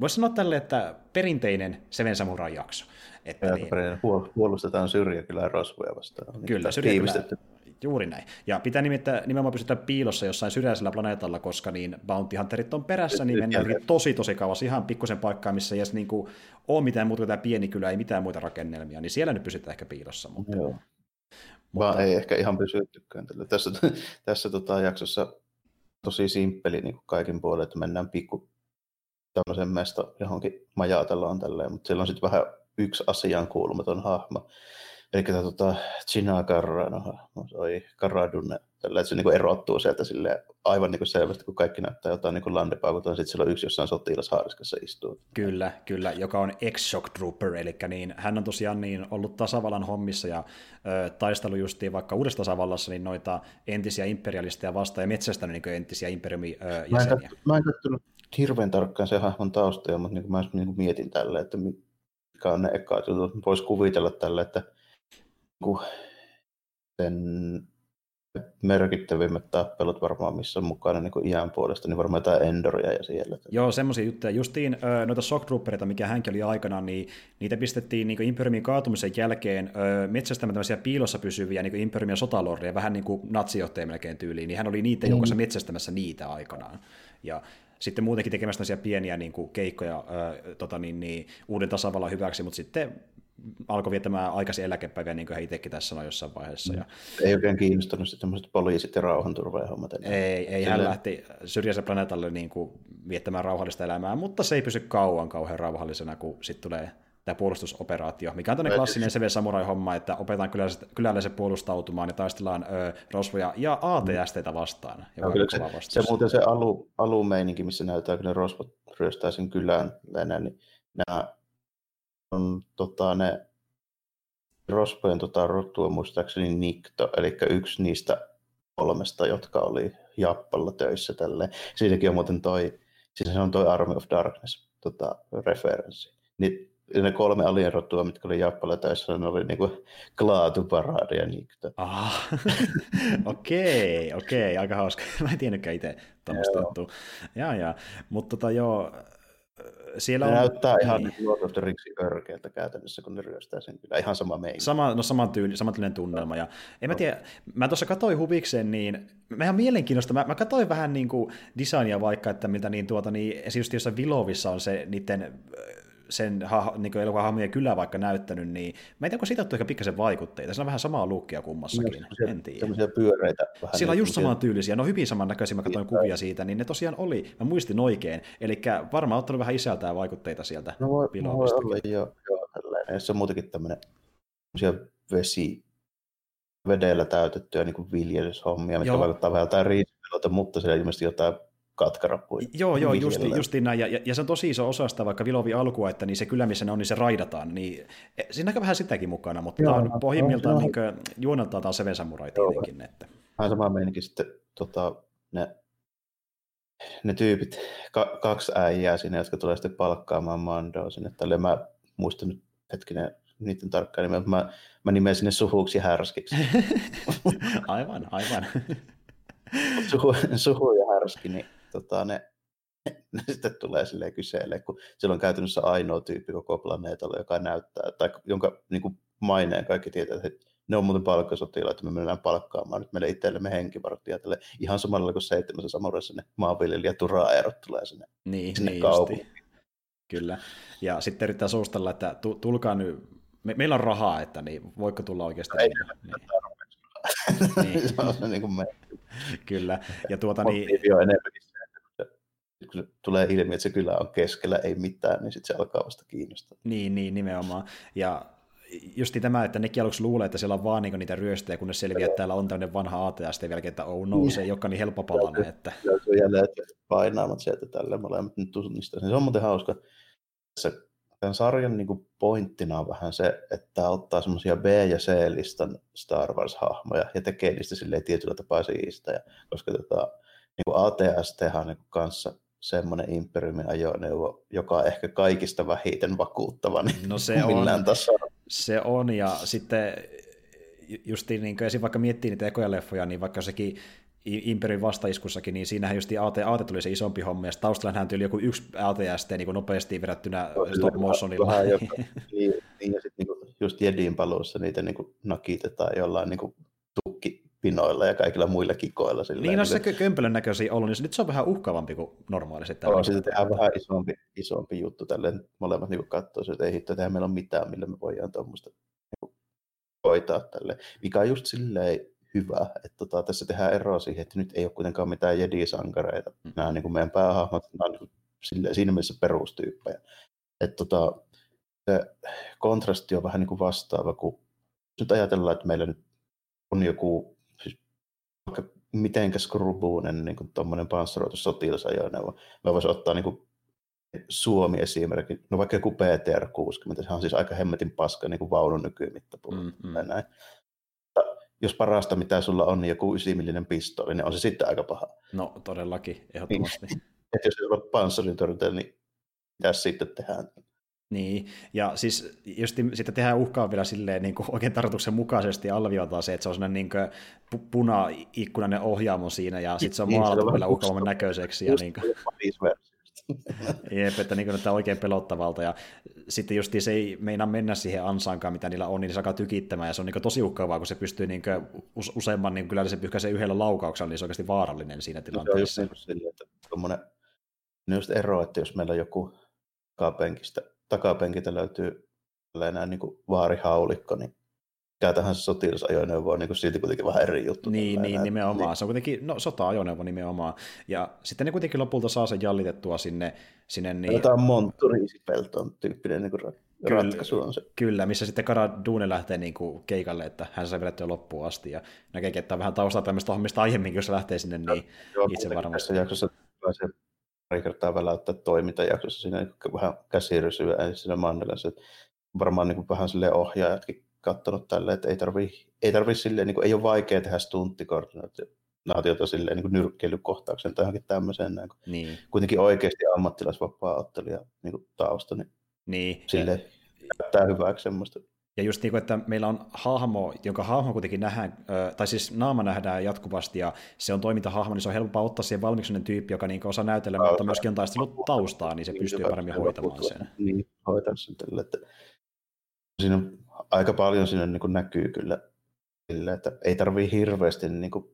voisi sanoa tälle, että perinteinen Seven Samurai jakso. Että Ja niin, puol- puolustetaan syrjäkylän rosvoja vastaan. Niin Kyllä, tämä syrjäkylä, tiivistetty. Juuri näin. Ja pitää nimittäin nimenomaan pysytä piilossa jossain syrjäisellä planeetalla, koska niin Bounty Hunterit on perässä, niin mennään tosi tosi kauas ihan pikkusen paikkaan, missä ei edes niin kuin, ole mitään muuta kuin tämä pieni kylä, ei mitään muita rakennelmia, niin siellä nyt pysytään ehkä piilossa. Mutta, Joo. mutta Vaan ei ehkä ihan pysyttykään tällä. Tässä, tässä tota, jaksossa tosi simppeli niin kuin kaikin puolin, että mennään pikku tämmöisen mesta johonkin majatellaan tälleen, mutta siellä on sitten vähän yksi asiaan kuulumaton hahmo. Eli tämä tota, Gina Carrano hahmo, oi Carradune, tällä, että se niin erottuu sieltä silleen, aivan niin kuin selvästi, kun kaikki näyttää jotain niin landepaukuta, sitten siellä on yksi jossain sotilashaariskassa istuu. Kyllä, kyllä, joka on ex-shock trooper, eli niin, hän on tosiaan niin ollut tasavallan hommissa ja ö, taistellut justiin vaikka uudessa tasavallassa niin noita entisiä imperialisteja vastaan ja metsästänyt niin entisiä imperiumin ö, Mä en, katsonut hirveän tarkkaan sen hahmon taustoja, mutta niin mä niin mietin tälle, että mikä on ne ekat jutut. Voisi kuvitella tälle, että niin sen merkittävimmät tappelut varmaan, missä on mukana niin iän puolesta, niin varmaan jotain Endoria ja siellä. Joo, semmoisia juttuja. Justiin noita shock troopereita, mikä hänkin oli aikanaan, niin niitä pistettiin niin Imperiumin kaatumisen jälkeen metsästämään tämmöisiä piilossa pysyviä niin Imperiumin sotalordeja, vähän niin kuin natsijohtaja melkein tyyliin, niin hän oli niitä Mm. joukossa metsästämässä niitä aikanaan. Ja sitten muutenkin tekemässä pieniä niin kuin keikkoja ö, tota, niin, niin, uuden tasavallan hyväksi, mutta sitten alkoi viettämään aikaisin eläkepäiviä, niin kuin hän itsekin tässä sanoi jossain vaiheessa. Ja Ei oikein kiinnostunut sitten tämmöiset poliisit ja rauhanturva hommat. enää. ei, ei hän Silleen- lähti syrjäiselle planeetalle niin kuin viettämään rauhallista elämää, mutta se ei pysy kauan kauhean rauhallisena, kun sitten tulee tämä puolustusoperaatio, mikä on tämmöinen klassinen CV Samurai-homma, että opetetaan kyläläiset, kyläläiset puolustautumaan ja taistellaan ö, rosvoja ja ATSTtä vastaan, joka Joo, on kyllä se, kova se vastus. muuten se alu, alumeininki, missä näyttää, kun ne rosvot ryöstää sen kylän leneen, niin nämä on tota, ne rosvojen tota, rotu on muistaakseni Nikto, eli yksi niistä kolmesta, jotka oli Jappalla töissä tälleen. Siinäkin on muuten toi, siis se on toi Army of Darkness tota, referenssi. Niin ne kolme alienrotua, mitkä oli Jappalla töissä, ne oli niinku Klaatu, Parade ja Nikto. Ah, okei, okei, aika hauska. Mä en tiennytkään itse tämmöistä juttua. Jaa, jaa. Mutta tota joo, siellä Ne on... näyttää ihan niin. niin. Lord of the Ringsin örkeältä käytännössä, kun ne ryöstää sen kyllä. Ihan sama meininki. Sama, no saman tyyli, samantyylinen tunnelma. Ja en mä tiedä, mä tuossa katsoin huvikseen, niin mä ihan mielenkiinnosta, mä, mä katsoin vähän niin kuin designia vaikka, että miltä niin tuota, niin esimerkiksi jossain Vilovissa on se niiden sen ha, niin elokuvan hahmojen kyllä vaikka näyttänyt, niin mä en tiedä, onko siitä otettu ehkä pikkasen vaikutteita. Se on vähän samaa lookia kummassakin, en tiedä. Pyöreitä. Vähän Siellä on niin just semmosia- samantyylisiä, no hyvin samannäköisiä, mä katsoin kuvia siitä, niin ne tosiaan oli, mä muistin oikein, eli varmaan ottanut vähän isältään vaikutteita sieltä No voi, no voi olla, joo, joo tällainen. Se on muutenkin tämmöinen vesi, vedellä täytettyjä niin viljelyshommia, mitkä Joo. vaikuttaa vähän jotain riisipelota, mutta siellä ilmeisesti jotain katkarappuja. Joo, joo, justi, viljellään. justiin näin, ja, ja, ja se on tosi iso osa sitä vaikka Vilovi alkua, että niin se kylä, missä ne on, niin se raidataan, niin e, siinä on vähän sitäkin mukana, mutta Joo, tämä no, on pohjimmiltaan no, niin kuin, juoneltaan taas Seven Samurai tietenkin, että Vähän sama meininki sitten tota, ne, ne tyypit, ka, kaksi äijää sinne, jotka tulee sitten palkkaamaan Mandoa sinne. Tälle mä muistan nyt hetkinen niiden tarkkaan nimeä, mutta mä, mä nimesin ne suhuksi ja härskiksi. aivan, aivan. Suhu, suhu ja härski, niin tota, ne, ne sitten tulee silleen kyselee, kun siellä on käytännössä ainoa tyyppi koko planeetalla, joka näyttää, tai jonka niin kuin maineen kaikki tietää, että ne on muuten palkkasotilaita, me mennään palkkaamaan nyt meille itsellemme henkivarttia, tälle ihan samalla kuin seitsemässä samurassa ne maanviljelijä Tura-erot tulee sinne, niin, sinne niin kaupunkiin. Kyllä. Ja sitten yrittää suustella, että tu- tulkaa nyt, me, meillä on rahaa, että niin voiko tulla oikeasti. Ei niin, niin, Niin. se on se niin kuin me. kyllä. Ja tuota niin, Motiivi on enemmänkin se, että kun se, kun se tulee ilmi, että se kyllä on keskellä, ei mitään, niin sitten se alkaa vasta kiinnostaa. Niin, niin, nimenomaan. Ja justi tämä, että nekin aluksi luulee, että siellä on vaan niin niitä ryöstöjä, kunnes selviää, että täällä on tämmöinen vanha AT, ja sitten vieläkin, että oh no, se ei olekaan niin helppopalainen, että Ja se on jälleen että painaamat sieltä tälle molemmat nyt tunnistaa. Se on muuten hauska. Se, tämän sarjan niin kuin pointtina on vähän se, että ottaa semmoisia B- ja C-listan Star Wars-hahmoja ja tekee niistä silleen tietyllä tapaa siistejä. Koska tota, niin kuin ATST on niin kanssa semmoinen Imperiumin ajoneuvo, joka on ehkä kaikista vähiten vakuuttava niin no se millään on, tasolla. Se on, ja sitten justiin, niin kuin, vaikka miettii niitä ekoja leffoja, niin vaikka sekin Imperin vastaiskussakin, niin siinähän just AT, AT tuli se isompi homma, ja taustalla hän tyyli joku yksi ATST niin kuin nopeasti verrattuna stop motionilla. Niin, niin, ja sitten niin just Jedin paluussa niitä niin nakitetaan jollain niin kuin tukkipinoilla ja kaikilla muilla kikoilla. Sillä niin, no se niin, kömpelön näköisiä ollut, niin nyt se on vähän uhkaavampi kuin normaalisti. On, sitten tehdään vähän isompi, isompi juttu tälleen, molemmat niin katsoo, että ei hitto, meillä on mitään, millä me voidaan tuommoista niin hoitaa tälle, mikä on just silleen hyvä. Että tota, tässä tehdään eroa siihen, että nyt ei ole kuitenkaan mitään jedi-sankareita. Mm. Nämä niin kuin meidän päähahmot, nämä on niin kuin sille, siinä mielessä perustyyppejä. Että tota, se kontrasti on vähän niin kuin vastaava, kun nyt ajatellaan, että meillä nyt on joku, vaikka mitenkä skrubuunen niin tuommoinen panssaroitu sotilasajoneuvo. Mä voisin ottaa niin kuin Suomi esimerkiksi, no vaikka joku PTR-60, se on siis aika hemmetin paska niin kuin vaunun nykymittapuolella. Mm, mm. Näin jos parasta mitä sulla on, niin joku 9 pistooli, niin on se sitten aika paha. No todellakin, ehdottomasti. Niin. että jos ei ole panssarintorjunta, niin mitä sitten tehdään? Niin, ja siis just sitten tehdään uhkaa vielä silleen niin kuin oikein tarkoituksen mukaisesti alvioitaan se, että se on sellainen niin pu- puna-ikkunainen ohjaamo siinä, ja sitten se on niin, maalattu vielä uhkaavamman näköiseksi. Ja niin kuin... Jep, että, niin kuin, että oikein pelottavalta. Ja sitten just se ei meinaa mennä siihen ansaankaan, mitä niillä on, niin se alkaa tykittämään. Ja se on niin tosi uhkaavaa, kun se pystyy niin kuin, useamman, niin kyllä se pyyhkäisee yhdellä laukauksella, niin se on oikeasti vaarallinen siinä tilanteessa. Se on just niin sille, että tuommoinen just ero, että jos meillä joku takapenkistä, takapenkitä löytyy enää niin kuin vaarihaulikko, niin mikä tahansa sotilasajoneuvo on niin silti kuitenkin vähän eri juttu. Niin, niin nimenomaan. Niin. Se on kuitenkin no, sota-ajoneuvo nimenomaan. Ja sitten ne kuitenkin lopulta saa sen jallitettua sinne. sinne niin... Tämä on Montturiisipelton tyyppinen niin kuin kyllä, ratkaisu on se. Kyllä, missä sitten Kara Dune lähtee niin kuin keikalle, että hän saa vedettyä loppuun asti. Ja näkee, että on vähän taustaa tämmöistä hommista aiemminkin, jos se lähtee sinne, niin Joo, itse varmasti. Tässä jaksossa se pari kertaa väläyttää toimintajaksossa siinä vähän käsirysyä siinä Mandelassa. Varmaan niin kuin vähän sille ohjaajatkin katsonut tälle, että ei tarvi, ei tarvi silleen, niin kuin, ei ole vaikea tehdä stuntikoordinaatiota silleen niin nyrkkeilykohtauksen tai johonkin tämmöiseen. Näin, niin. Kuitenkin oikeasti ammattilaisvapaa-ottelija niin kuin tausta, niin, niin. silleen näyttää hyväksi semmoista. Ja just niin kuin, että meillä on hahmo, jonka hahmo kuitenkin nähdään, tai siis naama nähdään jatkuvasti, ja se on toimintahahmo, niin se on helpompaa ottaa siihen valmiiksi tyyppi, joka niin osaa näytellä, mutta myöskin on taistellut taustaa, niin se niin, pystyy paremmin hoitamaan sen. Niin, hoitaa sen tälle, että siinä on aika paljon siinä niin kuin näkyy kyllä että ei tarvii hirveästi niin kuin,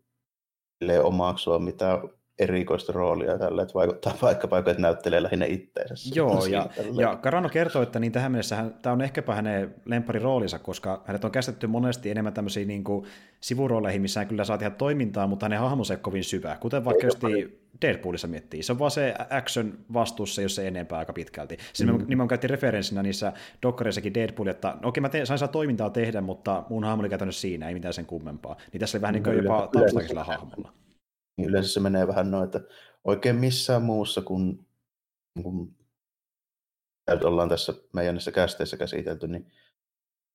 omaksua mitään erikoista roolia tällä, että vaikuttaa vaikka että näyttelee lähinnä itteensä. Joo, ja, ja Carano kertoo, että niin tähän mennessä hän, tämä on ehkäpä hänen roolinsa, koska hänet on käsitetty monesti enemmän tämmöisiin niin kuin, sivurooleihin, missä hän kyllä saa tehdä toimintaa, mutta hänen hahmonsa ei kovin syvä, kuten vaikka just Deadpoolissa miettii. Se on vaan se action vastuussa, jos se enempää aika pitkälti. Siinä mm. nimenomaan käytiin referenssinä niissä dokkareissakin Deadpool, että no, okei mä te, sain saa toimintaa tehdä, mutta mun hahmo oli käytännössä siinä, ei mitään sen kummempaa. Niin tässä oli vähän niin kuin jopa taustakin sillä hahmolla. Niin yleensä se menee vähän noin, että oikein missään muussa kuin, niin kuin ollaan tässä meidän näissä kästeissä käsitelty, niin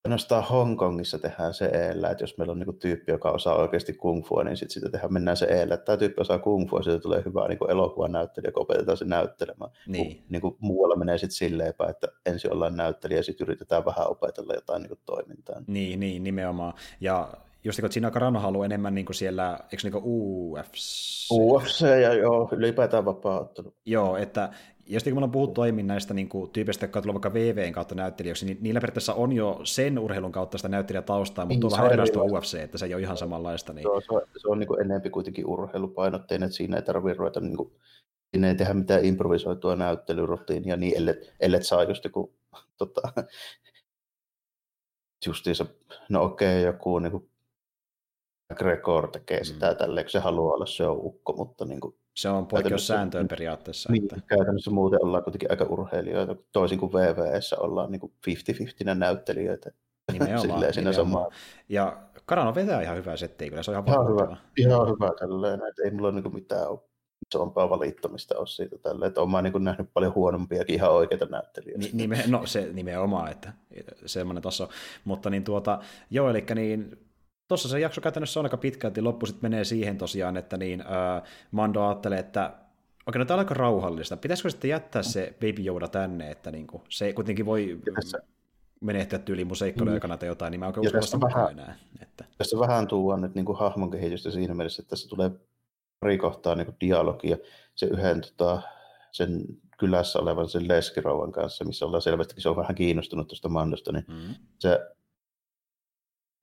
ainoastaan Hongkongissa tehdään se eellä, että jos meillä on niin tyyppi, joka osaa oikeasti kung fua, niin sitten sitä tehdään, mennään se eellä. Tämä tyyppi osaa kung fua, siitä tulee hyvä niin elokuvan näyttelijä, kun opetetaan se näyttelemään. Niin. Kun, niin kuin muualla menee sitten silleen, että ensin ollaan näyttelijä ja sitten yritetään vähän opetella jotain niin toimintaa. Niin, niin, nimenomaan. Ja just niin kuin Gina Carano haluaa enemmän niin kuin siellä, eikö niin kuin UFC? UFC ja joo, ylipäätään vapaa Joo, että jos niin me ollaan puhuttu aiemmin näistä niin kuin, tyypeistä, jotka tulevat vaikka VVn kautta näyttelijöiksi, niin niillä periaatteessa on jo sen urheilun kautta sitä näyttelijätaustaa, mutta niin, on vähän erilaista UFC, että se ei ole ihan samanlaista. Niin... Joo, se on, se on niin kuin enemmän kuitenkin urheilupainotteinen, että siinä ei tarvitse ruveta niin kuin, siinä ei tehdä mitään improvisoitua näyttelyrutiinia, niin ellet, ellet saa just joku tota, justiinsa, no okei, okay, joku niin kuin Gregor tekee mm. sitä tälleen, kun se haluaa olla show-ukko, mutta niin kuin, se on sääntöön periaatteessa. Niin, että... käytännössä muuten ollaan kuitenkin aika urheilijoita, toisin kuin VVS ollaan niin 50-50 näyttelijöitä. Nimenomaan, siinä nimenomaan. Ja Karano vetää ihan hyvää settiä, kyllä se on ihan, ihan hyvä. Ihan hyvä tälleen, että ei mulla niin mitään isompaa valittamista ole siitä tälle, että olen niin nähnyt paljon huonompiakin ihan oikeita näyttelijöitä. Nime, no se nimenomaan, että semmoinen taso. Mutta niin tuota, joo, eli niin tuossa se jakso käytännössä on aika pitkälti, loppu sitten menee siihen tosiaan, että niin, äh, Mando ajattelee, että okei, no tämä on aika rauhallista. Pitäisikö sitten jättää se Baby Yoda tänne, että niin kuin, se kuitenkin voi tässä, menehtyä tyyliin mun seikkailujen mm. aikana tai jotain, niin mä oikein uskalla vähän, enää. Että... Tässä vähän tuodaan nyt niin kuin hahmon kehitystä siinä mielessä, että tässä tulee pari kohtaa niin dialogia se yhden tota, sen kylässä olevan sen leskirouvan kanssa, missä ollaan selvästikin, se on vähän kiinnostunut tuosta Mandosta, niin mm. se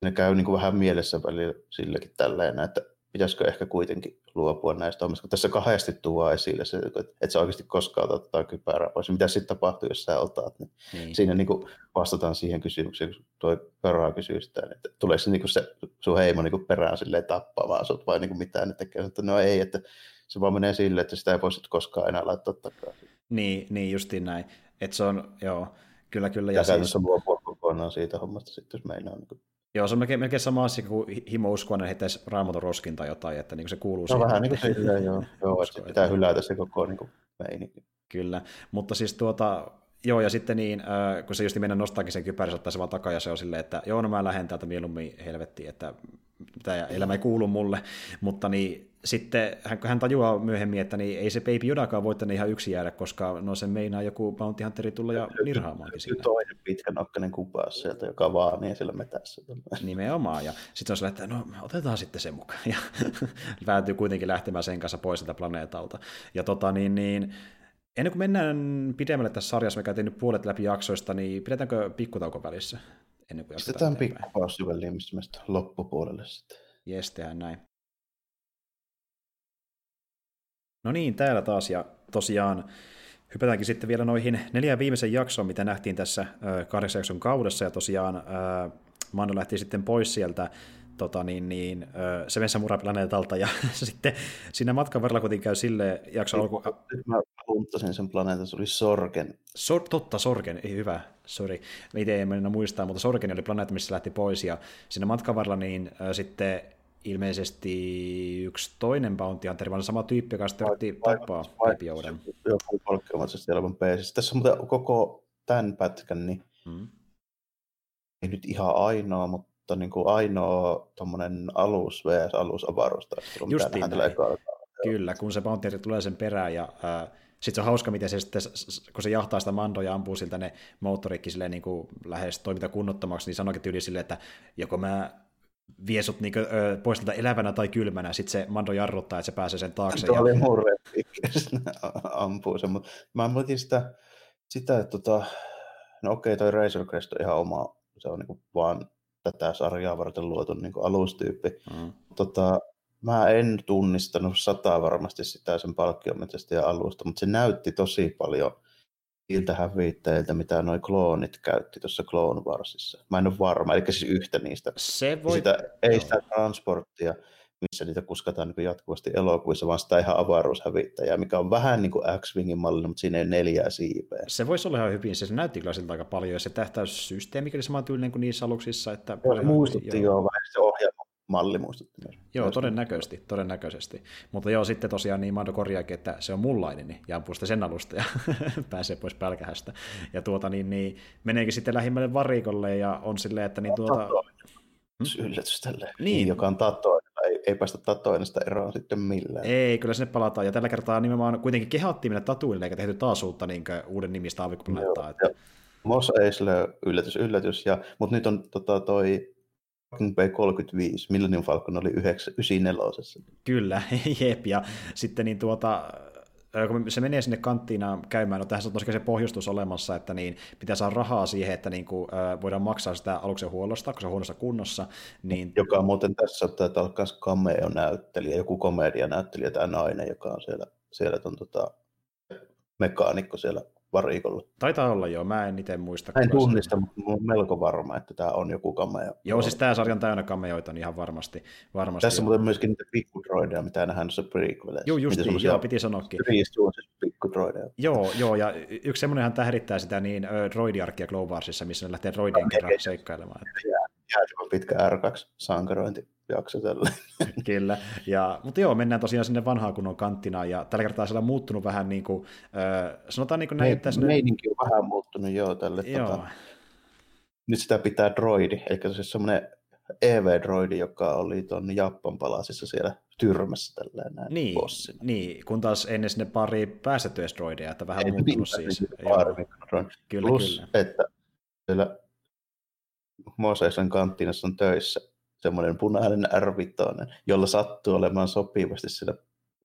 ne käy niin kuin vähän mielessä välillä silläkin tälleen, että pitäisikö ehkä kuitenkin luopua näistä hommista, kun tässä kahdesti tuo esille se, että et sä oikeasti koskaan ottaa kypärää pois. Mitä sitten tapahtuu, jos sä otat? Niin niin. Siinä niin kuin vastataan siihen kysymykseen, kun tuo Peraa kysyy sitä, että tuleeko se, niin kuin se sun heimo niin kuin perään silleen tappamaan sut vai niin kuin mitään ne tekee? Että no ei, että se vaan menee silleen, että sitä ei voisi koskaan enää laittaa takaisin. Niin, niin justiin näin. Että se on, joo, kyllä kyllä. Ja, ja siis... luopua kokonaan siitä hommasta sitten, jos meinaa niin kuin Joo, se on melkein, melkein sama asia kuin himo uskoa, heittäisi raamatun roskin tai jotain, että niin se kuuluu no, siihen. vähän niin kuin silleen, joo, joo että pitää hylätä se koko niin kuin, meininki. Kyllä, mutta siis tuota, Joo, ja sitten niin, äh, kun se just mennä nostaakin sen kypärin, ottaa se vaan takaa, ja se on silleen, että joo, no mä lähden täältä mieluummin helvettiin, että tämä elämä ei kuulu mulle, mutta niin sitten hän, hän tajuaa myöhemmin, että niin ei se Baby Yodakaan voi tänne ihan yksin jäädä, koska no se meinaa joku Bounty Hunteri tulla ja nirhaamaankin sillä. Toinen pitkä nokkainen kupaus sieltä, joka vaan niin siellä metässä. Nimenomaan, ja sitten on sillä, että no otetaan sitten se mukaan, ja päätyy kuitenkin lähtemään sen kanssa pois sieltä planeetalta. Ja tota niin, niin Ennen kuin mennään pidemmälle tässä sarjassa, me käytiin nyt puolet läpi jaksoista, niin pidetäänkö pikkutauko välissä? Ennen kuin Pistetään pikkupaussi väliin, mistä loppupuolelle sitten. Jes, tehdään näin. No niin, täällä taas, ja tosiaan hypätäänkin sitten vielä noihin neljän viimeisen jaksoon, mitä nähtiin tässä kahdeksan jakson kaudessa, ja tosiaan Mando lähti sitten pois sieltä tota, niin, niin, se Mura-planeetalta, ja sitten siinä matkan varrella kuitenkin käy sille jakso alku... Nyt mä hunttasin sen planeetan, se oli Sorgen. Sor, totta, Sorgen, ei hyvä, sori. Itse en mennä muistaa, mutta Sorgen oli planeetta, missä lähti pois, ja siinä matkan varrella niin äh, sitten ilmeisesti yksi toinen Bounty Hunter, vaan sama tyyppi, joka sitten yritti tappaa Baby Yodan. Joku polkkeamaisesti elämän peesissä. Tässä on muuten koko tämän pätkän, niin hmm. ei nyt ihan ainoa, mutta mutta niin kuin ainoa tuommoinen alus vs. alusavaruustaistelu, mitä nähdään Kyllä, kun se Bounty tulee sen perään ja äh, sitten se on hauska, miten se sitten, kun se jahtaa sitä mandoa ja ampuu siltä ne moottorikki silleen niin kuin lähes toiminta kunnottomaksi, niin sanoikin tyyli silleen, että joko mä vie sut niin kuin, ö, pois tältä elävänä tai kylmänä, sitten se mando jarruttaa, että se pääsee sen taakse. Tuo ja... oli murre, ampuu sen, mutta mä mietin sitä, sitä että tota, no okei, toi Razor Crest on ihan oma, se on niin kuin vaan tätä sarjaa varten luotu niin kuin alustyyppi. Mm. Tota, mä en tunnistanut sataa varmasti sitä sen palkkiometsästä ja alusta, mutta se näytti tosi paljon siltä hävittäjiltä, mitä noin kloonit käytti tuossa Clone Warsissa. Mä en ole varma, eli siis yhtä niistä. Se voi... Sitä, ei sitä transporttia, missä niitä kuskataan niin jatkuvasti elokuvissa, vaan sitä ihan avaruushävittäjää, mikä on vähän niin kuin X-Wingin mallinen, mutta siinä ei neljää siipeä. Se voisi olla ihan hyvin, se näytti kyllä siltä aika paljon, ja se tähtäyssysteemi oli samantyylinen kuin niissä aluksissa. Että joo, se muistutti joo, joo vähän se ohjelma malli muistutti myös. Joo, todennäköisesti, todennäköisesti. Mutta joo, sitten tosiaan niin Mando korjaakin, että se on mullainen, niin ja ampuu sen alusta ja pääsee pois pälkähästä. Ja tuota niin, niin meneekin sitten lähimmälle varikolle ja on silleen, että niin tuota... Hmm? Yllätys tälle, niin. joka on tato ei, ei päästä tatuoinnista eroon sitten millään. Ei, kyllä sinne palataan. Ja tällä kertaa nimenomaan kuitenkin kehottiin mennä tatuille, eikä tehty taas uutta niin uuden nimistä aavikkoplaneettaa. Että... Mos Eisley, yllätys, yllätys. Ja, mutta nyt on tota, toi B35, Millennium Falcon oli 94. Kyllä, jep. Ja sitten niin tuota, kun se menee sinne kanttiin käymään, no tähän on tosiaan se pohjustus olemassa, että niin pitää saada rahaa siihen, että niin kuin, voidaan maksaa sitä aluksen huollosta, kun se on huonossa kunnossa. Niin... Joka muuten tässä taitaa olla myös cameo-näyttelijä, joku komedia-näyttelijä tai nainen, joka on siellä, siellä ton, tota, mekaanikko siellä varikolla. Taitaa olla joo, mä en itse muista. Mä en tunnista, mutta olen melko varma, että tämä on joku cameo. Joo, siis tämä sarja on täynnä cameoita, niin ihan varmasti. varmasti Tässä on muuten myöskin niitä pikkudroideja, mitä nähdään noissa prequeleissa. Joo, just niin, joo, piti sanoakin. pikkudroideja. Joo, joo, ja yksi semmoinenhan tähdittää sitä niin droidiarkia Glowarsissa, missä ne lähtee droidien kerran seikkailemaan. Jäätävän pitkä R2-sankarointi jakso tällä. Kyllä, ja, mutta joo, mennään tosiaan sinne vanhaan kunnon kanttina, ja tällä kertaa siellä on muuttunut vähän niin kuin, äh, sanotaan niin kuin näin, että... Meininki on vähän muuttunut, joo, tälle. Joo. Tota, nyt sitä pitää droidi, eli se semmoinen EV-droidi, joka oli tuon Jappan palasissa siellä tyrmässä tällä näin niin, bossina. Niin, kun taas ennen sinne pari päästettyjä droideja, että vähän Ei muuttunut mitään, siis. niin pari. Kyllä, Plus, kyllä. että siellä Moseisen kanttinassa on töissä semmoinen punainen r jolla sattuu olemaan sopivasti sillä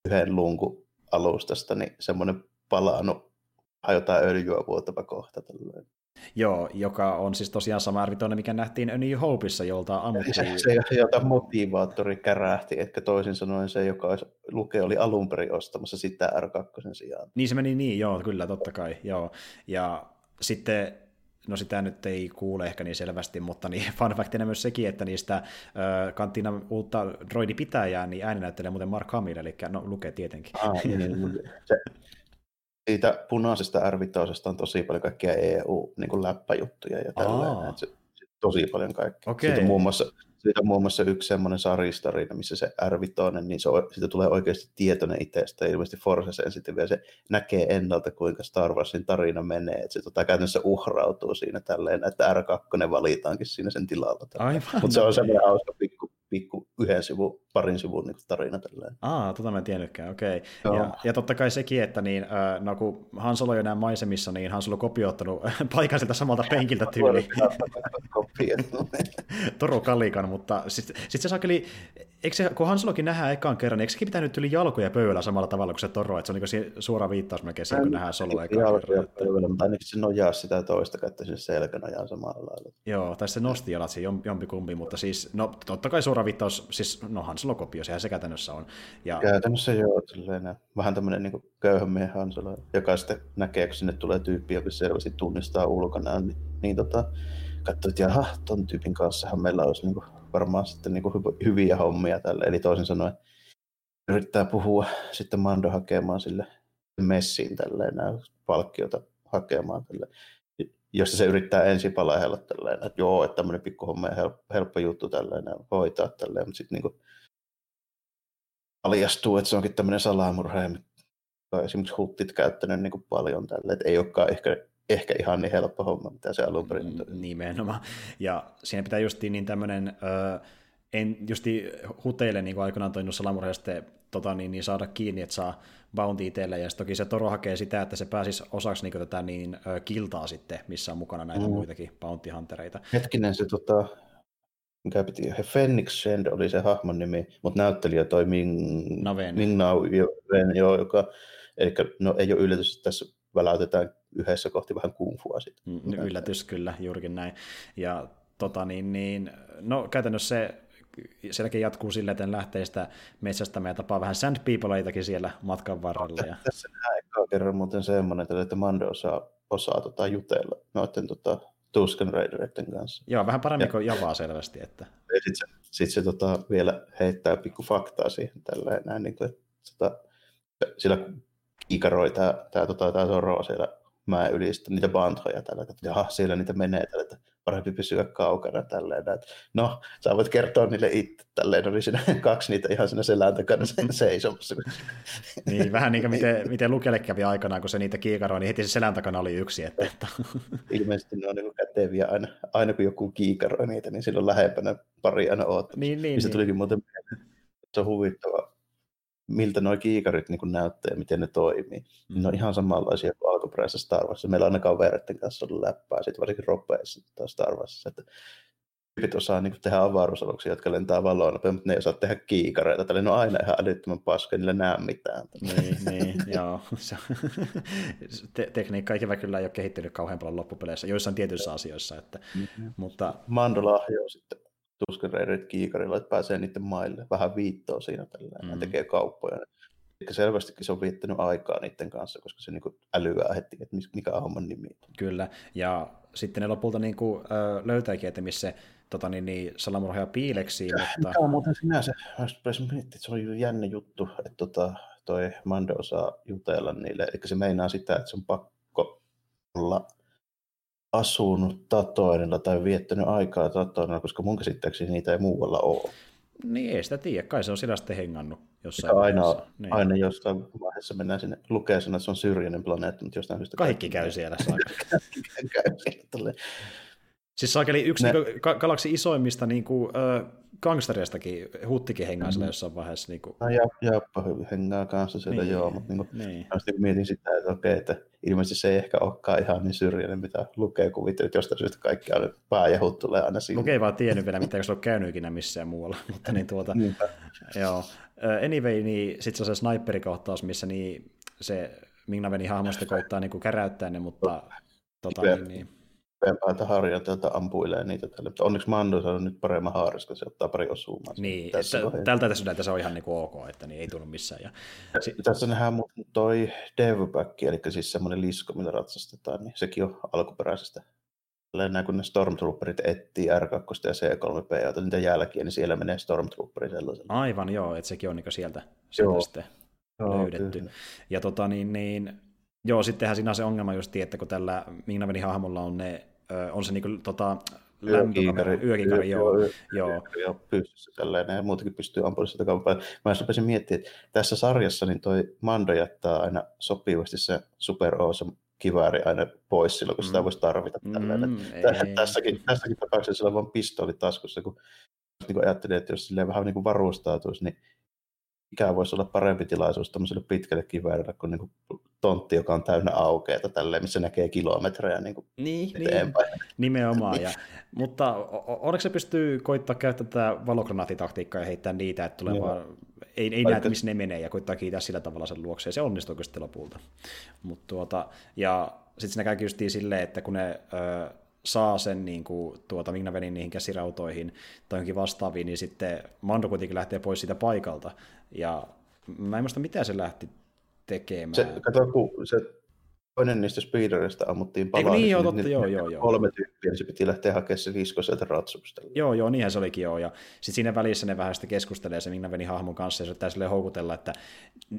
yhden lunkun alustasta, niin semmoinen palannut hajotaan öljyä vuotava kohta. Tällainen. Joo, joka on siis tosiaan sama R5, mikä nähtiin A New Hopeissa, jolta ammuttiin... Se, se, jota motivaattori kärähti, että toisin sanoen se, joka olisi, Luke oli alun perin ostamassa sitä R2 sijaan. Niin se meni niin, joo, kyllä, totta kai, joo. Ja sitten no sitä nyt ei kuule ehkä niin selvästi, mutta niin fun factina myös sekin, että niistä äh, kanttina uutta droidipitäjää, niin ääni näyttelee muuten Mark Hamill, eli no lukee tietenkin. Ah, niin, se, siitä punaisesta r on tosi paljon kaikkia EU-läppäjuttuja niin ja. Se, se, tosi paljon kaikkea. Okay. Siitä, on muun muassa, siitä on muun muassa yksi semmoinen saristarina, missä se r niin se, siitä tulee oikeasti tietoinen itsestä. Ilmeisesti Force Sensitive, se näkee ennalta, kuinka Star Warsin tarina menee. Että se tota, käytännössä uhrautuu siinä tälleen, että R2 valitaankin siinä sen tilalla. Mutta se on semmoinen hauska pikku pikku yhden sivun, parin sivun niin tarina. Tälleen. Aa, tota mä en tiennytkään, okei. Okay. Ja, ja, totta kai sekin, että niin, no kun Han Solo on enää maisemissa, niin Han Solo kopioittanut paikan siltä samalta penkiltä tyyli. Toro Kalikan, mutta sitten sit se saakeli, eikö se, kun Han Solokin nähdään ekaan kerran, niin eikö sekin pitänyt yli jalkoja pöydällä samalla tavalla kuin se Toro, että se on niin suora viittaus melkein siihen, kun nähdään Solo ekaan kerran. Pöydällä, mutta ainakin se nojaa sitä toista kättä sinne selkänojaan samalla lailla. Joo, tai se nosti jalat se jompikumpi, mutta siis, no totta kai suora viittaus, siis no Han Solo kopio, sehän se käytännössä on. Ja... Käytännössä joo, silleen, vähän tämmöinen niin köyhän miehen Han Solo, joka sitten näkee, kun sinne tulee tyyppi, joka selvästi tunnistaa ulkona, niin, niin tota, katsoi, että jaha, ton tyypin kanssahan meillä olisi niin kuin, varmaan sitten niin kuin, hyviä hommia tälle. Eli toisin sanoen yrittää puhua sitten Mando hakemaan sille messiin tälleen palkkiota hakemaan tälle josta se yrittää ensin palahella tälleen, että joo, että tämmöinen pikkuhomma ja helppo, helppo juttu tälleen hoitaa tälleen, mutta sitten niin paljastuu, että se onkin tämmöinen salamurha, mitä esimerkiksi huttit käyttänyt niin paljon tälle, että ei olekaan ehkä, ehkä ihan niin helppo homma, mitä se alun perin on. Nimenomaan. Ja siinä pitää justiin niin tämmöinen, öö, en justi huteille niin kuin aikanaan toinut salamurha sitten tota, niin, niin saada kiinni, että saa bounty itselle, ja toki se Toro hakee sitä, että se pääsisi osaksi niin tätä niin, ö, kiltaa sitten, missä on mukana näitä mm. muitakin bounty huntereita. Hetkinen, se tota, mikä piti, he Phoenix Shend oli se hahmon nimi, mutta näyttelijä toi Ming, Naven. Ming Nao, jo, joka, eli no ei ole yllätys, että tässä väläytetään yhdessä kohti vähän kungfua sitten. Mm, yllätys kyllä, juurikin näin. Ja tota niin, niin, no käytännössä se sielläkin jatkuu sillä, että lähtee sitä metsästämään ja tapaa vähän sandpeopleitakin siellä matkan varrella. Ja... Tässä nähdään ekaa kerran muuten semmoinen, että Mando osaa, osaa tota, jutella noiden tota, Tusken Raidereiden kanssa. Joo, vähän paremmin ja, kuin Javaa selvästi. Että... Sitten se, sit se tota, vielä heittää pikku faktaa siihen tälleen, näin, niin kuin, että tota, sillä kiikaroi tämä, tämä, tota, tämä Zoro siellä mä yli niitä banthoja tällä, että jaha, siellä niitä menee tällä, että parempi pysyä kaukana tälleen. Että, no, sä voit kertoa niille itse tälleen, oli siinä kaksi niitä ihan siinä selän takana seisomassa. niin, vähän niin kuin miten, miten Lukelle kävi aikanaan, kun se niitä kiikaroi, niin heti se selän takana oli yksi. Että, että... Ilmeisesti ne on niin käteviä aina, aina kun joku kiikaroi niitä, niin silloin lähempänä pari aina oot. Niin, niin, se niin. tulikin muuten se on huvittava, miltä nuo kiikarit niin näyttää ja miten ne toimii. Mm. Ne on ihan samanlaisia kuin alkuperäisessä Star Warsissa. Meillä on aina kavereiden kanssa ollut läppää, sitten varsinkin ropeissa Star Warsissa, että tyypit osaa niin tehdä avaruusaluksia, jotka lentää valoa nopeasti, mutta ne ei osaa tehdä kiikareita. Tällä ne on aina ihan älyttömän paska, niillä näe mitään. niin, niin, joo. Te- tekniikka ikävä kyllä ei ole kehittynyt kauhean paljon loppupeleissä, joissain tietyissä asioissa. Että, mm-hmm. mutta... Mando sitten Tusken Raiderit kiikarilla, että pääsee niiden maille. Vähän viittoa siinä tällä mm. tekee kauppoja. Eli selvästikin se on viettänyt aikaa niiden kanssa, koska se niinku älyää heti, että mikä on homman nimi. Kyllä, ja sitten ne lopulta niinku, ö, löytääkin, että missä tota, niin, niin, salamurhaaja piileksi. Mutta... Mikä on muuten sinänsä, mä että se on jännä juttu, että tota, toi Mando osaa jutella niille, eli se meinaa sitä, että se on pakko olla asunut Tatoinilla tai viettänyt aikaa Tatoinilla, koska mun käsittääkseni niitä ei muualla ole. Niin ei sitä tiedä, kai se on siellä sitten hengannut jossain aina, niin. aina jossain vaiheessa mennään sinne lukee sen, että se on syrjäinen planeetta, mutta jostain syystä... Kaikki käy siellä. käy siellä Siis saakeli yksi ne... niin galaksi isoimmista niin kuin, äh, gangsteristakin, huttikin hengaa mm. jossain vaiheessa. Niin kuin... No ja, Jappa hengaa kanssa sieltä niin, joo, mutta niin kuin, niin. Mietin sitä, että okei, että ilmeisesti se ei ehkä olekaan ihan niin syrjäinen, mitä lukee kuvittelee, että jostain syystä kaikki on pääjahut tulee aina siinä. Lukee vaan tiennyt vielä, mitä se on käynyt ikinä missään muualla, mutta niin tuota, joo. Anyway, niin sitten se on se sniperikohtaus, missä niin se Mingnavenin hahmosta koittaa niin kuin käräyttää ne, mutta tota, niin, niin, päältä harjoitelta ampuilee niitä tälle. Mutta onneksi Mando on nyt paremman haaris, kun se ottaa pari osumaa. Niin, tässä tältä tässä se on ihan niin kuin ok, että niin ei tullut missään. Ja, si- tässä nähdään toi Devback, eli siis semmoinen lisko, millä ratsastetaan, niin sekin on alkuperäisestä. Näin kun ne Stormtrooperit etsii R2 ja C3P, ja niitä jälkiä, niin siellä menee Stormtrooperi sellaisella. Aivan joo, että sekin on niin sieltä, sieltä joo. sitten joo, löydetty. Kyllä. Ja tota niin, niin Joo, sittenhän siinä on se ongelma just, että kun tällä Mingnavenin hahmolla on ne on se niin kuin, tota, lämpökamera, yökiikari, joo. joo, joo. joo pystyssä tällainen, ja muutenkin pystyy ampumaan sitä kauppaa. Mä rupesin miettimään, että tässä sarjassa niin toi Mando jättää aina sopivasti se Super Awesome kivääri aina pois silloin, kun mm. sitä voisi tarvita. Mm, tässäkin, tässäkin tapauksessa sillä on vain pistooli taskussa, kun niin ajattelin, että jos silleen vähän niin kuin varustautuisi, niin mikä voisi olla parempi tilaisuus tämmöiselle pitkälle kiväärille kuin, niin kuin tontti, joka on täynnä aukeita, tälleen, missä näkee kilometrejä niin kuin niin, eteenpäin. Niin, nimenomaan. Ja, mutta onneksi se pystyy koittaa käyttää tätä valogranaattitaktiikkaa ja heittää niitä, että tulee vaan, ei, ei näe, missä ne menee, ja koittaa kiittää sillä tavalla sen luokse, ja se onnistuu sitten lopulta. Mut tuota, ja sitten siinä käy silleen, että kun ne ö, saa sen niin kuin, tuota Vignavenin niihin käsirautoihin tai johonkin vastaaviin, niin sitten Mando kuitenkin lähtee pois siitä paikalta. Ja mä en muista, mitä se lähti tekemään. Se, kato, kun se toinen niistä speederistä ammuttiin palaan. Eikö niin, joo, totta, joo, joo, joo. Kolme tyyppiä, niin se piti lähteä hakemaan se visko sieltä ratsusta. Joo, joo, niinhän se olikin joo. Ja sitten siinä välissä ne vähän sitten keskustelee se Minna Veni hahmon kanssa ja se yrittää sille houkutella, että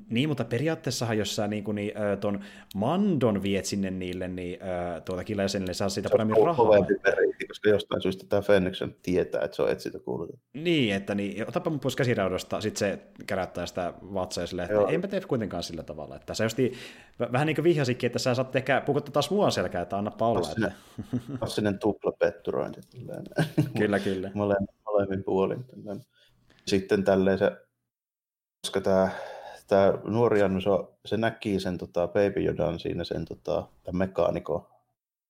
niin, mutta periaatteessahan jos sä niin kuin, niin, ton Mandon viet sinne niille, niin tuota kilaisenille saa siitä paremmin rahaa. Se koska jostain syystä tämä Fennexen tietää, että se on etsitä kuulutettu. Niin, että niin, otapa mun pois käsiraudasta, sitten se kärättää sitä vatsaa silleen, että enpä tee kuitenkaan sillä tavalla. Että se josti, vähän niin kuin vihjasikin, että sä saat ehkä pukuttaa taas mua selkää, että anna. Klassinen, että... klassinen tupla petturointi. kyllä, kyllä. Molemmin, molemmin puolin. Sitten tälleen se, koska tämä tämä nuori Jannu, se näki sen tota, Baby Jodan siinä sen tota, mekaanikon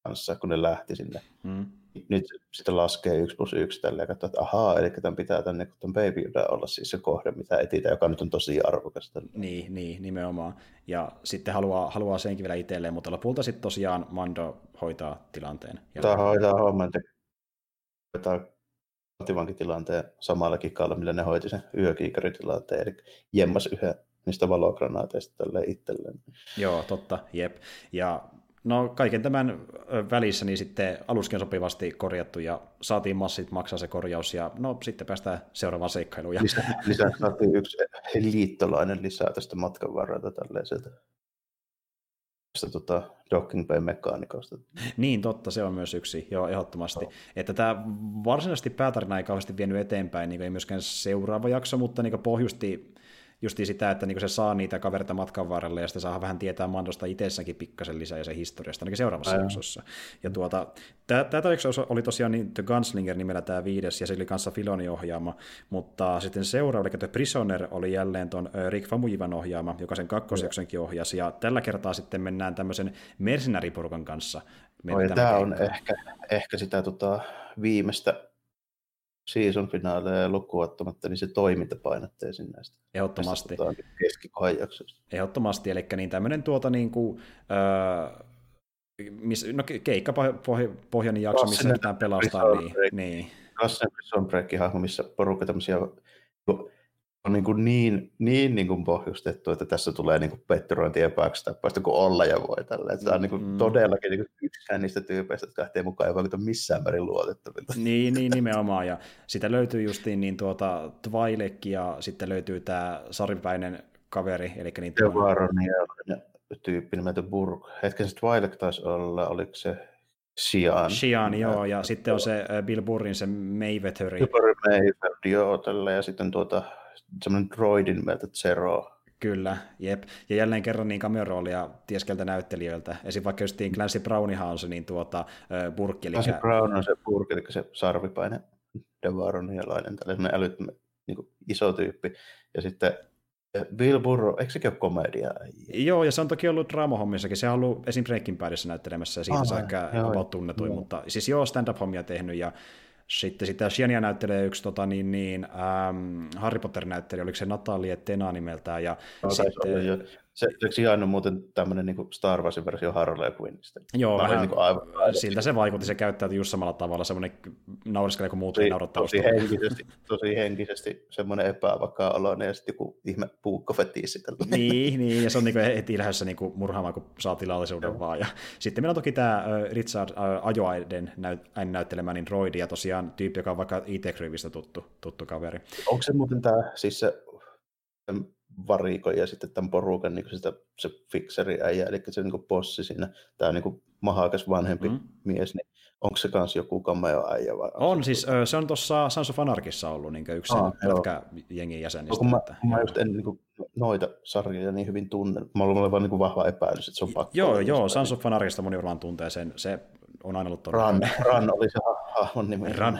kanssa, kun ne lähti sinne. Mm nyt sitten laskee 1 plus 1 tällä ja katsoo, että ahaa, eli tämän pitää tänne, kun Baby Yoda olla siis se kohde, mitä etitään, joka nyt on tosi arvokas. Niin, niin, nimenomaan. Ja sitten haluaa, haluaa senkin vielä itselleen, mutta lopulta sitten tosiaan Mando hoitaa tilanteen. Tämä hoitaa homman, hoitaa tilanteen samalla kikalla, millä ne hoiti sen yökiikaritilanteen, eli jemmas yhden niistä valogranaateista tälle itselleen. Joo, totta, jep. Ja No kaiken tämän välissä niin sitten aluskin sopivasti korjattu ja saatiin massit maksaa se korjaus ja no sitten päästään seuraavaan seikkailuun. Ja... Lisää, saatiin yksi liittolainen lisää tästä matkan varrelta tälleen sieltä tästä tota, docking bay mekaanikosta. Niin, totta, se on myös yksi, joo, ehdottomasti. No. Että tämä varsinaisesti päätarina ei kauheasti vienyt eteenpäin, niin ei myöskään seuraava jakso, mutta niin pohjusti justi sitä, että niin se saa niitä kaverita matkan varrella ja sitten saa vähän tietää Mandosta itsessäkin pikkasen lisää ja sen historiasta ainakin seuraavassa Aivan. jaksossa. Ja tuota, tämä jakso oli tosiaan niin The Gunslinger nimellä tämä viides ja se oli kanssa Filoni ohjaama, mutta sitten seuraava, eli The Prisoner oli jälleen tuon Rick Famujivan ohjaama, joka sen kakkosjaksonkin ohjasi ja tällä kertaa sitten mennään tämmöisen mercenariporukan kanssa. Oi, tämä on ehkä, ehkä sitä tota, viimeistä season finaaleja lukuottamatta, niin se toimintapainotteisin näistä. Ehdottomasti. Keskikohan jaksoista. Ehdottomasti, eli niin tämmöinen tuota niin kuin, öö, miss, no keikkapohjainen jakso, missä yritetään pelastaa. Niin, niin. Klassinen Prison Break-hahmo, missä porukka tämmöisiä on niin, kuin niin, niin, niin kuin pohjustettu, että tässä tulee niin petturointi ja backstappaista kuin olla ja voi tällä. Tämä on niin kuin mm. todellakin niin kuin yksikään niistä tyypeistä, jotka lähtee mukaan ei vaikuta missään määrin luotettavilta. Niin, niin, nimenomaan. Ja sitä löytyy justiin niin tuota Twilek ja sitten löytyy tämä saripäinen kaveri. Eli niin ja tyyppi nimeltä Burg. Hetken se Twilek taisi olla, oliko se Sian. Sian, joo, ja sitten on se Bill Burrin se Mayweatheri. Super Mayweather, joo, tällä, ja sitten tuota semmoinen droidin nimeltä Zero. Kyllä, jep. Ja jälleen kerran niin cameo-roolia tieskeltä näyttelijöiltä. Esim. vaikka just Clancy Brownihan on se niin tuota, burkki. Eli... Clancy Brown on se burkki, eli se sarvipaine Devaronialainen, tällainen älyttömän niin iso tyyppi. Ja sitten Bill Burrow, eikö sekin ole komedia? Joo, ja se on toki ollut draamahommissakin. Se on ollut esim. Breaking Badissa näyttelemässä, ja siitä ah, se ehkä about tunnetuin, joo. mutta siis joo, stand-up-hommia tehnyt, ja sitten sitä Shiania näyttelee yksi tota, niin, niin, ähm, Harry Potter-näyttelijä, oliko se Natalie Tena nimeltään. Ja no, sitten, se, se Sian on muuten tämmöinen niin Star Warsin versio Harley Quinnista. Joo, vähän, niin kuin aivan, aivan, siltä se vaikutti, se käyttäytyi just samalla tavalla, semmoinen nauriskelee, kun muut tosi, tosi henkisesti, tosi henkisesti semmoinen epävakaa oloinen ja sitten joku ihme puukkofetiissi. niin, niin, ja se on niin kuin heti lähdössä niin kuin murhaamaan, kun saa tilallisuuden Joo. vaan. Ja sitten meillä on toki tämä Richard Ajoaiden näyt- näyttelemä niin Roidi, ja tosiaan tyyppi, joka on vaikka IT-Crivistä tuttu, tuttu kaveri. Onko se muuten tämä, siis se varikon ja sitten tämän porukan niin sitä, se fikseri äijä, eli se niin bossi siinä, tämä niin mahakas vanhempi mm. mies, niin onko se kanssa joku cameo äijä? Vai on, se siis se on tuossa Sons of Anarchissa ollut niin yksi ah, jengin jäsenistä. No, mä, että, mä just en niin kuin, noita sarjoja niin hyvin tunne. Mä olen vaan niin vahva epäilys, että se on pakko. Joo, joo, Sons of Anarchista moni varmaan tuntee sen. Se on aina ollut todella... Ran, Ran oli se hahmon nimi. Ran.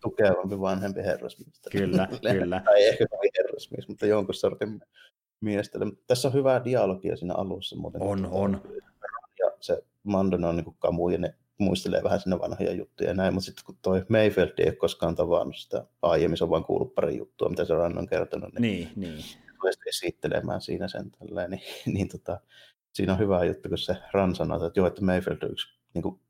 tukevampi vanhempi herrasmies. Kyllä, kyllä. Tai ehkä herrasmies, mutta jonkun sortin miestä. Tässä on hyvää dialogia siinä alussa. Muuten. On, on. Ja se Mandon on niin kamu ja ne muistelee vähän sinne vanhoja juttuja ja näin, mutta sitten kun toi Mayfield ei ole koskaan tavannut sitä aiemmin, se on vain kuullut pari juttua, mitä se Ran on kertonut. Niin, niin. niin. esittelemään siinä sen tälleen, niin, niin tota, siinä on hyvä juttu, kun se Ran sanoo, että joo, että Mayfield on yksi niin kuin,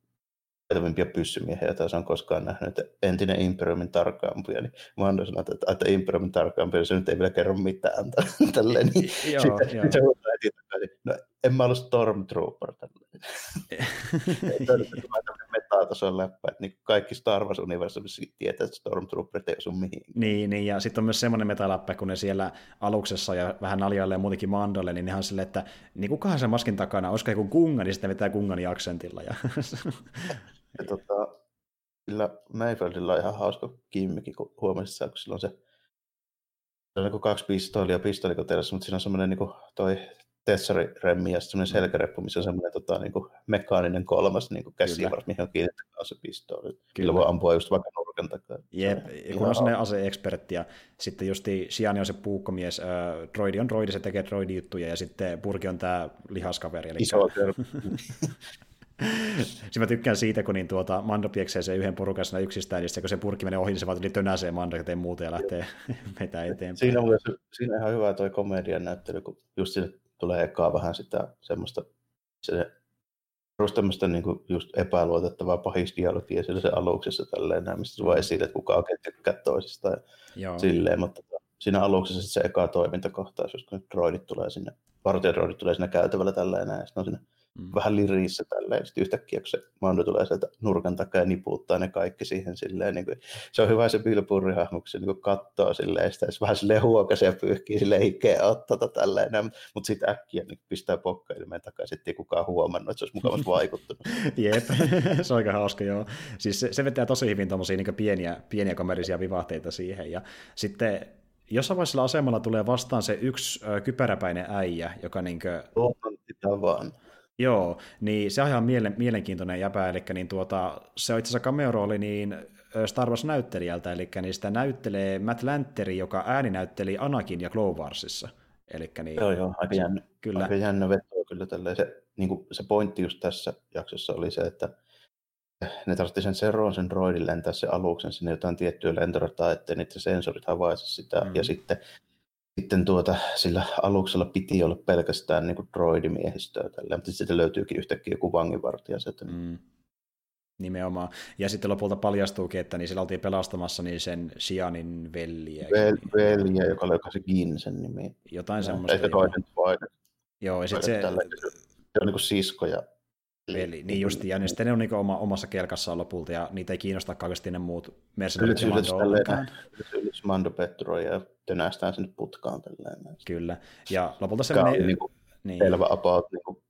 taitavimpia pyssymiehiä, joita on koskaan nähnyt, että entinen Imperiumin tarkkaampuja, niin Mando sanoi, että, että Imperiumin tarkkaampuja, se nyt ei vielä kerro mitään tälleen, niin joo, sitten, joo. se heti takaisin, no en mä ollut Stormtrooper tälleen. Metatason läppä, että niin kaikki Star Wars-universumissa tietää, että Stormtrooperit ei osu mihin. Niin, niin, ja sitten on myös semmoinen metaläppä, kun ne siellä aluksessa ja vähän naljailee muutenkin Mandolle, niin ihan silleen, että niin kukahan sen maskin takana, olisiko joku kunga, niin sitten vetää kungani aksentilla. Ja... ja tota, sillä Mayfieldillä on ihan hauska kimmikin, kun huomasit kun sillä on se se on niin kaksi pistoolia pistoolikoteelassa, mutta siinä on semmoinen niin toi Tessari-remmi ja semmoinen mm. selkäreppu, missä on semmoinen tota, niin kuin mekaaninen kolmas niin kuin käsivarsi, mihin on kiinnitetty se pistooli. Kyllä voi ampua just vaikka nurkan takaa. Jep, kun on semmoinen aseekspertti ja sitten just Shiani on se puukkomies, äh, droidi on droidi, se tekee droidi-juttuja ja sitten Purki on tämä lihaskaveri. Eli... Iso Sitten mä tykkään siitä, kun niin tuota, Mando pieksee sen yhden porukassa yksistään, ja sitten kun se purkki menee ohi, niin se vaan tuli tönäseen Mando ja tee muuta ja lähtee vetää eteenpäin. Siinä on, siinä on ihan hyvä toi komedian näyttely, kun just sille tulee ekaa vähän sitä semmoista, se, just tämmöistä niin kuin just epäluotettavaa pahisdialogia siellä se aluksessa tälleen näin, mistä vaan esille, että kuka oikein tykkää toisista ja Joo. silleen, mutta tota, siinä aluksessa se eka toimintakohtaus, jos kun droidit tulee sinne, vartijadroidit tulee sinne käytävällä tälleen näin, ja sitten on sinne mm. vähän liriissä tälleen, sitten yhtäkkiä kun se Mando tulee sieltä nurkan takaa ja niputtaa ne kaikki siihen silleen, niin kuin, se on hyvä se Bilburri hahmo, kun se niin katsoo silleen, ja sitten vähän silleen huokas ja pyyhkii silleen hikeä ottata tälleen, mutta sitten äkkiä niin pistää pokkailmeen takaisin, ettei kukaan huomannut, että se olisi mukavasti vaikuttunut. Jep, se on aika hauska, joo. Siis se, se vetää tosi hyvin tuommoisia niin pieniä, pieniä kamerisia vivahteita siihen, ja sitten jossain vaiheessa asemalla tulee vastaan se yksi ö, kypäräpäinen äijä, joka niinkö... On vaan. Joo, niin se on ihan mielen, mielenkiintoinen jäpä, eli niin tuota, se on itse asiassa cameo-rooli niin Star Wars-näyttelijältä, eli niin sitä näyttelee Matt Lanteri, joka ääninäytteli Anakin ja Clone Warsissa. Elikkä niin, joo, joo, aika jännä, kyllä. aika jännä vetoa kyllä tälleen. Se, niin kuin, se pointti just tässä jaksossa oli se, että ne tarvitsi sen Seroon sen droidin lentää se aluksen sinne jotain tiettyä lentorataa, ettei niiden sensorit havaitse sitä. Mm. Ja sitten sitten tuota, sillä aluksella piti olla pelkästään niin kuin droidimiehistöä tällä, mutta sitten löytyykin yhtäkkiä joku vanginvartija. Sieltä. Mm. Nimenomaan. Ja sitten lopulta paljastuukin, että niin sillä oltiin pelastamassa niin sen Shianin veljiä. Vel, veljiä, joka oli se Gin sen nimi. Jotain semmoista. Eikä toinen. Joo, ja sitten se... Tällä, se on niin kuin sisko ja Veli, niin just, ja niin sitten ne on niin oma, omassa kelkassaan lopulta, ja niitä ei kiinnosta kauheasti ne muut mercenaarit ja Mando ollenkaan. Mando Petro ja tönästään sinne putkaan. Tälleen. Kyllä, ja lopulta se menee... Niin kuin, niin. selvä about niin kuin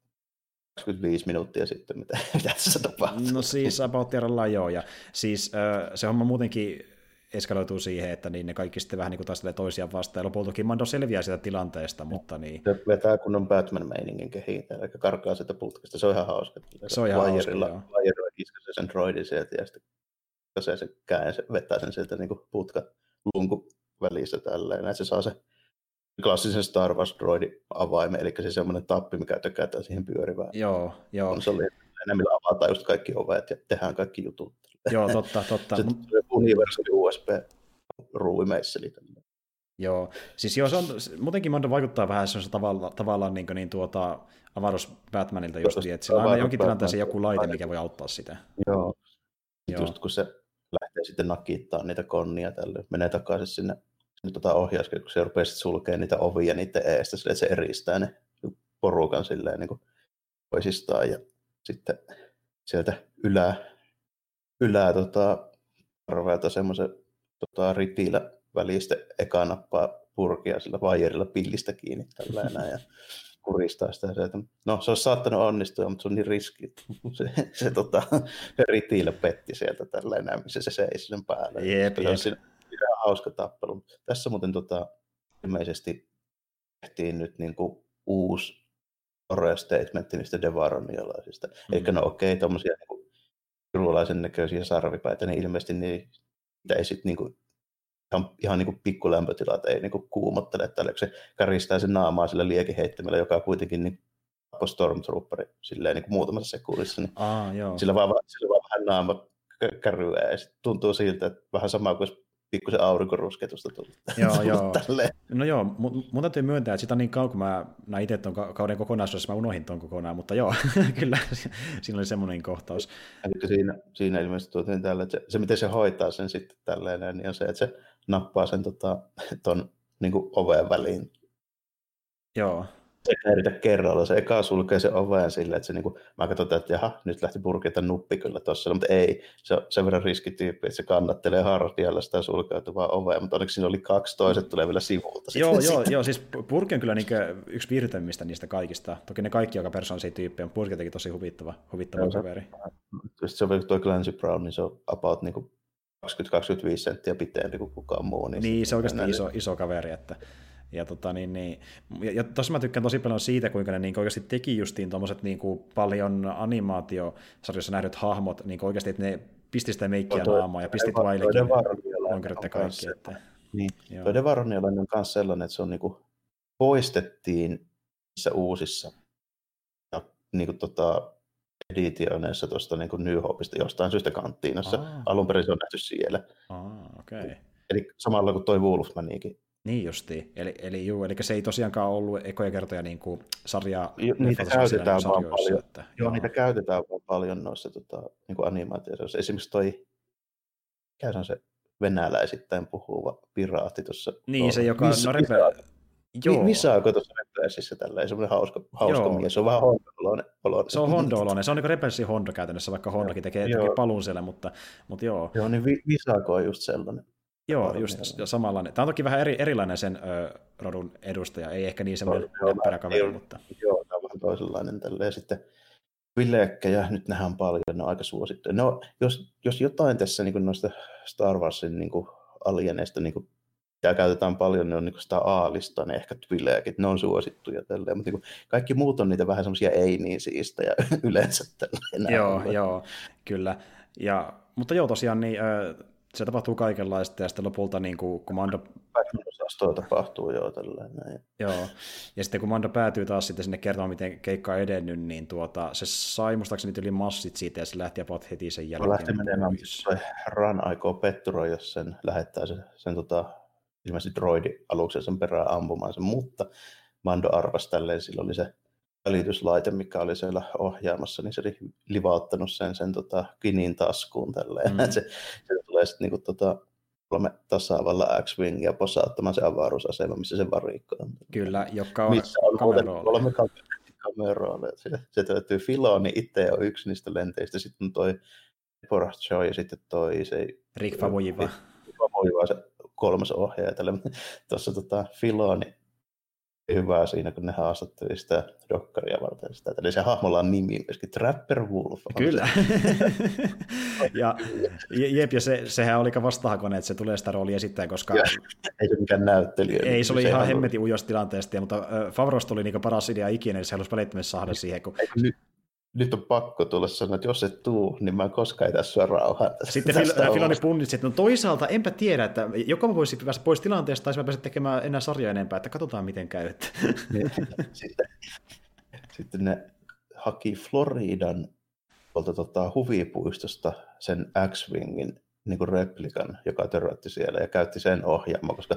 25 minuuttia sitten, mitä, mitä tässä tapahtuu. No siis about joo, ja siis se homma muutenkin eskaloituu siihen, että niin ne kaikki sitten vähän niin kuin taistelee toisiaan vastaan, ja lopultakin Mando selviää siitä tilanteesta, mutta niin... Se vetää kunnon Batman-meiningin kehiin, eli karkaa sitä putkesta, se on ihan hauska. Se on ihan hauska, joo. Vajerilla iskee sen droidin sieltä, ja sitten se, se käen, se vetää sen sieltä niin kuin putka lunku välissä tälleen, että se saa se klassisen Star Wars droidin avaimen, eli se semmoinen tappi, mikä tökätään siihen pyörivään joo, joo. konsoliin, millä avataan just kaikki ovet ja tehdään kaikki jutut. Joo, totta, totta. Se universali USB ruuvimeisseli. Joo, siis joo, se on, muutenkin Mondo vaikuttaa vähän se tavalla, tavallaan niin, niin tuota, avaruus Batmanilta just, että sillä on aina jonkin tilanteeseen joku laite, mikä voi auttaa sitä. Joo, joo. just kun se lähtee sitten nakittaa niitä konnia tälle, menee takaisin sinne, sinne tota ohjauskin, kun se rupeaa sitten sulkemaan niitä ovia niiden eestä, sille, että se eristää ne porukan silleen niin kuin toisistaan ja sitten sieltä ylää, ylää tota, arveilta semmoisen tota, ritiillä välistä eka nappaa purkia sillä vaijerilla pillistä kiinni tällä ja kuristaa sitä. Se, että, no se olisi saattanut onnistua, mutta se on niin riski. Se, se, tota, ritiillä petti sieltä tällä missä se seisi sen päällä. Jep, se on siinä, hauska tappelu. Tässä muuten tota, ilmeisesti tehtiin nyt niin kuin uusi horror statementti niistä Devaronialaisista. Mm. Eli no okei, okay, tuommoisia niin ruolaisen näköisiä sarvipäitä, niin ilmeisesti niin, niitä ei sitten niin ihan, ihan niin kuin pikkulämpötilat ei niin kuin kuumottele tälle, se käristää sen naamaa sillä liekiheittämällä, joka on kuitenkin niin Stormtrooperi silleen niin kuin muutamassa sekunnissa, niin Aa, joo. Sillä, vaan, sillä vaan vähän naama kärryää ja tuntuu siltä, että vähän sama kuin pikkusen aurinkorusketusta tullut. Joo, joo. No joo, mun, mun täytyy myöntää, että sitä on niin kauan, kun mä näin itse tuon kauden kokonaisuudessa, mä unohdin tuon kokonaan, mutta joo, kyllä siinä oli semmoinen kohtaus. Eli siinä, siinä ilmeisesti tuotiin tällä, että se, se, miten se hoitaa sen sitten tälleen, niin on se, että se nappaa sen tota, ton niin oven väliin. Joo se eritä kerralla. Se eka sulkee se oven silleen, että se niinku, mä katsoin, että jaha, nyt lähti purkita nuppi kyllä tuossa, mutta ei, se on sen verran riskityyppi, että se kannattelee hartialla sitä sulkeutuvaa ovea, mutta onneksi siinä oli kaksi, toiset tulee vielä sivulta. Joo, joo, joo, siis purki on kyllä niinku yksi piirteimmistä niistä kaikista. Toki ne kaikki joka persoonallisia tyyppejä, mutta purki teki tosi huvittava, huvittava joo, kaveri. Se, se on tuo Clancy Brown, niin se on about niinku 20-25 senttiä pitempi kuin kukaan muu. Niin, niin se on oikeasti iso, iso kaveri, että ja, tota, niin, niin, ja, ja tossa mä tykkään tosi paljon siitä, kuinka ne niin oikeasti teki justiin tuommoiset niin paljon animaatiosarjoissa nähdyt hahmot, niin oikeasti, että ne pisti sitä meikkiä no, naamaa ja pisti Twilekin lonkerotte kaikki. Että, niin. Tuo Devaronialainen on myös sellainen, että se on niin kuin, poistettiin niissä uusissa ja niin kuin, tota, editioneissa tuosta niin New Hopeista jostain syystä kanttiinassa. Alun perin se on nähty siellä. Aa, okay. Eli samalla kuin toi Wolfmanikin niin justiin. Eli, eli, juu, eli se ei tosiaankaan ollut ekoja kertoja niin kuin sarja niitä käytetään vaan paljon. Että, joo, joo, niitä käytetään vaan paljon noissa tota, niin kuin animaatioissa. Esimerkiksi toi, mikä se on se venäläisittäin puhuva piraatti tuossa. Niin, se joka... Miss, no, repe... Joo. Missä onko tuossa Repelsissä tällä semmoinen hauska, hauska Joo. mies, se on vähän Hondo-oloinen. Se on Hondo-oloinen, se on niin Repelsi Hondo käytännössä, vaikka Hondokin tekee, tekee paluun siellä, mutta, mutta joo. Joo, niin Visako on just sellainen. Joo, just ja samanlainen. Tämä on toki vähän eri, erilainen sen ö, rodun edustaja, ei ehkä niin semmoinen kaveri, mutta... Joo, tämä on vähän toisenlainen tälleen sitten. Villekkejä, nyt nähdään paljon, ne on aika suosittuja. No, jos, jos jotain tässä niin noista Star Warsin niin alieneista niin ja käytetään paljon, ne on niin sitä aalista, ne ehkä Twilleekit, ne on suosittuja tälleen, mutta niin kuin, kaikki muut on niitä vähän semmoisia ei niin siistä ja yleensä tälleen. Joo, joo, kyllä. Ja, mutta joo, tosiaan niin, se tapahtuu kaikenlaista ja sitten lopulta niin kuin, kun Mando... Osastoa tapahtuu jo tällainen. Joo, ja sitten kun Mando päätyy taas sitten sinne kertomaan, miten keikka on edennyt, niin tuota, se sai muistaakseni yli massit siitä ja se lähti about heti sen jälkeen. Lähti menemään, se Ran aikoo petturoida sen, lähettää sen, sen tota, ilmeisesti droidi aluksen sen perään ampumaan sen, mutta Mando arvasi tälleen, sillä oli se välityslaite, mikä oli siellä ohjaamassa, niin se oli livauttanut sen, sen tota, kinin taskuun tälleen. Mm. se, se tulee sitten niinku, tota, kolme tasaavalla X-Wingia posauttamaan se avaruusasema, missä se varikko on. Kyllä, joka on missä on kolme kameroilla. Se, se löytyy Filoni itse ja yksi niistä lenteistä, sitten on toi Deborah Joy ja sitten toi se... Rick Famuyiva. Rick Famuyiva se kolmas ohjaaja. Tuossa tota, Filoni hyvää siinä, kun ne haastatteli sitä dokkaria varten sitä. Eli se hahmolla on nimi myöskin, Trapper Wolf. Kyllä. ja, jep, ja se, sehän oli vastahakoinen, että se tulee sitä roolia esittää, koska... Ja, ei se mikään näyttelijä. Ei, se oli se ihan hemmetin ujosta tilanteesta, mutta Favrosta oli niin paras idea ikinä, niin se halusi välittömästi saada siihen. Kun... Nyt, nyt on pakko tulla sanoa, että jos et tuu, niin mä en koskaan etä sua rauhaa. Sitten Fil- Filoni punnitsi, että no toisaalta enpä tiedä, että joko mä voisin päästä pois tilanteesta, tai mä pääsen tekemään enää sarjaa enempää, että katsotaan miten käy. Niin, sitten, sitten ne haki Floridan tuolta tota, huvipuistosta sen X-Wingin niin replikan, joka törrötti siellä, ja käytti sen ohjaamaan, koska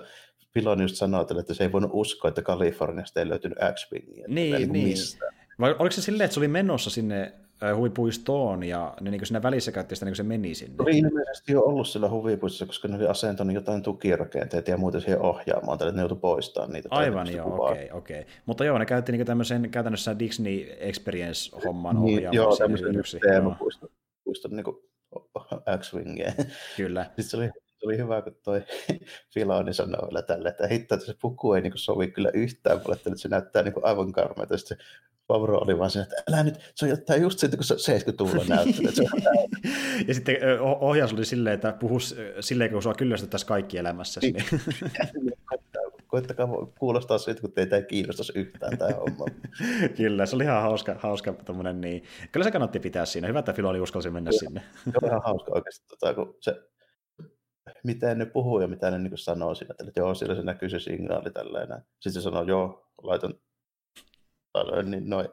Filoni just sanoi, että se ei voinut uskoa, että Kaliforniasta ei löytynyt X-Wingiä. Niin, niin. niin. Vai oliko se silleen, että se oli menossa sinne huvipuistoon ja ne niin siinä välissä käytti sitä, niin se meni sinne? Oli ilmeisesti jo ollut siellä huvipuistossa, koska ne oli asentanut jotain tukirakenteita ja muuta siihen ohjaamaan, että ne joutui poistamaan niitä. Aivan joo, okei, okay, okei. Okay. Mutta joo, ne käytti niin tämmöisen käytännössä Disney Experience-homman niin, ohjaamaan. Joo, tämmöisen teemapuiston niin X-Wingia. Kyllä. Sitten se oli se oli hyvä, kun toi Filoni sanoi vielä tälle, että hitto, että se puku ei niin sovi kyllä yhtään mulle, että se näyttää niin aivan karmeita. Sitten Favro oli vaan se, että älä nyt, se on jotain just siitä, kun se 70-luvulla näyttää. ja sitten ohjaus oli silleen, että puhu silleen, kun sua kyllästyttäisiin kaikki elämässä. Niin. Koittakaa kuulostaa siitä, kun teitä ei kiinnostaisi yhtään tämä homma. Kyllä, se oli ihan hauska, hauska niin. Kyllä se kannatti pitää siinä. Hyvä, että Filoni uskalsi mennä sinne. Se on ihan hauska oikeasti, tota, kun se miten ne puhuu ja mitä ne niin sanoo siinä, että joo, siellä se näkyy se signaali tällainen. Sitten se sanoo, joo, laitan niin noin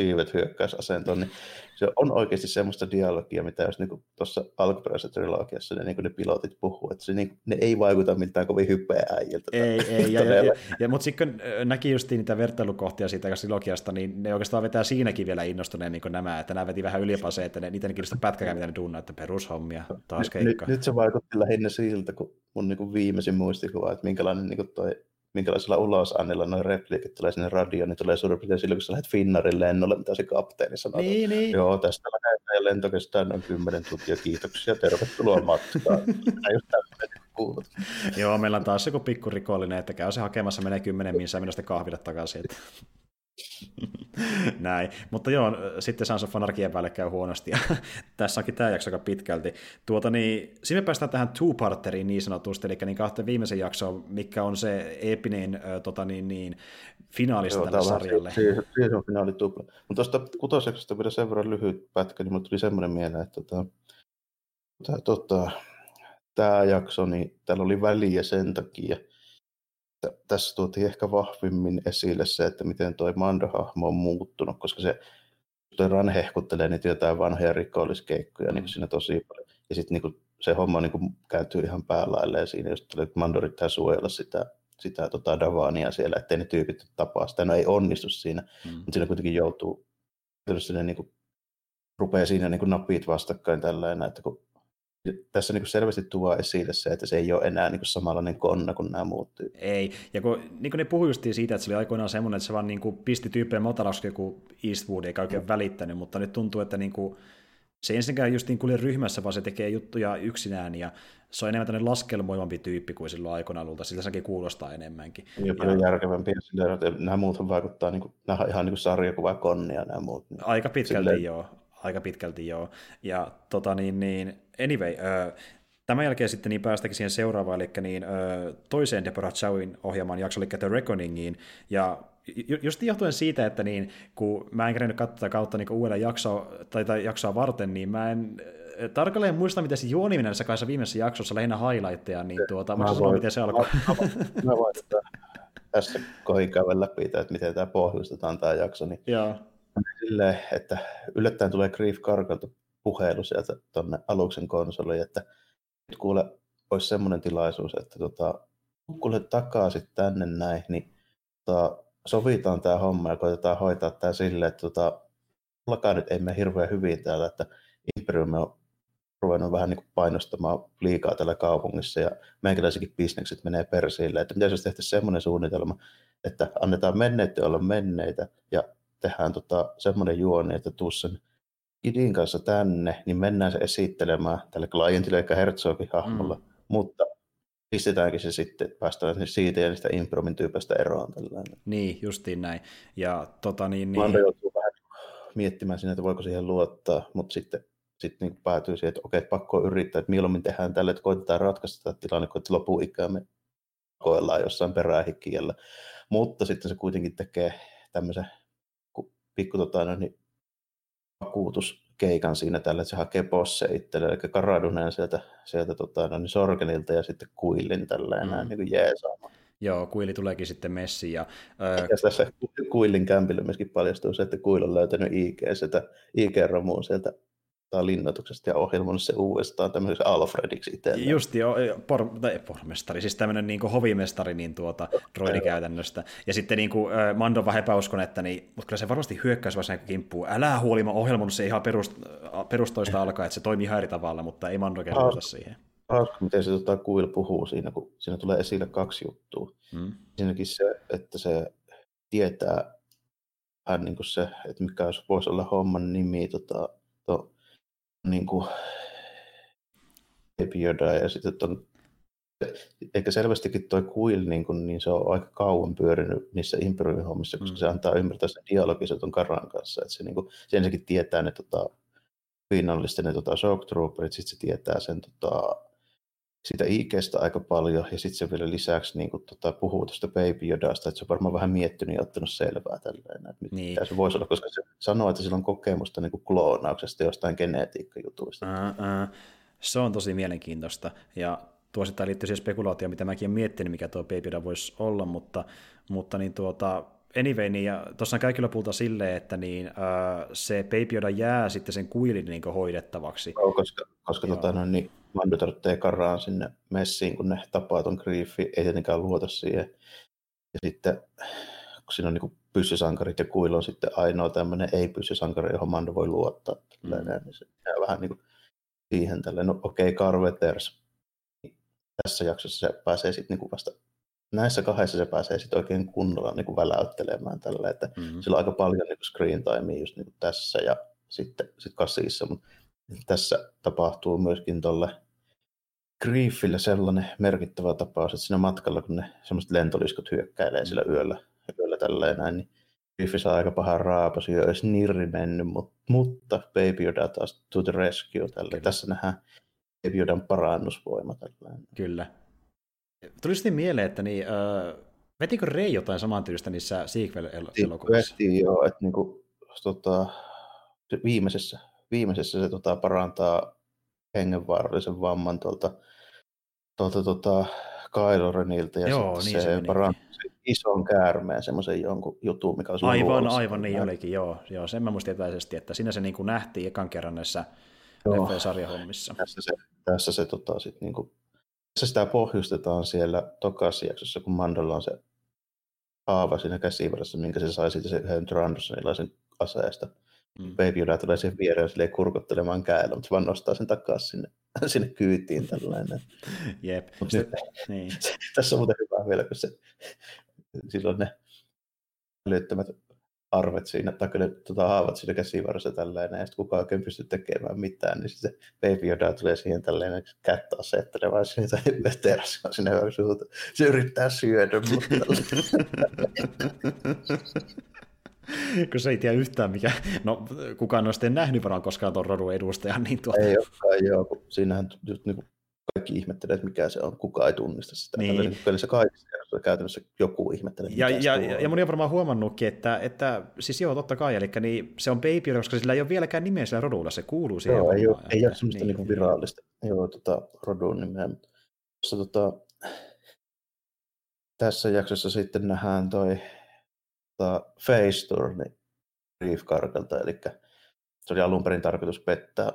siivet hyökkäysasentoon, niin se on oikeasti semmoista dialogia, mitä jos niin tuossa alkuperäisessä trilogiassa ne, niin ne pilotit puhuu, että se, niin, ne ei vaikuta mitään kovin hyppeä äijiltä. Ei, ei, ja, ja, ja, ja, mutta sitten kun näki just niitä vertailukohtia siitä trilogiasta, niin ne oikeastaan vetää siinäkin vielä innostuneen niin nämä, että nämä veti vähän ylipaseen, että ne, niitä ei kiinnosta pätkäkään, mitä ne duunaa, että perushommia, taas keikka. Nyt, nyt se vaikutti lähinnä siltä, kun mun niin viimeisin muistikuva, että minkälainen niin toi minkälaisella ulosannilla noin replikit tulee sinne radioon, niin tulee suurin piirtein silloin, kun sä lähdet Finnarin lennolle, mitä se kapteeni sanoo. Niin, niin. Joo, tästä lähdetään ja lento kestää noin 10 tuntia, kiitoksia, tervetuloa matkaan. Joo, meillä on taas joku pikku rikollinen, että käy se hakemassa, menee 10 missä ja sitten kahville takaisin. Näin, mutta joo, sitten Sons of Anarchy päälle käy huonosti, ja tässä onkin tämä jakso aika pitkälti. Tuota, niin, siinä päästään tähän two-parteriin niin sanotusti, eli niin kahteen viimeisen jaksoon, mikä on se eeppinen äh, tota, niin, niin, finaalista joo, tälle sarjalle. Siihen on finaali tupla. Mutta tuosta kutosjaksosta vielä sen verran lyhyt pätkä, niin mulle tuli semmoinen mieleen, että tota, tota, tämä jakso, niin täällä oli väliä sen takia, tässä tuotiin ehkä vahvimmin esille se, että miten tuo Mando-hahmo on muuttunut, koska se toi Ran hehkuttelee niitä jotain vanhoja rikolliskeikkoja niin siinä tosi paljon. Ja sitten niin se homma niin kuin kääntyy ihan päälailleen siinä, jos Mando yrittää suojella sitä, sitä tota Davania siellä, ettei ne tyypit tapaa sitä. No ei onnistu siinä, mm. mutta siinä kuitenkin joutuu, sinne niin kuin, rupeaa siinä niin kuin napit vastakkain tällainen, että kun tässä niin selvästi tuo esille se, että se ei ole enää niin samanlainen konna kuin nämä muut tyypit. Ei, ja kun, niin kuin ne puhui siitä, että se oli aikoinaan semmoinen, että se vaan niin kuin pisti tyyppejä matalaksi joku Eastwood, eikä oikein mm. välittänyt, mutta nyt tuntuu, että niin kuin, se ensinnäkään just niin kuin ryhmässä, vaan se tekee juttuja yksinään, ja se on enemmän tämmöinen laskelmoivampi tyyppi kuin silloin aikoinaan luulta, sillä sekin kuulostaa enemmänkin. Ja paljon järkevämpiä silleen, että nämä muut vaikuttaa, niin kuin, nämä ihan niin kuin sarjakuva konnia nämä muut. Niin Aika pitkälti silleen... joo, aika pitkälti joo. Ja tota niin, niin anyway, uh, Tämän jälkeen sitten niin päästäkin siihen seuraavaan, eli niin, uh, toiseen Deborah Chowin ohjaamaan jaksoon, eli The Reckoningiin, ja just johtuen siitä, että niin, kun mä en kerennyt katsoa kautta niin uudelleen jaksoa, tai, tai jaksoa varten, niin mä en tarkalleen muista, miten se juoniminen näissä kahdessa viimeisessä jaksossa, lähinnä highlightteja, niin tuota, mä voin miten se alkoi. Mä voin tässä kohin käydä läpi, että miten tämä pohjustetaan tämä jakso, niin Joo silleen, että yllättäen tulee Grief Karkalta puhelu sieltä tuonne aluksen konsoliin, että nyt kuule, olisi semmoinen tilaisuus, että tota, kuule takaisin tänne näin, niin tota, sovitaan tämä homma ja koitetaan hoitaa tämä silleen, että tota, mullakaan nyt ei mene hirveän hyvin täällä, että Imperium on ruvennut vähän niin painostamaan liikaa tällä kaupungissa ja meikäläisenkin bisnekset menee persille, että jos tehty semmoinen suunnitelma, että annetaan menneiden olla menneitä ja tehdään tota, semmoinen juoni, että tuu sen idin kanssa tänne, niin mennään se esittelemään tälle klientille, eli Herzogin hahmolla, mm. mutta pistetäänkin se sitten, että päästään siitä ja niistä impromin tyypistä eroon. Tällainen. Niin, justiin näin. Ja tota niin... niin... Mando joutuu vähän miettimään sinne, että voiko siihen luottaa, mutta sitten sitten niin päätyy siihen, että okei, pakko yrittää, että mieluummin tehdään tälle, että koitetaan ratkaista tämä tilanne, kun ikään me koellaan jossain perähikiellä. Mutta sitten se kuitenkin tekee tämmöisen pikku tota, niin, vakuutuskeikan siinä tällä, että se hakee bosse itselle, eli Karaduneen sieltä, sieltä tota, no niin Sorgenilta ja sitten Kuillin tällä mm. näin niin jeesaamaan. Joo, Kuili tuleekin sitten messiin. Ja, ää... ja tässä Kuillin kämpillä myöskin paljastuu se, että Kuil on löytänyt IG, sitä IG-romuun sieltä ottaa linnoituksesta ja ohjelmoinut se uudestaan tämmöiseksi Alfrediksi itselleen. Just jo, por, tai pormestari, siis tämmöinen niin hovimestari niin tuota, droidikäytännöstä. Ja sitten niin kuin, Mando vähän epäuskon, että niin, mutta kyllä se varmasti hyökkäys niin kimppuu. Älä huoli, mä ohjelmoinut se ihan perust, perustoista alkaa, että se toimii ihan eri tavalla, mutta ei Mando kerrota siihen. Hauska, miten se tota, Kuil puhuu siinä, kun siinä tulee esille kaksi juttua. Hmm. Siinäkin se, että se tietää vähän niin kuin se, että mikä voisi olla homman nimi tota, to, niin kuin Yoda ja sitten on eikä selvästikin toi Quill, niin, kun, niin se on aika kauan pyörinyt niissä Imperiumin hommissa, koska mm. se antaa ymmärtää sen dialogissa tuon Karan kanssa, että se, niin kuin, se ensinnäkin tietää ne tota, pinnallisten ne tota, shock trooperit, sitten se tietää sen tota, sitä IGstä aika paljon, ja sitten se vielä lisäksi niin kuin, tota, puhuu tuosta Baby Yodasta, että se on varmaan vähän miettinyt ja ottanut selvää tälleen, että niin. mitä se voisi olla, koska se sanoo, että sillä on kokemusta niin kuin kloonauksesta jostain genetiikkajutuista. Uh, uh, se on tosi mielenkiintoista, ja tuo sitä liittyy siihen spekulaatioon, mitä mäkin olen miettinyt, mikä tuo Baby Yoda voisi olla, mutta, mutta niin tuota, anyway, niin, ja tuossa on kaikki lopulta silleen, että niin, uh, se Baby Yoda jää sitten sen kuilin niin hoidettavaksi. No, koska, koska tota, no, niin, Mando tarvitsee karaan sinne messiin, kun ne tapaa ton Griefi, ei tietenkään luota siihen. Ja sitten, kun siinä on niin pyssysankarit ja Kuilo on sitten ainoa tämmöinen ei-pyssysankari, johon Mando voi luottaa. Mm. niin se jää vähän niin kuin siihen tälleen, no okei, okay, Carveters. Tässä jaksossa se pääsee sitten niin vasta näissä kahdessa se pääsee sitten oikein kunnolla niin kuin väläyttelemään tällä, että mm-hmm. sillä on aika paljon niin screen timea just niin kuin tässä ja sitten sit kasissa, mutta tässä tapahtuu myöskin tuolle Griefillä sellainen merkittävä tapaus, että siinä matkalla, kun ne semmoiset lentoliskot hyökkäilee sillä yöllä, yöllä tälleen näin, niin Griffi saa aika pahan raapasu ja olisi nirri mennyt, mutta, mutta Baby Yoda taas to the rescue. Tällä. Tässä nähdään Baby Yodan parannusvoima. Tällainen. Kyllä. Tuli sitten mieleen, että niin, äh, vetikö Rei jotain samantyylistä niissä sequel-elokuvissa? Veti joo, että niin kuin, tota, viimeisessä viimeisessä se tota, parantaa hengenvaarallisen vamman tuolta, tuolta tota, Kylo Reniltä ja joo, niin se, se parantaa ison käärmeen semmoisen jonkun jutun, mikä on Aivan, aivan niin olikin, joo. joo sen mä muistin etäisesti, että siinä se niin kuin nähtiin ekan kerran näissä sarjahommissa. Tässä se, tässä se tota, sit, niin kuin, tässä sitä pohjustetaan siellä tokassa jaksossa, kun Mandolla on se haava siinä käsivarassa, minkä se sai sitten se Andersonilaisen aseesta. Mm. Baby Yoda tulee sen viereen silleen kurkottelemaan käellä, mutta se vaan nostaa sen takaisin sinne, sinne kyytiin tällainen. Jep. Mut se, niin. se, tässä on muuten hyvä vielä, kun se, silloin ne älyttömät arvet siinä, tai ne tota, haavat siinä käsivarassa tällainen, ja sitten kukaan oikein pysty tekemään mitään, niin sitten Baby Yoda tulee siihen tällainen kättä asettelemaan sinne tai terässä sinne Se yrittää syödä, mutta kun se ei tiedä yhtään mikä, no kukaan on sitten nähnyt varmaan koskaan tuon rodun edustajan. Niin tuota... Ei olekaan, joo, siinähän just niin kuin kaikki ihmettelee, että mikä se on, kukaan ei tunnista sitä. Niin. Pelissä kaikissa käytännössä joku ihmettelee, ja, ja, ja, ja moni on varmaan huomannutkin, että, että siis joo, totta kai, eli niin, se on baby, koska sillä ei ole vieläkään nimeä sillä rodulla, se kuuluu siihen. Joo, ei ole, ei ole semmoista niin. Niin virallista joo, tota, rodun nimeä. Tuossa, tota, tässä jaksossa sitten nähdään toi tota, Face niin Reef eli se oli alun perin tarkoitus pettää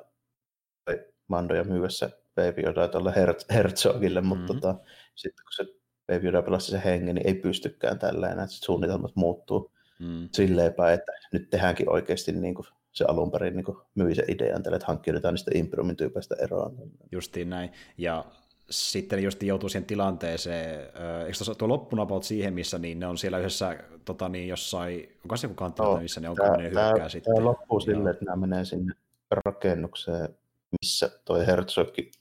Mando ja myyä se Baby Yoda tuolle Her- Herzogille, mutta mm-hmm. tota, sitten kun se Baby Yoda pelasti sen hengen, niin ei pystykään tällä että suunnitelmat muuttuu mm. silleen päin, että nyt tehdäänkin oikeasti niin kuin se alun perin niin kuin myi se idean tälle, että hankkiudutaan niistä Imperiumin tyypeistä eroon. Justiin näin, ja sitten just joutuu siihen tilanteeseen, eikö tuossa tuo loppuna about siihen, missä niin ne on siellä yhdessä tota, niin jossain, onko se joku kantti, no, missä ne on ne hyökkää tämä, sitten. Tämä loppuu silleen, että nämä menee sinne rakennukseen, missä toi Herzogki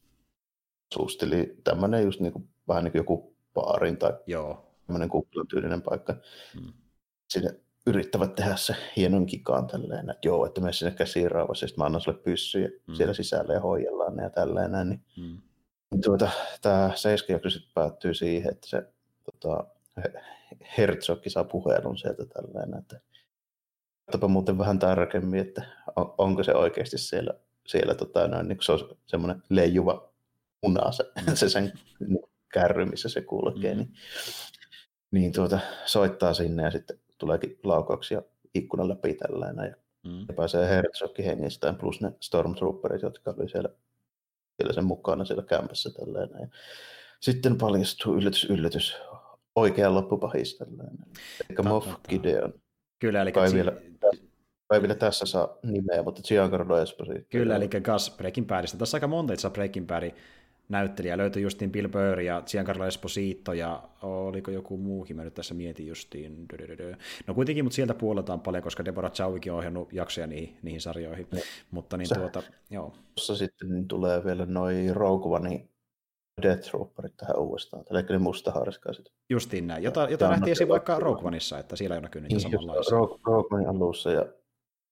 asusteli tämmöinen just niin kuin vähän niin kuin joku baarin tai Joo. tämmöinen kuplan tyylinen paikka. Mm. Sinne yrittävät tehdä se hienon kikaan tälleen, että joo, että me sinne käsiin rauhassa, sitten mä annan sulle pyssyjä Mm. siellä sisällä ja hoidellaan ne ja tälleen näin. Niin, Mm. Niin tuota, tämä seiskajakso sitten päättyy siihen, että se tota, He- Herzogki saa puhelun sieltä tälleen, että katsopa muuten vähän tarkemmin, että on, onko se oikeasti siellä, siellä tota, noin, niin se on semmoinen leijuva muna, se, se sen kärry, missä se kulkee, Mm. niin, niin tuota, soittaa sinne ja sitten tuleekin laukauksia ikkunan läpi tällainen ja Mm. ja pääsee Herzogkin hengistään plus ne Stormtrooperit, jotka oli siellä, siellä sen mukana siellä kämpässä tällainen. Ja sitten paljastuu yllätys, yllätys, oikea loppupahis tällainen. Eli Moff. Gideon. Kyllä, eli, Kai si- vielä, ei vielä tässä saa nimeä, mutta Giancarlo Esposito. kyllä, eli Gus Breaking Badista. Tässä aika monta itse Breaking Badin näyttelijä. Löytyi justiin Bill Burr ja Giancarlo Esposito ja oliko joku muukin, mä nyt tässä mietin justiin. No kuitenkin, mutta sieltä puoletaan paljon, koska Deborah Chowikin on ohjannut jaksoja niihin, niihin sarjoihin. Joo. Mutta niin Se- tuota, joo. Tuossa sitten niin tulee vielä noin Rogue One Death Trooperit tähän uudestaan, eli ne mustaharskaiset. Justiin näin, jota, jota nähtiin esim. Anna- vaikka Rogue Oneissa, että siellä on näkynyt niitä Niin, samanlaisia. Rogue, Rogue Onein alussa ja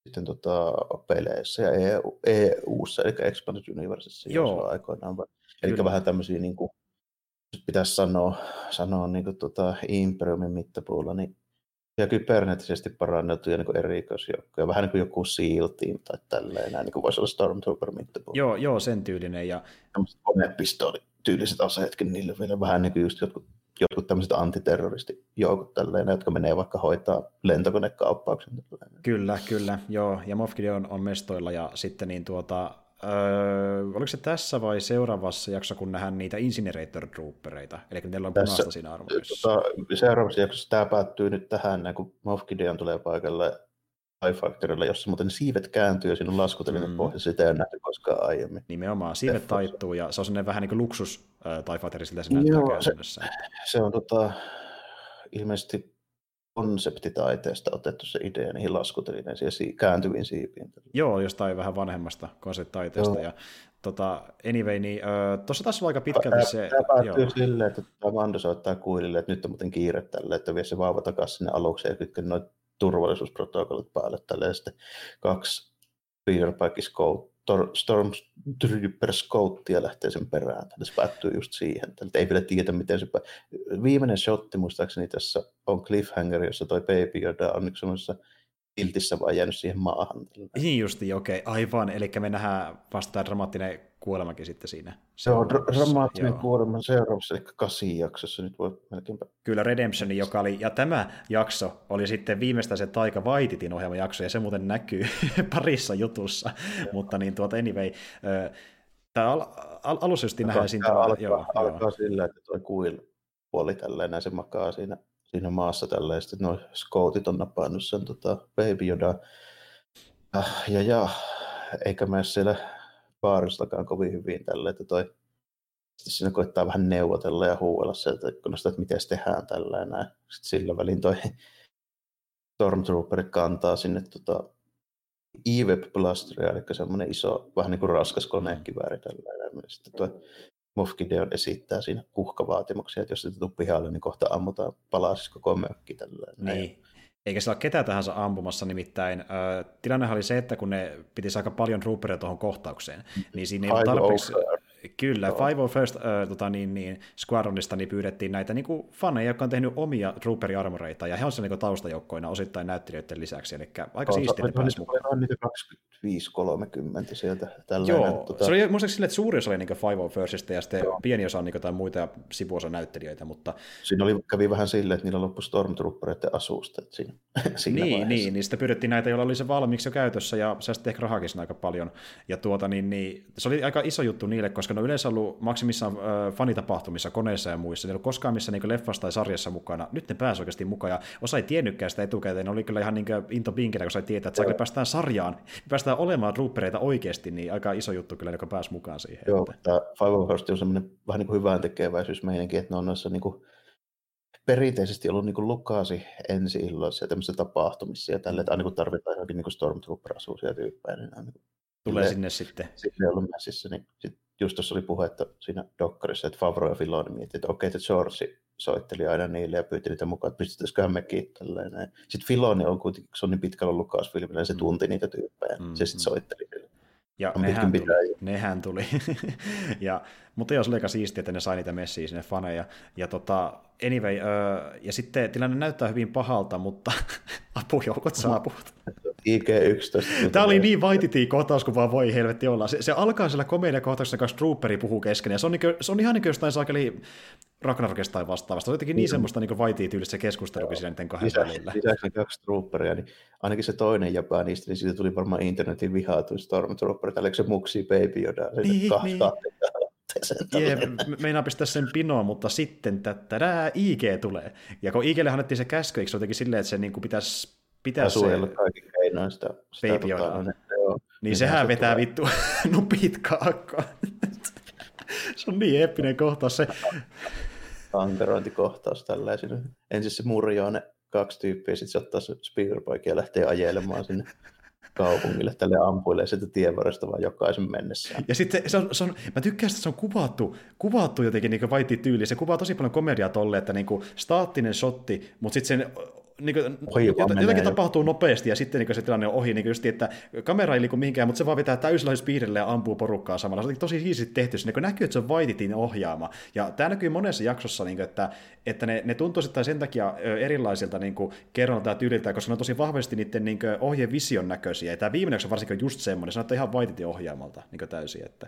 sitten tota, peleissä ja EU, EUssa, eli Expanded Universessa Joo. aikoinaan. Eli Kyllä. vähän tämmöisiä, niin kuin, jos pitäisi sanoa, sanoa niin kuin, tota, Imperiumin mittapuulla, niin ja kybernetisesti paranneltuja niin erikoisjoukkoja, vähän niin kuin joku SEAL Team tai tälleen, näin, niin kuin voisi olla Stormtrooper mittapuulla. Joo, joo, sen tyylinen. Ja Tämmöiset konepistooli-tyyliset aseetkin, niille vielä vähän niin kuin just jotkut, jotkut tämmöiset antiterroristijoukot tälleen, jotka menee vaikka hoitaa lentokonekauppauksen. Tälleen. Kyllä, kyllä, joo. Ja Moff Gideon on mestoilla ja sitten niin tuota, öö, oliko se tässä vai seuraavassa jaksossa, kun nähdään niitä Incinerator Troopereita, eli niillä on Tässä- punaista siinä armoissa. Tota, seuraavassa jaksossa tämä päättyy nyt tähän, näin, kun Moff Gideon tulee paikalle TIE Factorilla, jossa muuten siivet kääntyy ja siinä on laskutelinen Mm. pohja, sitä ei ole nähty koskaan aiemmin. Nimenomaan, siivet Leffoissa. taittuu ja se on sellainen vähän niin kuin luksus äh, TIE Fighter, siltä se näyttää Joo, se-. Se on tota, ilmeisesti konseptitaiteesta otettu se idea niihin laskutelineen si- kääntyviin siipiin. Joo, jostain vähän vanhemmasta konseptitaiteesta. Joo. Ja tota, anyway, niin tuossa taas on aika pitkälti se... Tämä päättyy silleen, että tämä Mando soittaa kuilille, että nyt on muuten kiire tälle, että vie se vauva takaisin sinne alukseen ja kytken noin turvallisuusprotokollit päälle tälle. Ja sitten kaksi Tor- Stormtrooper Scouttia lähtee sen perään. Se päättyy just siihen. Tälle ei vielä tiedä, miten se... Viimeinen shotti muistaakseni tässä on Cliffhanger, jossa toi Baby Yoda on yksi semmoisessa tiltissä vaan jäänyt siihen maahan. Niin justi, okei, aivan. Eli me nähdään vasta tämä dramaattinen kuolemakin sitten siinä. Se on dramaattinen Joo. kuolema seuraavassa, eli kasi jaksossa. Nyt voi melkeinpä Kyllä Redemptioni, joka oli, ja tämä jakso oli sitten viimeistään se Taika Waititin ohjelma jakso, ja se muuten näkyy parissa jutussa, mutta niin tuota anyway, tämä al, al, alussa just nähdään siinä, alkaa, joo, alkaa joo. sillä, että tuo kuil puoli tälleen, se makaa siinä, siinä maassa tälleen, ja sitten nuo skoutit on napannut sen tota, Baby Yoda. Ja, ja, ja, eikä mene siellä baaristakaan kovin hyvin tälle, että toi sitten siinä koittaa vähän neuvotella ja huuella sieltä ikkunasta, että miten se tehdään tällä ja näin. Sitten sillä välin toi Stormtrooperit kantaa sinne tota, E-Web Blasteria, eli semmoinen iso, vähän niin kuin raskas konekivääri tällä ja Sitten tuo Moff Gideon esittää siinä uhkavaatimuksia, että jos se tuu pihalle, niin kohta ammutaan palaa siis koko mökki tällä. Niin. Eikä siellä ole ketään tahansa ampumassa, nimittäin äh, tilannehan oli se, että kun ne pitisi aika paljon trooperia tuohon kohtaukseen, niin siinä ei ollut tarpeeksi... over. Kyllä, Joo. Five First äh, tota, niin, niin, Squadronista niin pyydettiin näitä niin kuin faneja, jotka on tehnyt omia trooperiarmoreita, ja he on siellä niin taustajoukkoina osittain näyttelijöiden lisäksi, eli aika Joo, siistiä, on pääsi mukaan. on niitä 25-30 sieltä. Tällä Joo, se oli muistaakseni silleen, että suuri osa oli niin Five of Firstista ja sitten Joo. pieni osa on niin jotain muita sivuosa näyttelijöitä, mutta Siinä oli, kävi vähän silleen, että niillä loppui Stormtroopereiden asusta. Että siinä, siinä niin, vaiheessa. niin, niin sitten pyydettiin näitä, joilla oli se valmiiksi jo käytössä ja säästi ehkä rahaakin siinä aika paljon. Ja tuota, niin, niin, se oli aika iso juttu niille, koska ne on yleensä ollut maksimissaan äh, fanitapahtumissa, koneissa ja muissa. Ne ei ollut koskaan missä niin leffassa tai sarjassa mukana. Nyt ne pääsi oikeasti mukaan ja osa ei tiennytkään sitä etukäteen. Ne oli kyllä ihan niin into pinkillä, kun sai tietää, että saa päästään sarjaan, päästään olemaan troopereita oikeasti, niin aika iso juttu kyllä, joka pääsi mukaan siihen. Joo, Että- tämä Five First on semmoinen vähän niin kuin hyvän tekeväisyys meidänkin, että ne on noissa niin kuin perinteisesti ollut niin Lukasi ensi illoissa ja tämmöisissä tapahtumissa ja tälle, että aina kun tarvitaan johonkin niin Stormtrooper-asuisia tyyppejä, niin on niin kuin Tulee silleen- sinne sitten. silleen ollut messissä, niin sit just tuossa oli puhetta siinä dokkarissa, että Favro ja Filoni miettivät, että okei, että George soitteli aina niille ja pyyti niitä mukaan, että pystyttäisiköhän mekin tälleen. Sitten Filoni on kuitenkin, se on niin pitkällä ollut Lucasfilmillä, se mm. tunti niitä tyyppejä, mm, se sitten mm. soitteli niille. Ja nehän tuli, nehän tuli. ja, mutta jos oli aika siistiä, että ne sai niitä messiä sinne faneja. Ja tota, anyway, öö, ja sitten tilanne näyttää hyvin pahalta, mutta apujoukot saapuvat. IG-11. Tämä oli niin vaititiin kohtaus kuin vaan voi helvetti olla. Se, se alkaa siellä komediakohtauksessa, kun Trooperi puhuu kesken, ja se on, niin kuin, se on ihan niin kuin jostain saakeli Ragnarokesta tai vastaavasta. Se on jotenkin niin, niin semmoista niin vaitii tyylistä se keskustelu, kun siinä niiden kahden Lisä, välillä. Lisäksi kaksi Trooperia, niin ainakin se toinen jäpä niistä, niin siitä tuli varmaan internetin vihaatuin Stormtrooper, tai se muksi Baby Yoda, niin, niin. Jee, meinaa pistää sen pinoon, mutta sitten tätä IG tulee. Ja kun IGlle annettiin se käsky, eikö se jotenkin silleen, että se niin kuin pitäisi pitää se... Suojella kaikki keinoin sitä, sitä Baby tota, niin, niin sehän vetää tulee. vittu nupit kaakkoon. se on niin eeppinen kohtaus se. Ankarointikohtaus tällaisen. Ensin se murjoo ne kaksi tyyppiä, sitten se ottaa se speederbike ja lähtee ajelemaan sinne kaupungille tälle ampuilee sieltä tienvarresta vaan jokaisen mennessä. Ja sitten se on, se on, mä tykkään, että se on kuvattu, kuvattu jotenkin niin vaiti tyyli. Se kuvaa tosi paljon komediaa tolle, että niin staattinen shotti, mutta sitten sen niin kuin, jotakin, jotakin tapahtuu nopeasti ja sitten niin se tilanne on ohi, niin just, että kamera ei liiku mihinkään, mutta se vaan vetää täysillä speedillä ja ampuu porukkaa samalla. Se on tosi hiisisti tehty, se niin näkyy, että se on Vaititin ohjaama. Ja tämä näkyy monessa jaksossa, niin kuin, että, että ne, ne tuntuu sitten sen takia erilaisilta niin kerronnalta ja tyyliltä, koska ne on tosi vahvasti niiden niin ohjevision näköisiä. Ja tämä viimeinen jakso varsinkin on just semmoinen, se näyttää ihan Vaititin ohjaamalta niin täysin. Että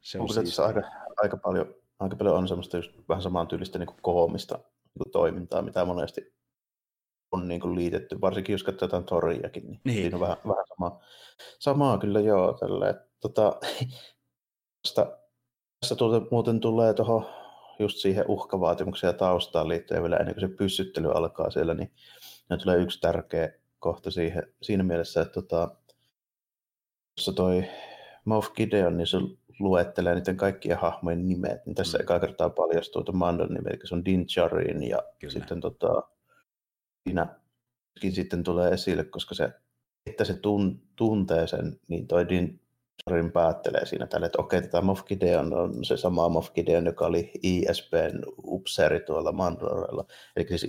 se on Onko tässä aika, aika, paljon, aika paljon on semmoista just vähän samaan tyylistä niin koomista niin toimintaa, mitä monesti on niin kuin liitetty, varsinkin jos katsotaan Toriakin, niin, niin. siinä on vähän, vähän samaa, samaa kyllä joo. Tälle, tota, tästä, tässä tuota, muuten tulee tuohon just siihen uhkavaatimukseen ja taustaan liittyen vielä ennen kuin se pyssyttely alkaa siellä, niin ne tulee yksi tärkeä kohta siihen, siinä mielessä, että tota, tuossa toi Moff Gideon, niin se luettelee niiden kaikkien hahmojen nimet, niin tässä mm. eka kertaa paljastuu tuon Mandon nimi, eli se on Din Djarin ja Kyllä. sitten tota, siinäkin sitten tulee esille, koska se, että se tun, tuntee sen, niin toi Din Djarin päättelee siinä tälle, että okei, tämä Moff Gideon on se sama Moff Gideon, joka oli ISPn upseeri tuolla Mandalorella. Eli siis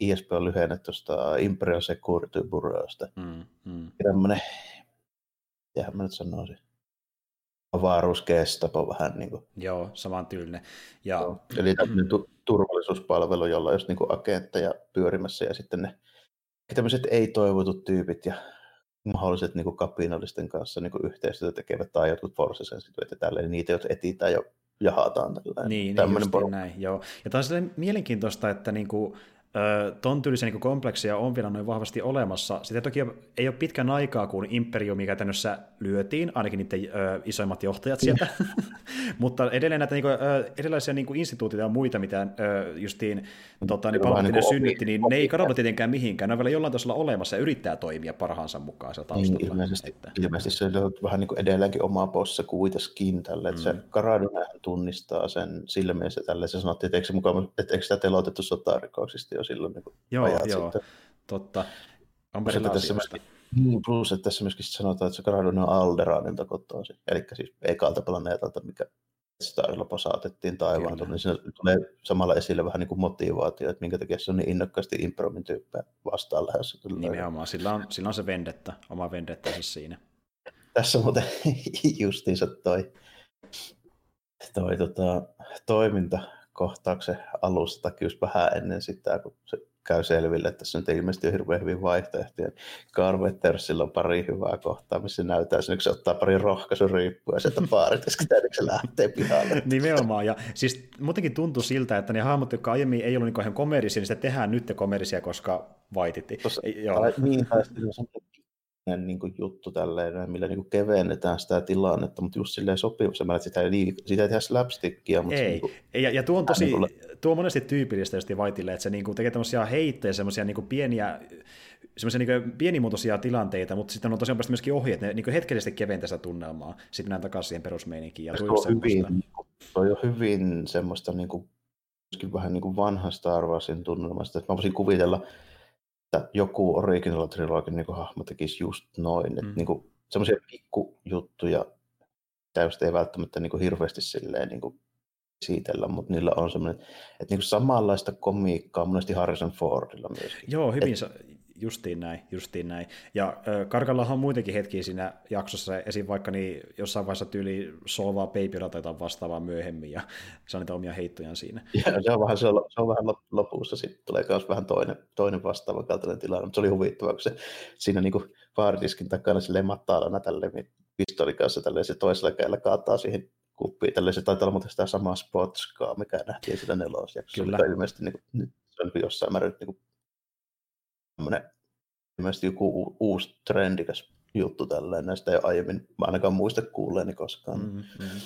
ISP on lyhenne tuosta Imperial Security Bureausta. Mm, mm. Tämmöinen, mitähän mä nyt sanoisin, avaruuskestapo vähän niin kuin. Joo, saman tyylinen. Ja... Joo. Eli tämmöinen tu- turvallisuuspalvelu, jolla olisi niin agentteja pyörimässä ja sitten ne tämmöiset ei-toivotut tyypit ja mahdolliset niin kuin kapinallisten kanssa niin kuin yhteistyötä tekevät tai jotkut force ja tälleen, niitä, jotka etsitään jo jahataan. Tällainen. Niin, niin näin, joo. Ja tämä on mielenkiintoista, että niin kuin, ton tyylisiä niin kompleksia on vielä noin vahvasti olemassa. Sitten toki ei ole pitkän aikaa, kun imperiumi käytännössä lyötiin, ainakin niiden ö, isoimmat johtajat sieltä, mutta edelleen näitä niin kuin, ö, erilaisia niin kuin instituutioita ja muita, mitä ö, justiin tota, niin Palpatine niin synnytti, niin ne ei kadonnut tietenkään mihinkään, ne on vielä jollain tasolla olemassa ja yrittää toimia parhaansa mukaan siellä taustalla. Niin, ilmeisesti, että... ilmeisesti se on vähän niin kuin edelleenkin oma bossa kuitenkin tälle, että mm. se Karaduna tunnistaa sen sillä mielessä tälle, se sanottiin, että eikö, mukaan, että eikö sitä telotettu sotarikoksista jo silloin niin joo, joo, sitten. totta. Onpa se tässä myöskin, niin, plus, että tässä myöskin sanotaan, että se Gradon on Alderanilta kotoisin, eli siis ekalta planeetalta, mikä Starilla posaatettiin taivaan, niin siinä tulee samalla esille vähän niin kuin motivaatio, että minkä takia se on niin innokkaasti impromin tyyppejä vastaan lähdössä. Nimenomaan, sillä on, sillä on se vendetta, oma vendetta siinä. Tässä muuten justiinsa toi, toi tota, toiminta kohtauksen alusta, just vähän ennen sitä, kun se käy selville, että tässä nyt ilmeisesti on hirveän hyvin vaihtoehtoja. Carl Wettersillä on pari hyvää kohtaa, missä näyttää sen, se ottaa pari rohkaisuriippuja sieltä baarit, kun se lähtee pihalle. Nimenomaan, ja siis muutenkin tuntuu siltä, että ne hahmot, jotka aiemmin ei ollut niin komerisia, niin sitä tehdään nyt komerisia, koska vaititti. Tuossa, Joo. Niin, tai niin kuin juttu tälleen, millä niin kuin kevennetään sitä tilannetta, mutta just silleen sopivassa että sitä ei, liik- sitä ei tehdä slapstickia. Mutta ei, niin kuin, ja, ja tuo on tosi, niin kuin... tuo on monesti tyypillistä just Vaitille, että se niin kuin tekee tämmöisiä heittejä, semmoisia niin kuin pieniä, semmoisia niin pienimuotoisia tilanteita, mutta sitten on tosiaan myöskin ohjeet, ne niin hetkellisesti keventää sitä tunnelmaa, sitten näin takaisin siihen perusmeininkiin. Ja tuo, on hyvin, tuo on hyvin semmoista niin kuin, vähän niin kuin vanhasta arvaisin tunnelmasta, että mä voisin kuvitella, että joku original trilogin niin hahmo tekisi just noin. Mm. Että niin semmoisia pikkujuttuja just ei välttämättä niin kuin hirveästi silleen niin kuin esitellä, mutta niillä on semmoinen, että niin kuin samanlaista komiikkaa monesti Harrison Fordilla myöskin. Joo, hyvin, et, Justiin näin, justiin näin. Ja äh, Karkallahan on muitakin hetkiä siinä jaksossa, esim. vaikka niin jossain vaiheessa tyyli solvaa baby tai jotain vastaavaa myöhemmin, ja saa niitä omia heittojaan siinä. Ja se on vähän, se on, se on vähän lopussa, sitten tulee myös vähän toinen, toinen vastaava kaltainen tilanne, mutta se oli huvittavaa, kun se siinä niin baaridiskin takana sille mattaalana tälleen pistolin kanssa tälleen se toisella kädellä kaataa siihen kuppiin, tälleen se taitaa olla muuten sitä samaa spotskaa, mikä nähtiin sillä nelosjaksossa, Kyllä. mikä ilmeisesti niin kuin, nyt se on jossain määrin niin tämmöinen ilmeisesti joku uusi trendikäs juttu tälleen, näistä ei aiemmin ainakaan muista kuulleeni koskaan. Mm, mm.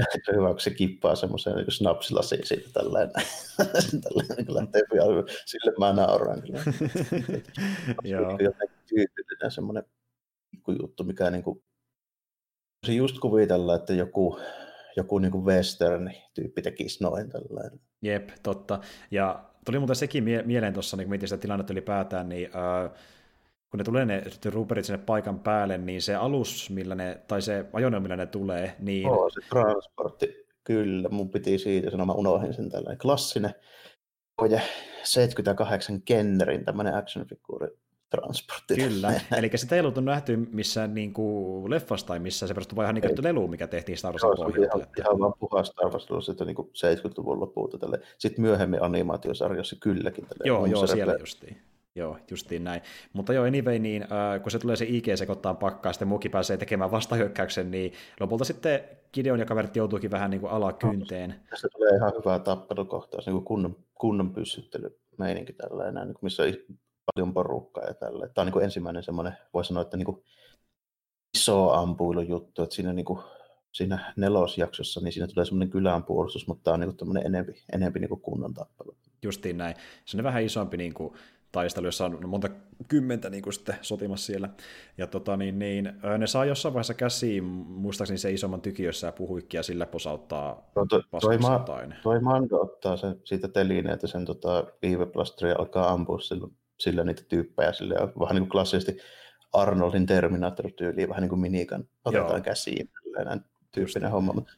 Se hyvä, kun se kippaa semmoiseen niin snapsilasiin siitä tälleen, tälleen niin lähtee pian, sille mä nauran kyllä. Joo. Jotenkin tyypillinen semmoinen juttu, mikä niin kuin, se just kuvitella, että joku, joku niin western-tyyppi tekisi noin tällainen. Jep, totta. Ja tuli muuten sekin mie- mieleen tuossa, niin kun mietin sitä tilannetta ylipäätään, niin äh, kun ne tulee ne ruperit sinne paikan päälle, niin se alus, millä ne, tai se ajoneuvo, millä ne tulee, niin... Oo, se transportti, kyllä, mun piti siitä sanoa, mä unohdin sen tällainen klassinen Koje 78 Kennerin tämmöinen actionfiguuri transportti. Kyllä, eli sitä ei ollut nähty missään niin kuin leffassa tai missään, se perustuu ihan niin lelu, mikä tehtiin Star Warsin pohjalta. Ihan, ihan vaan puhas Star Wars, että niin 70-luvun lopulta. Tälle. Sitten myöhemmin animaatiosarjassa kylläkin. Tälle, joo, joo, siellä justiin. Joo, justiin näin. Mutta joo, anyway, niin, äh, kun se tulee se IG sekoittaa pakkaa, sitten muki pääsee tekemään vastahyökkäyksen, niin lopulta sitten Gideon ja kaverit joutuukin vähän niin kuin alakynteen. No, tässä tulee ihan hyvää tappelukohtaus, niin kuin kunnon, kunnon pyssyttelymeininki tällainen, niin missä paljon porukkaa ja tällä. Tämä on niin ensimmäinen semmoinen, voisi sanoa, että niin iso ampuilujuttu, että siinä, niin kuin, siinä nelosjaksossa niin siinä tulee semmoinen kylän puolustus, mutta tämä on niin kuin enempi, enempi niin kuin kunnon tappelu. Justiin näin. Se on vähän isompi niin kuin taistelu, jossa on monta kymmentä niin kuin sitten sotimassa siellä. Ja tota, niin, niin, ne saa jossain vaiheessa käsiin, muistaakseni se isomman tykiössä ja puhuikkia sillä posauttaa no, to, toi, ma, toi Mando ottaa sen, siitä telineeltä sen tota, viiveplasteri ja alkaa ampua sillä, sillä niitä tyyppejä sillä, ja vähän niin kuin klassisesti Arnoldin Terminator-tyyliin, vähän niin kuin minikan otetaan Joo. käsiin, tällainen tyyppinen homma. Mutta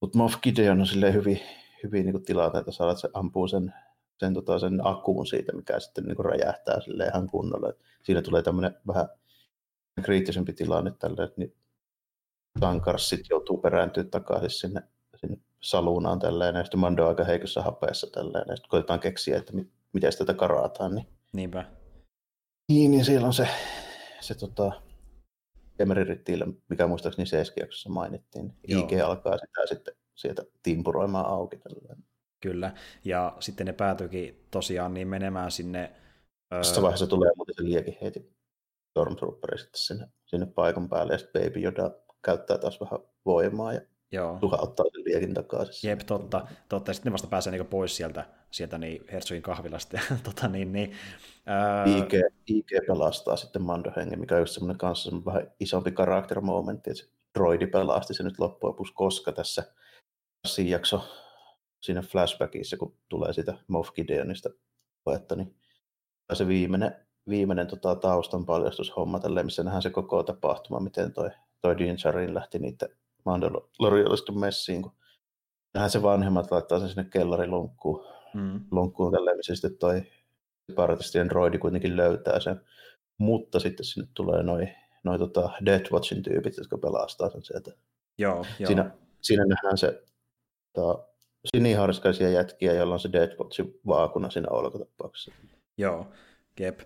mut Moff Gideon on silleen hyvin, hyvin niin tilanteita saada, että se ampuu sen sen, tota, sen akkuun siitä, mikä sitten niin räjähtää sille ihan kunnolla. Siinä tulee tämmöinen vähän kriittisempi tilanne tälle, että niin Tankars sitten joutuu perääntyä takaisin sinne, sinne saluunaan tälleen, ja sitten Mando on aika heikossa hapeessa tälleen, ja sitten koitetaan keksiä, että mi- miten tätä karataan. Niin... Niinpä. Niin, niin siellä on se, se tota, Kemeririttiillä, mikä muistaakseni Seeskiaksessa mainittiin. Joo. IG alkaa sitä sitten sieltä timpuroimaan auki. Tälleen. Kyllä, ja sitten ne päätyikin tosiaan niin menemään sinne... Tässä vaiheessa tulee muuten se liekin heti Stormtrooperi sitten sinne, sinne paikan päälle, ja sitten Baby Yoda käyttää taas vähän voimaa, ja Joo. ottaa sen liekin takaisin. Jep, totta. totta. Sitten ne vasta pääsee niin pois sieltä, sieltä niin Herzogin kahvilasta. Ja, tota, niin, niin, ää... IG, IG, pelastaa sitten Mando hengen, mikä on just semmoinen kanssa semmoinen vähän isompi karakterimomentti, että se droidi pelasti se nyt loppujen lopuksi, koska tässä jakso siinä flashbackissa, kun tulee sitä Moff Gideonista puhetta, niin se viimeinen, viimeinen tota, taustan paljastushomma, tälleen, missä nähdään se koko tapahtuma, miten toi, toi Din Djarin lähti niitä Mandalorialista messiin, kun nähdään se vanhemmat laittaa sen sinne kellarilunkkuun, mm. lunkkuun tälleen, missä sitten toi separatistien droidi kuitenkin löytää sen, mutta sitten sinne tulee noin noi, tota Death Watchin tyypit, jotka pelastaa sen sieltä. Joo, siinä, joo. siinä nähdään se tota, siniharskaisia jätkiä, jolla on se Deadwatchin vaakuna siinä olkotapauksessa. Joo, jep.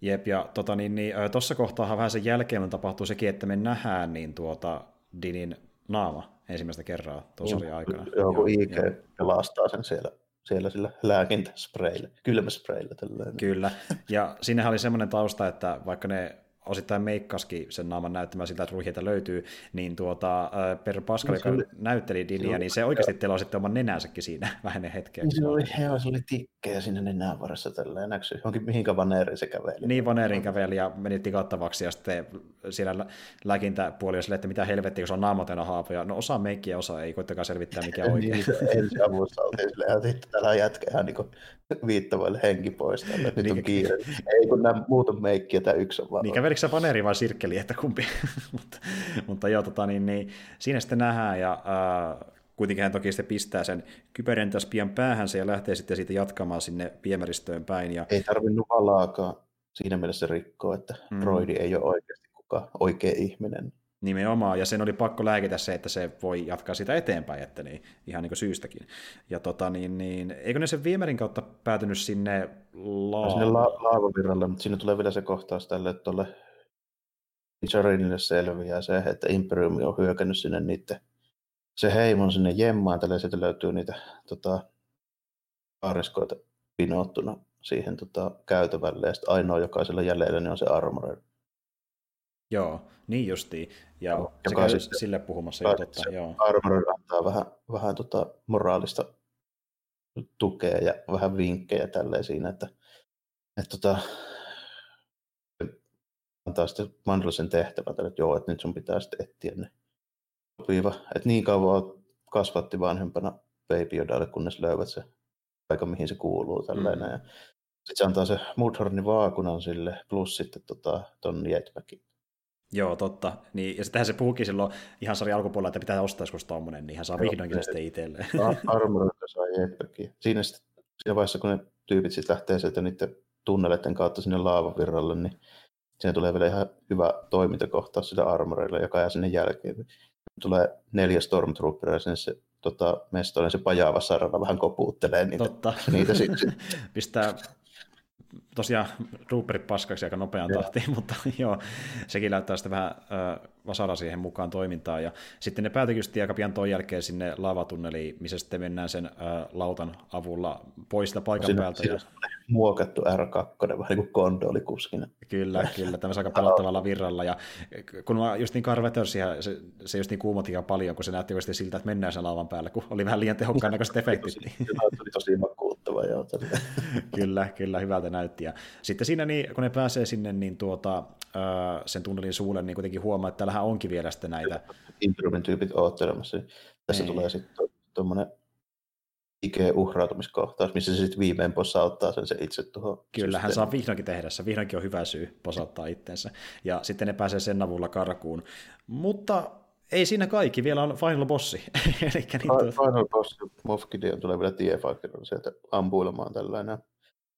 Jep, ja tota, niin, niin, tuossa kohtaa vähän sen jälkeen tapahtuu sekin, että me nähdään niin tuota Dinin naama ensimmäistä kerraa tuossa oli aikana. Joo, kun IG joo. pelastaa sen siellä, siellä sillä lääkintäspreillä, kylmäspreillä. Tällainen. Kyllä, ja sinnehän oli semmoinen tausta, että vaikka ne osittain meikkaskin sen naaman näyttämään siltä, että ruihjeita löytyy, niin tuota, Per Pascal, joka oli, näytteli Dinia, niin se oikeasti teloi sitten oman nenänsäkin siinä vähän hetkeä. Niin se oli, joo, se oli tikkejä sinne nenän varassa tälleen, näksy johonkin mihinkä vaneeriin se käveli. Niin, vaneeriin käveli ja meni tikattavaksi ja sitten siellä lääkintäpuoli oli sille, että mitä helvettiä, kun se on naamatena haapoja. No osa meikkiä, osa ei, koittakaa selvittää mikä oikein. niin, ensi avussa oltiin silleen, että täällä jätkä ihan niin viittavoille henki pois. Tällä. Nyt niin, on kiire. Ei kun nämä muut on meikkiä, tämä yksi on vaan. Niin se vaneri vai sirkkeli, että kumpi. mutta, mutta joo, tota, niin, niin, siinä sitten nähdään, ja äh, kuitenkin hän toki sitten pistää sen kypärän taas pian päähänsä ja lähtee sitten siitä jatkamaan sinne viemäristöön päin. Ja... Ei tarvinnut valaakaan siinä mielessä rikkoa, että mm. droidi ei ole oikeasti kukaan oikea ihminen. Nimenomaan, ja sen oli pakko lääkitä se, että se voi jatkaa sitä eteenpäin, että niin, ihan niin kuin syystäkin. Ja tota, niin, niin, eikö ne sen viemärin kautta päätynyt sinne la- Sinne la- laavavirralle, mutta sinne tulee vielä se kohtaus tälle, tuolle Jarinille selviää se, että Imperiumi on hyökännyt sinne niiden, se heimon sinne jemmaan, tällä sieltä löytyy niitä tota, aariskoita pinottuna siihen tota, käytävälle, ja sitten ainoa, joka on jäljellä, niin on se armor. Joo, niin justiin. Ja joo, se käy sitten, sille puhumassa jo totta. Joo. Armor antaa vähän, vähän tota moraalista tukea ja vähän vinkkejä tälleen siinä, että, että tota, antaa sitten mahdollisen tehtävän, että joo, että nyt sun pitää sitten etsiä ne sopiva. Että niin kauan kasvatti vanhempana Baby Yodalle, kunnes löydät se paikka, mihin se kuuluu. Tällainen. Mm. Sitten se antaa se Mudhornin vaakunan sille, plus sitten tota, ton Jetpackin. Joo, totta. Niin, ja sittenhän se puhukin silloin ihan sarjan alkupuolella, että pitää ostaa joskus tuommoinen, niin hän saa vihdoinkin se sitten itselleen. Armorilla saa Jetpackin. Siinä, sitten, siinä vaiheessa, kun ne tyypit sitten lähtee sieltä niiden tunneleiden kautta sinne laavavirralle, niin siinä tulee vielä ihan hyvä toimintakohtaus sitä armorilla, joka jää sinne jälkeen. Tulee neljä Stormtrooperia sinne se tota, mestoille, se pajaava saralla vähän kopuuttelee niitä. Totta. niitä sit, Pistää tosiaan Rupert paskaksi aika nopean tahtiin, mutta joo, sekin näyttää sitten vähän äh, vasara siihen mukaan toimintaan. Ja sitten ne päätyikin aika pian ton jälkeen sinne lavatunneliin, missä sitten mennään sen äh, lautan avulla pois sitä paikan siinä, päältä. Siinä ja... muokattu R2, vähän niin kuin kondolikuskina. Kyllä, kyllä, tämmöisellä aika pelottavalla virralla. Ja kun mä just niin Carvetersia, se, se just niin kuumotti paljon, kun se näytti oikeasti siltä, että mennään sen laavan päälle, kun oli vähän liian tehokkaan näköiset efektit. Se tuli tosi makuuttava, joo. kyllä, kyllä, hyvältä näytti. Ja sitten siinä, niin, kun ne pääsee sinne, niin tuota, sen tunnelin suulle, niin kuitenkin huomaa, että täällähän onkin vielä sitten näitä. Improvin tyypit oottelemassa. Tässä Ei. tulee sitten tuommoinen ikeen uhrautumiskohtaus, missä se sitten viimein posauttaa sen se itse tuohon. Kyllä, hän saa vihdoinkin tehdä se. Vihdoinkin on hyvä syy posauttaa itsensä. Ja sitten ne pääsee sen avulla karkuun. Mutta ei siinä kaikki, vielä on Final Bossi. Eli niin tuota... Final Bossi, Moff Gideon tulee vielä TIE sieltä ampuilemaan tällainen.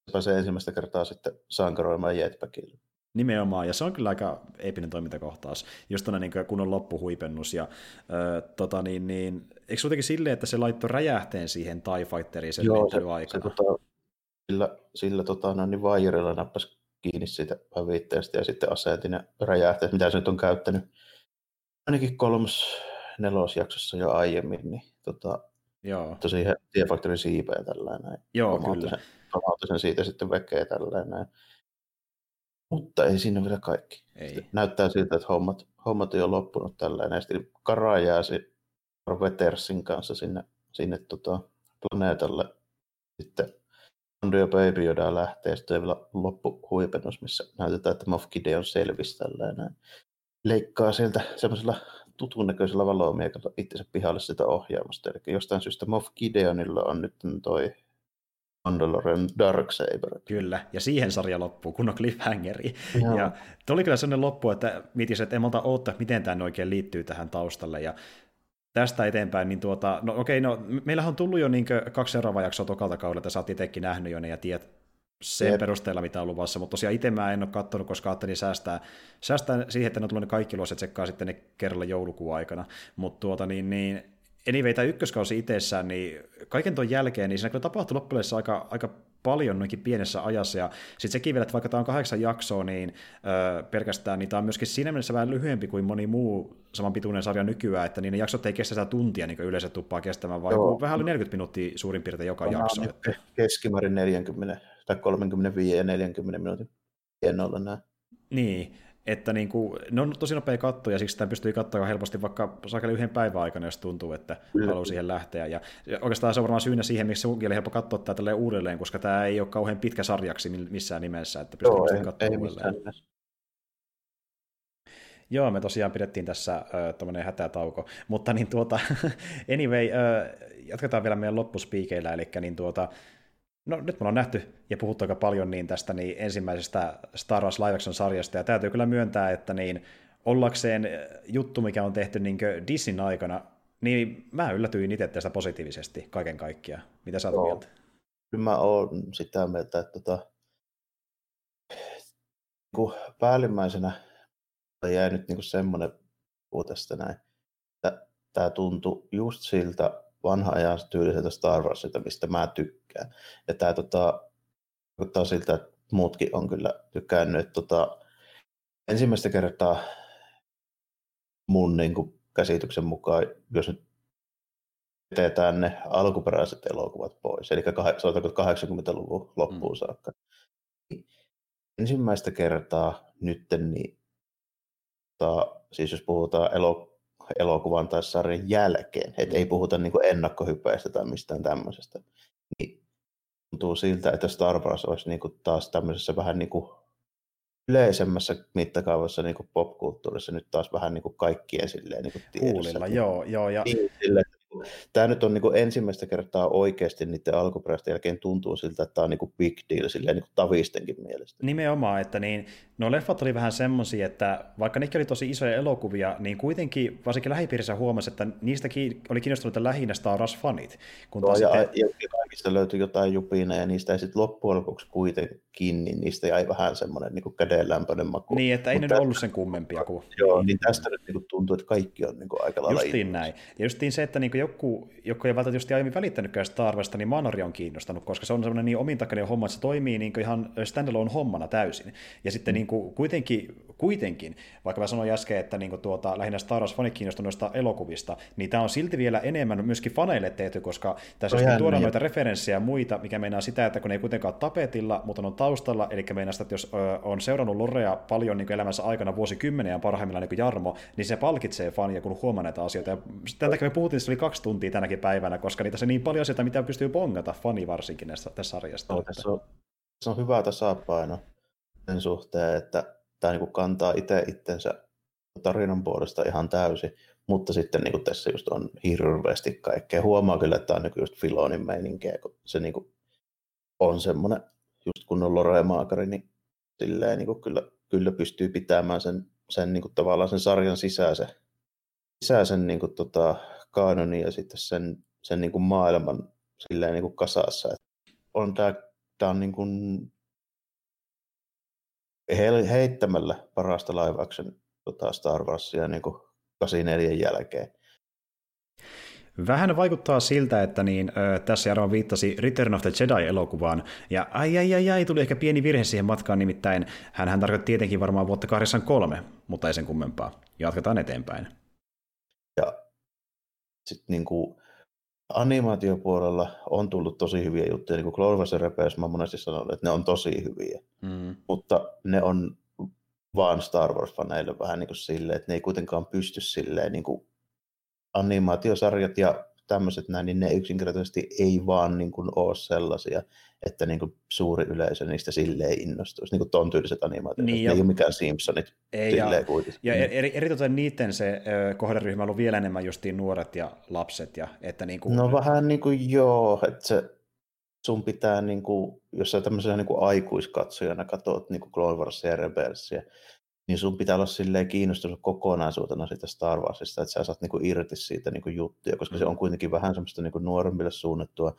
Se pääsee ensimmäistä kertaa sitten sankaroimaan jetpackille. Nimenomaan, ja se on kyllä aika eeppinen toimintakohtaus, just tuonne niin kunnon loppuhuipennus, ja ö, tota, niin, niin, eikö se jotenkin silleen, että se laittoi räjähteen siihen TIE Fighteriin sen Joo, se, aikana? Se, tota, sillä, sillä tota, no, niin vaijerilla nappasi kiinni siitä hävittäjästä ja sitten asetti ne räjähteet, mitä se nyt on käyttänyt ainakin kolmas nelosjaksossa jo aiemmin, niin tota, Joo. siihen TIE Factorin siipeen tällainen. Joo, kyllä. Sen, sen siitä sitten vekeä tällainen. Mutta ei siinä vielä kaikki. Ei. näyttää siltä, että hommat, hommat ei ole loppunut tällä. Ja sitten Kara jää Vetersin kanssa sinne, sinne tota, planeetalle. Sitten Ando ja Baby Yoda lähtee. Sitten vielä loppuhuipennus, missä näytetään, että Moff Gideon selvisi tällainen. Leikkaa sieltä semmoisella tutun näköisellä valomiekalla itsensä pihalle sitä ohjaamasta. Eli jostain syystä Moff Gideonilla on nyt toi Mandalorian Darksaber. Kyllä, ja siihen sarja loppuu, kun on cliffhangeri. Joo. Ja oli kyllä sellainen loppu, että mietin, että en malta odottaa, miten tämä oikein liittyy tähän taustalle. Ja tästä eteenpäin, niin tuota, no okei, no meillähän on tullut jo niin kaksi seuraavaa jaksoa tokalta kaudella, että sä oot itsekin nähnyt jo ne ja tiedät sen Jep. perusteella, mitä on luvassa, mutta tosiaan itse mä en ole katsonut, koska ajattelin säästää, säästää siihen, että ne on tullut ne kaikki luoset tsekkaa sitten ne kerralla joulukuun aikana, mutta tuota niin, niin anyway, tämä ykköskausi itsessään, niin kaiken tuon jälkeen, niin siinä kyllä tapahtui loppujen aika, aika paljon noinkin pienessä ajassa, ja sitten sekin vielä, että vaikka tämä on kahdeksan jaksoa, niin öö, pelkästään, niin tämä on myöskin siinä mielessä vähän lyhyempi kuin moni muu saman pituinen sarja nykyään, että niin ne jaksot ei kestä sitä tuntia, niin kuin yleensä tuppaa kestämään, vaan Joo. vähän oli 40 minuuttia suurin piirtein joka jakso. Keskimäärin 40 tai 35 ja 40 minuutin hienoilla nämä. Niin, että niin kuin, ne on tosi nopea katto, ja siksi sitä pystyy katsoa helposti vaikka saakeli yhden päivän aikana, jos tuntuu, että Kyllä. haluaa siihen lähteä. Ja oikeastaan se on varmaan syynä siihen, miksi se oli helppo katsoa tämä uudelleen, koska tämä ei ole kauhean pitkä sarjaksi missään nimessä, että pystyy Joo, ei, katsoa ei uudelleen. Joo, me tosiaan pidettiin tässä äh, tuommoinen hätätauko, mutta niin tuota, anyway, äh, jatketaan vielä meidän loppuspiikeillä, eli niin tuota, No nyt me ollaan nähty ja puhuttu aika paljon niin tästä niin ensimmäisestä Star Wars Live Action-sarjasta, ja täytyy kyllä myöntää, että niin ollakseen juttu, mikä on tehty niin Disneyn aikana, niin mä yllätyin itse tästä positiivisesti kaiken kaikkiaan. Mitä sä oot mieltä? Kyllä mä oon sitä mieltä, että tota, niin päällimmäisenä jäi nyt niin semmoinen tästä näin, että tämä tuntui just siltä vanha ajan tyyliseltä Star Warsilta, mistä mä tykkään. Ja tämä tota, vaikuttaa siltä, että muutkin on kyllä tykännyt. Tota, ensimmäistä kertaa mun niin kuin, käsityksen mukaan, jos nyt jätetään ne alkuperäiset elokuvat pois, eli 80-luvun loppuun mm. saakka. Niin ensimmäistä kertaa nytten, niin, ta, siis jos puhutaan elo, elokuvan tai sarjan jälkeen, että ei puhuta niin ennakkohypeistä tai mistään tämmöisestä, niin tuntuu siltä, että Star Wars olisi niin kuin taas tämmöisessä vähän niin kuin yleisemmässä mittakaavassa niin kuin popkulttuurissa nyt taas vähän niin kuin kaikkien silleen niin kuin Kuulilla, joo, joo. Ja... Niin, tämä nyt on niin kuin ensimmäistä kertaa oikeasti niiden alkuperäisten jälkeen tuntuu siltä, että tämä on niin kuin big deal silleen niin kuin tavistenkin mielestä. Nimenomaan, että niin, no leffat oli vähän semmoisia, että vaikka nekin oli tosi isoja elokuvia, niin kuitenkin varsinkin lähipiirissä huomasi, että niistä oli kiinnostunut lähinnä Star Wars-fanit. Kun no, ja, sitten... ja, kaikista löytyi jotain jupina ja niistä ei sitten loppujen lopuksi kuitenkin, niin niistä jäi vähän semmoinen niin kuin kädenlämpöinen maku. Niin, että ei Mutta ne ollut sen kummempia kuin... Joo, niin tästä nyt niin kuin tuntuu, että kaikki on niin kuin aika lailla Justiin näin. Ja justiin se, että niin kuin joku, joku ei välttämättä aiemmin välittänytkään Star Warsista, niin Manori on kiinnostanut, koska se on semmoinen niin omintakainen homma, että se toimii niin ihan standalone hommana täysin. Ja sitten mm. niin kuin kuitenkin, kuitenkin, vaikka mä sanoin äsken, että niin kuin tuota, lähinnä Star Wars fanit kiinnostuneista elokuvista, niin tämä on silti vielä enemmän myöskin faneille tehty, koska tässä no, tuodaan niin. noita referenssejä ja muita, mikä meinaa sitä, että kun ne ei kuitenkaan ole tapetilla, mutta on taustalla, eli meinaa sitä, että jos on seurannut Lorea paljon niin elämänsä aikana vuosikymmeniä ja parhaimmillaan niin kuin Jarmo, niin se palkitsee fania, kun huomaa näitä asioita. Ja tämän takia me puhuttiin, että se oli kaksi tuntia tänäkin päivänä, koska niitä se niin paljon asioita, mitä pystyy bongata fani varsinkin näistä, tässä sarjasta. No, tässä, on, tässä on hyvä tasapaino sen suhteen, että tämä niin kantaa itse itsensä tarinan puolesta ihan täysin, mutta sitten niin kuin tässä just on hirveästi kaikkea. Huomaa kyllä, että tämä on niin just Filonin meininkiä, kun se niin kuin on semmoinen just kunnon Lore-maakari, niin silleen niin kuin kyllä, kyllä pystyy pitämään sen, sen niin kuin tavallaan sen sarjan sisäisen, sisäisen niin kuin tota, kaanonin ja sitten sen, sen niin kuin maailman silleen niin kuin kasassa. Et on tämä, tämä on niin kuin heittämällä parasta live tota Star Warsia niin kuin 84 jälkeen. Vähän vaikuttaa siltä, että niin, ö, tässä Jarmo viittasi Return of the Jedi-elokuvaan, ja ai ai ai ai, tuli ehkä pieni virhe siihen matkaan, nimittäin hän tarkoitti tietenkin varmaan vuotta 83, mutta ei sen kummempaa. Jatketaan eteenpäin. Sitten niin kuin animaatiopuolella on tullut tosi hyviä juttuja, niin kuin Clover ja Repeus, mä monesti sanonut, että ne on tosi hyviä, mm. mutta ne on vaan Star Wars-faneille vähän niin kuin silleen, että ne ei kuitenkaan pysty silleen niin kuin animaatiosarjat ja tämmöiset näin, niin ne yksinkertaisesti ei vaan niin kuin ole sellaisia, että niin kuin suuri yleisö niistä silleen innostuisi, niin kuin ton tyyliset animaatiot. Niin, ne ei ole mikään Simpsonit ei, silleen ja, kuitenkin. Ja eri, eritoten niiden se ö, kohderyhmä on ollut vielä enemmän justiin nuoret ja lapset. Ja, että niin kuin... No vähän niin kuin joo, että se sun pitää, niin kuin, jos sä tämmöisenä niin kuin aikuiskatsojana katsot niin kuin Clone Warsia ja Rebelsia, niin sun pitää olla silleen kiinnostunut kokonaisuutena siitä Star Warsista, että sä saat niinku irti siitä niinku juttuja, koska mm. se on kuitenkin vähän semmoista niinku nuoremmille suunnattua,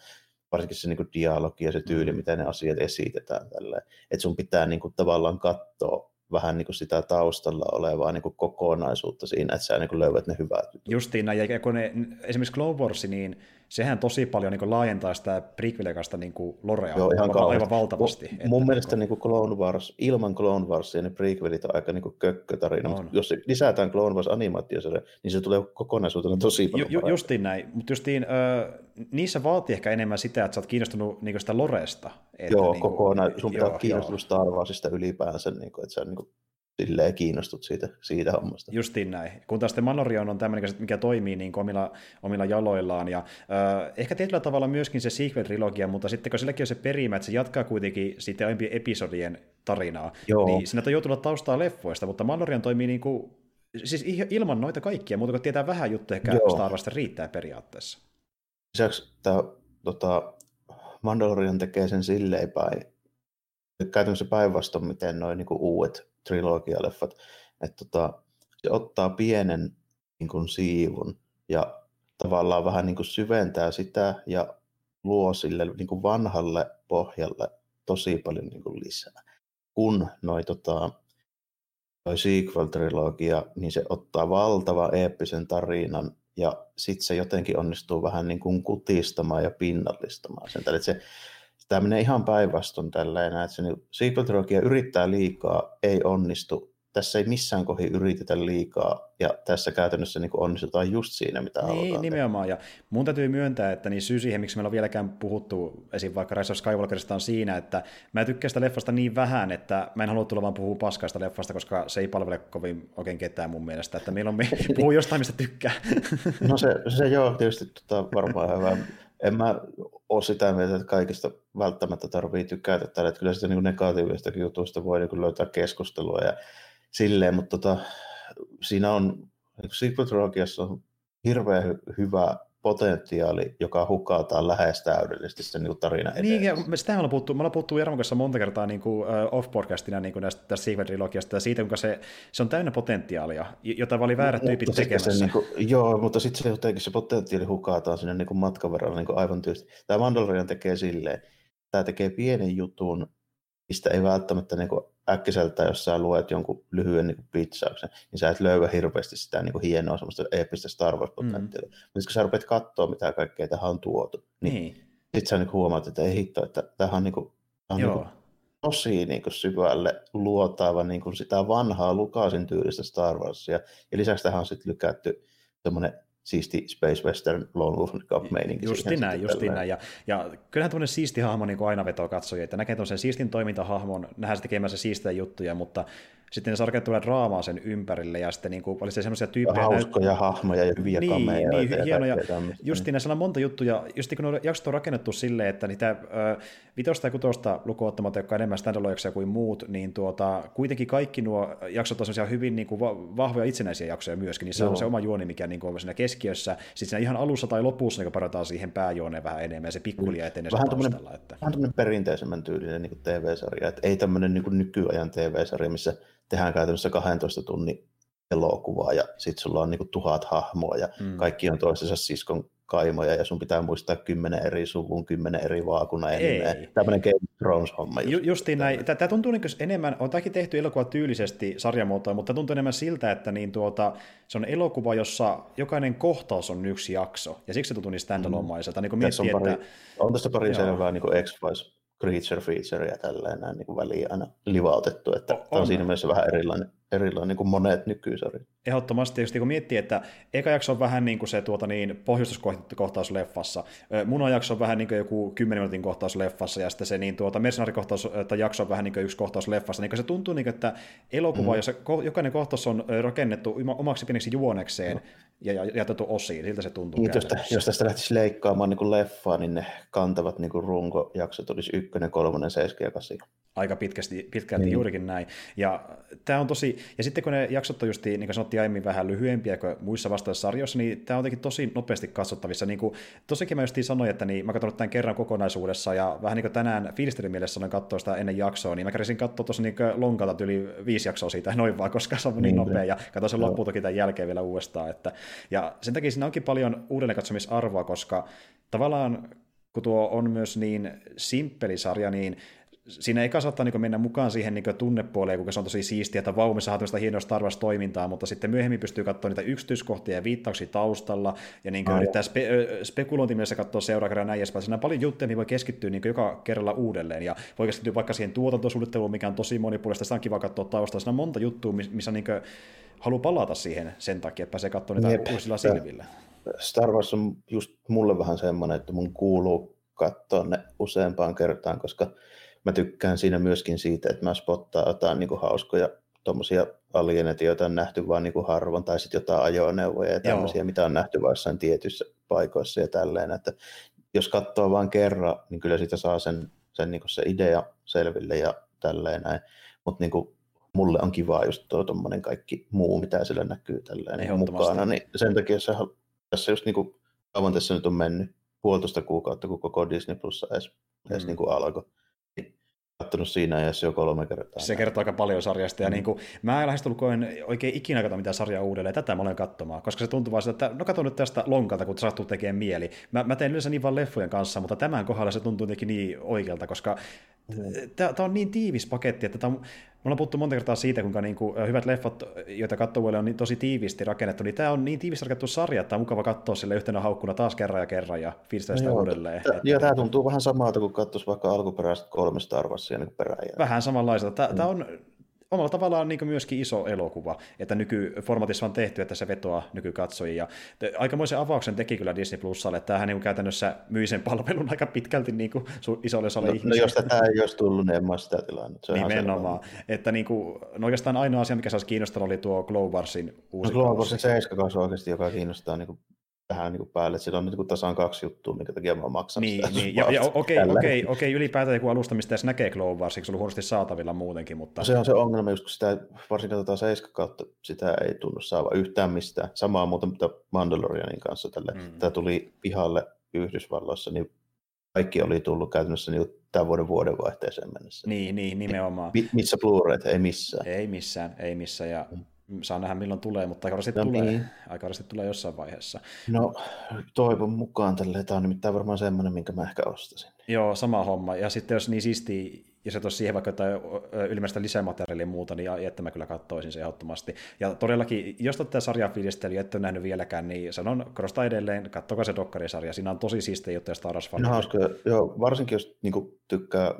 varsinkin se niinku dialogi ja se tyyli, mm. miten ne asiat esitetään tälleen. Että sun pitää niinku tavallaan katsoa vähän niin kuin sitä taustalla olevaa niin kuin kokonaisuutta siinä, että sä niin kuin löydät ne hyvät jutut. Justiin näin, ja kun ne, esimerkiksi Clone Wars, niin sehän tosi paljon niin kuin laajentaa sitä prequelikasta niin lorea Joo, ihan aivan, aivan valtavasti. Mun, mun mielestä niin kuin Clone Wars, ilman Clone Warsia ne prequelit on aika niin kuin kökkötarina, mutta jos lisätään Clone Wars animaatiosarja, niin se tulee kokonaisuutena tosi paljon ju, Justiin näin, mutta justiin ö, niissä vaatii ehkä enemmän sitä, että sä oot kiinnostunut niin sitä loresta. Että joo, niin kuin, kokonaan, sun pitää olla kiinnostunut Star Warsista ylipäänsä, niin kuin, että sä niin kuin silleen kiinnostut siitä, siitä hommasta. Justiin näin. Kun taas Manorion on tämmöinen, mikä toimii niin omilla, omilla jaloillaan. Ja, äh, ehkä tietyllä tavalla myöskin se sequel-trilogia, mutta sitten kun silläkin on se perimä, että se jatkaa kuitenkin sitten aiempien episodien tarinaa, Joo. niin siinä on tulla taustaa leffoista, mutta Manorion toimii niin kuin, siis ilman noita kaikkia, mutta kun tietää vähän juttuja, ehkä Joo. Star Warsta riittää periaatteessa. Lisäksi tämä tota, Mandalorian tekee sen silleen päin, käytännössä päinvastoin, miten noin niin uudet trilogialeffat, että tota, se ottaa pienen niin kuin, siivun ja tavallaan vähän niin kuin syventää sitä ja luo sille niin kuin vanhalle pohjalle tosi paljon niin kuin lisää. Kun noi, tota, toi sequel-trilogia, niin se ottaa valtavan eeppisen tarinan ja sitten se jotenkin onnistuu vähän niin kuin kutistamaan ja pinnallistamaan sen. Eli se, tämä menee ihan päinvastoin tällä että se niin, sequel-trilogia yrittää liikaa, ei onnistu, tässä ei missään kohdin yritetä liikaa, ja tässä käytännössä niin onnistutaan just siinä, mitä niin, halutaan. nimenomaan, tehdä. ja mun täytyy myöntää, että niin syy siihen, miksi meillä on vieläkään puhuttu esim. vaikka Rise of Skywalkerista on siinä, että mä tykkään sitä leffasta niin vähän, että mä en halua tulla vaan puhua paskaista leffasta, koska se ei palvele kovin oikein ketään mun mielestä, että meillä on puhuu jostain, mistä tykkää. no se, se joo, tietysti tota, varmaan hyvä. En mä ole sitä mieltä, että kaikista välttämättä tarvii tykätä tällä, että kyllä sitä niin negatiivisestakin jutusta voi niin löytää keskustelua ja silleen, mutta tota, siinä on, Secret Rogiassa on hirveän hy- hyvä potentiaali, joka hukataan lähes täydellisesti sen niin tarina eteen. Niin, sitä me ollaan puhuttu, me ollaan puhuttu Jarmon kanssa monta kertaa niin kuin, uh, off-podcastina niin kuin tästä, tästä Secret Trilogiasta ja siitä, kuinka se, se on täynnä potentiaalia, jota oli väärät mutta tyypit tekemässä. Se, niin kuin, joo, mutta sitten se jotenkin se potentiaali hukataan sinne niin kuin matkan verran niin kuin aivan tyysti. Tämä Mandalorian tekee silleen, tämä tekee pienen jutun, mistä ei välttämättä niin kuin äkkiseltä, jos sä luet jonkun lyhyen niin pitsauksen, niin sä et löyä hirveästi sitä niin kuin hienoa semmoista eeppistä Star Wars-potentiaalia. Mm. Mutta kun sä rupeat katsoa, mitä kaikkea tähän on tuotu, niin, niin. sitten sä niin huomaat, että ei hitto, että tämähän on, niin kuin, on niin kuin tosi niin kuin syvälle luotaava niin kuin sitä vanhaa Lukasin tyylistä Star Warsia. Ja lisäksi tähän on sitten lykätty semmoinen siisti Space Western Lone Wolf Cup meininki. Justi näin, justi näin. Ja, ja kyllähän tuommoinen siisti hahmo niin aina vetoo katsojia, että näkee tuollaisen siistin toimintahahmon, nähdään se tekemässä siistejä juttuja, mutta sitten ne sarkeet tulee draamaa sen ympärille, ja sitten niin kuin, oli se semmoisia tyyppejä... Ja hauskoja näyt... hahmoja ja hyviä niin, kameja. Niin, ja hienoja. Justiin näissä on monta juttuja, just kun ne jaksot on rakennettu silleen, että niitä ö, vitosta ja kutosta lukuottamatta, jotka on enemmän standalone kuin muut, niin tuota, kuitenkin kaikki nuo jaksot on sellaisia hyvin niin kuin, vahvoja itsenäisiä jaksoja myöskin, niin se on se oma juoni, mikä niin kuin, on siinä keskiössä. Sitten siinä ihan alussa tai lopussa niin parataan siihen pääjuoneen vähän enemmän, ja se pikkulia etenee vähän taustalla. Että... Vähän tämmöinen perinteisemmän tyylinen niin TV-sarja, että ei tämmöinen niin kuin nykyajan TV-sarja, missä tehdään käytännössä 12 tunnin elokuvaa ja sitten sulla on niinku tuhat hahmoa ja mm. kaikki on toistensa siskon kaimoja ja sun pitää muistaa kymmenen eri suvun, kymmenen eri vaakuna nimeä. Tämmöinen Game of Thrones-homma. Just, Ju, justiin näin. Tämä tuntuu niin enemmän, on tämäkin tehty elokuva tyylisesti sarjamuotoa, mutta tuntuu enemmän siltä, että niin tuota, se on elokuva, jossa jokainen kohtaus on yksi jakso, ja siksi se tuntuu niin standalone-maiselta. Niin miettii, on, pari, että... on tästä pari selvää niin X-Files creature feature ja tälleen näin niin väliin aina livautettu, että on. tämä on siinä mielessä vähän erilainen, erilainen niin kuin monet nykyisarjat. Ehdottomasti, just kun miettii, että eka jakso on vähän niin kuin se tuota niin, pohjustuskohtaus leffassa, mun jakso on vähän niin kuin joku 10 minuutin kohtaus leffassa, ja sitten se niin, tuota, mercenarikohtaus tai jakso on vähän niin kuin yksi kohtaus leffassa, niin se tuntuu niin kuin, että elokuva, mm. jossa jokainen kohtaus on rakennettu omaksi pieneksi juonekseen, no ja jätetty osiin, siltä se tuntuu niin, jos, jos tästä lähtisi leikkaamaan niin kuin leffaa, niin ne kantavat niin kuin runkojaksot olisi ykkönen, kolmonen, seitsemän ja kasi. Aika pitkästi, pitkälti niin. juurikin näin. Ja, tämä on tosi, ja sitten kun ne jaksot on just, niin kuin sanottiin aiemmin, vähän lyhyempiä kuin muissa vastaavissa sarjoissa, niin tämä on jotenkin tosi nopeasti katsottavissa. Niin kuin, tosikin mä just sanoin, että niin, mä katson tämän kerran kokonaisuudessa, ja vähän niin kuin tänään fiilistelin mielessä olen katsoa sitä ennen jaksoa, niin mä kärisin katsoa tuossa niin lonkalta yli viisi jaksoa siitä noin vaan, koska se on niin, niin nopea, ja katsoin sen loppuun toki tämän jälkeen vielä uudestaan. Että, ja sen takia siinä onkin paljon uudelleenkatsomisarvoa, koska tavallaan kun tuo on myös niin simppeli sarja, niin siinä ei saattaa niin mennä mukaan siihen niin tunnepuoleen, kuinka se on tosi siistiä, että vau, me saadaan tämmöistä hienoa Star Wars-toimintaa, mutta sitten myöhemmin pystyy katsoa niitä yksityiskohtia ja viittauksia taustalla, ja niin kuin yrittää spe- spekulointimielisessä katsoa seuraava kerran näin edespäin. Siinä on paljon juttuja, mihin voi keskittyä niin joka kerralla uudelleen, ja voi keskittyä vaikka siihen tuotantosuunnitteluun, mikä on tosi monipuolista, sitä on kiva katsoa taustalla. Siinä on monta juttua, missä niin haluaa palata siihen sen takia, että pääsee katsomaan niitä Jep. uusilla silmillä. Star Wars on just mulle vähän semmoinen, että mun kuuluu katsoa ne useampaan kertaan, koska mä tykkään siinä myöskin siitä, että mä spottaan jotain niin kuin hauskoja tuommoisia alieneita, joita on nähty vain niin kuin harvoin, tai sitten jotain ajoneuvoja ja tämmöisiä, Joo. mitä on nähty vain jossain tietyissä paikoissa ja tälleen, että jos katsoo vain kerran, niin kyllä siitä saa sen, sen, niin kuin se idea selville ja tälleen näin, mutta niin kuin mulle on kiva just tuo tuommoinen kaikki muu, mitä siellä näkyy tälleen mukana, niin sen takia se, tässä just niin kuin, kauan tässä nyt on mennyt, puolitoista kuukautta, kun koko Disney Plus edes edes mm. niin kuin alkoi katsonut siinä ja jo kolme kertaa. Se kertoo aika paljon sarjasta, ja mm. niin kuin, mä en lähestulkoin oikein ikinä katso mitään sarjaa uudelleen, tätä mä olen katsomaan, koska se tuntuu vaan siltä, että no katso nyt tästä lonkalta, kun sattuu tekemään mieli. Mä, mä teen yleensä niin vaan leffojen kanssa, mutta tämän kohdalla se tuntuu jotenkin niin oikealta, koska. Tämä on niin tiivis paketti, että tämä on, me ollaan puhuttu monta kertaa siitä, kuinka niin kuin, hyvät leffot, joita katsovuille on niin tosi tiiviisti rakennettu, niin tämä on niin tiivisti rakennettu sarja, että on mukava katsoa sille yhtenä haukkuna taas kerran ja kerran ja fiilistää sitä no uudelleen. T- ja tämä tuntuu vähän samalta kuin katsoisi vaikka alkuperäiset kolme Star Warsia niin perään. Vähän samanlaiselta. Tämä mm. on omalla tavallaan niin myöskin iso elokuva, että nykyformatissa on tehty, että se vetoaa nykykatsojia. Aikamoisen avauksen teki kyllä Disney Plusalle, että tämähän niin käytännössä myi sen palvelun aika pitkälti niin kuin isolle osalle no. No jos tätä ei olisi tullut, niin en mä sitä tilannut. Se Nimenomaan. Että niin kuin, no oikeastaan ainoa asia, mikä saisi kiinnostaa, oli tuo Glow Warsin uusi no, Glow Warsin 7 oikeasti, joka kiinnostaa niin kuin tähän niin päälle, sillä on niin tasan kaksi juttua, minkä takia mä maksan niin, sitä. Niin. Ja, ja okei, okay, okei, okei, ylipäätään joku alusta, mistä edes näkee Glow Wars, se on huonosti saatavilla muutenkin, mutta... Se on se ongelma, just kun sitä, varsinkin katsotaan 7 kautta, sitä ei tunnu saava yhtään mistään. Samaa muuta, mutta Mandalorianin kanssa tälle. Mm. Tämä tuli pihalle Yhdysvalloissa, niin kaikki oli tullut käytännössä niin tämän vuoden vuodenvaihteeseen mennessä. Niin, niin nimenomaan. Missä Blu-rayt? Ei missään. Ei missään, ei missään. Ja mm saa nähdä milloin tulee, mutta aika no tulee, niin. aika tulee jossain vaiheessa. No toivon mukaan tälle, tämä on nimittäin varmaan semmoinen, minkä mä ehkä ostasin. Joo, sama homma. Ja sitten jos niin siisti, jos se siihen vaikka jotain ylimääräistä lisämateriaalia ja muuta, niin että mä kyllä katsoisin se ehdottomasti. Ja todellakin, jos tätä sarjaa fiilisteli, ette ole nähnyt vieläkään, niin sanon, korostaa edelleen, katsokaa se Dokkarisarja. Siinä on tosi siistejä juttuja Star Wars no, hauska, joo, varsinkin jos niin kuin, tykkää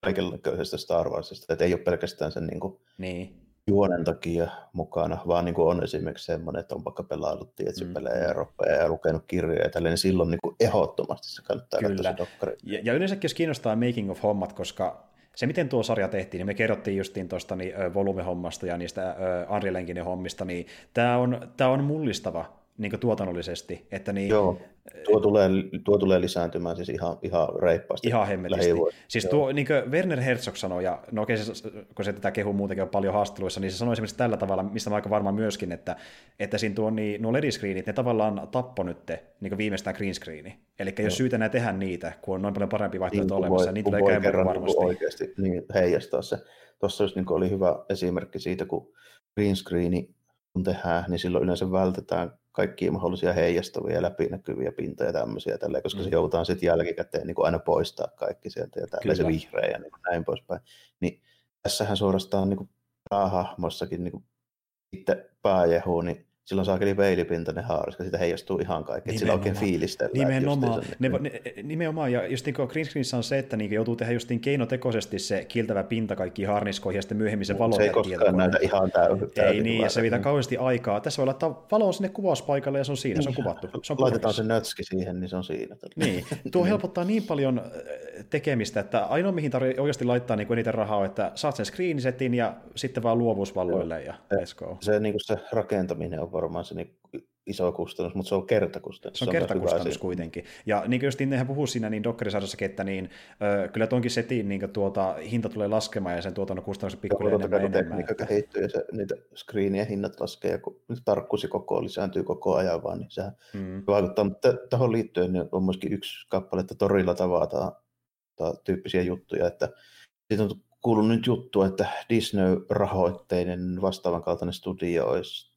kaikenlaisesta Star Warsista, että ei ole pelkästään sen niin kuin, niin juonen takia mukana, vaan niin kuin on esimerkiksi semmoinen, että on vaikka pelaillut tietsypelejä mm. ja, ja lukenut kirjoja ja tälleen, niin silloin niin kuin ehdottomasti se kannattaa Kyllä. se dokkari. Ja, ja yleensäkin jos kiinnostaa making of hommat, koska se, miten tuo sarja tehtiin, niin me kerrottiin justiin tuosta niin, volumehommasta ja niistä Unreal Engine hommista, niin tämä on, tämä on mullistava niin tuotannollisesti. Että niin, Joo, tuo tulee, tuo tulee lisääntymään siis ihan, ihan reippaasti. Ihan hemmetisti. Siis tuo, niin kuin Werner Herzog sanoi, ja no okei, se, kun se tätä kehuu muutenkin on paljon haasteluissa, niin se sanoi esimerkiksi tällä tavalla, mistä mä aika varmaan myöskin, että, että siinä tuo, niin, nuo LED-screenit, ne tavallaan tappo nyt niin viimeistään green screeni. Eli jos syytä näin tehdä niitä, kun on noin paljon parempi vaihtoehto niin, olemassa, voi, niin tulee käymään niinku varmasti. Niin oikeasti niin heijastaa se. Tuossa niin oli hyvä esimerkki siitä, kun green screeni kun tehdään, niin silloin yleensä vältetään kaikkia mahdollisia heijastavia läpinäkyviä pintoja ja tämmöisiä, tälleen, koska mm. se joudutaan sitten jälkikäteen niin kuin aina poistaa kaikki sieltä ja tälleen se vihreä ja niin kuin näin poispäin. Niin tässähän suorastaan niin kuin päähahmossakin niin kuin itse pääjehu, niin silloin saakeli veilipintainen haaris, koska siitä heijastuu ihan kaikki, että sillä oikein fiilistellään. Nimenomaan, ne, ne, nimenomaan, ja just niin green screenissä on se, että niin joutuu tehdä just niin keinotekoisesti se kiiltävä pinta kaikki harniskoihin ja sitten myöhemmin se valo. Se ei koskaan näytä ihan täysin. Ei niin, ja se viitää kauheasti aikaa. Tässä voi laittaa valoa sinne kuvauspaikalle ja se on siinä, se on kuvattu. Se on Laitetaan se nötski siihen, niin se on siinä. Niin, tuo helpottaa niin paljon äh, tekemistä, että ainoa mihin tarvitsee oikeasti laittaa niin kuin eniten rahaa, että saat sen screensetin ja sitten vaan luovuusvalloille ja let's go. Se, niin kuin se rakentaminen on varmaan se niin iso kustannus, mutta se on kertakustannus. Se on, se on kertakustannus kuitenkin. Ja niin kuin just nehän puhuu siinä niin Dockerisarjassakin, että niin, ö, kyllä tuonkin setin niin tuota, hinta tulee laskemaan ja sen tuotannon kustannukset pikkuhiljaa enemmän. enemmän tekniikka että... kehittyy ja se, niitä screenien hinnat laskee ja kun tarkkuus koko lisääntyy koko ajan vaan, niin sehän mm. vaikuttaa. Mutta tähän liittyen niin on myöskin yksi kappale, että torilla tavataan tyyppisiä juttuja, että siitä on kuullut nyt juttu, että Disney-rahoitteinen vastaavan kaltainen studio olisi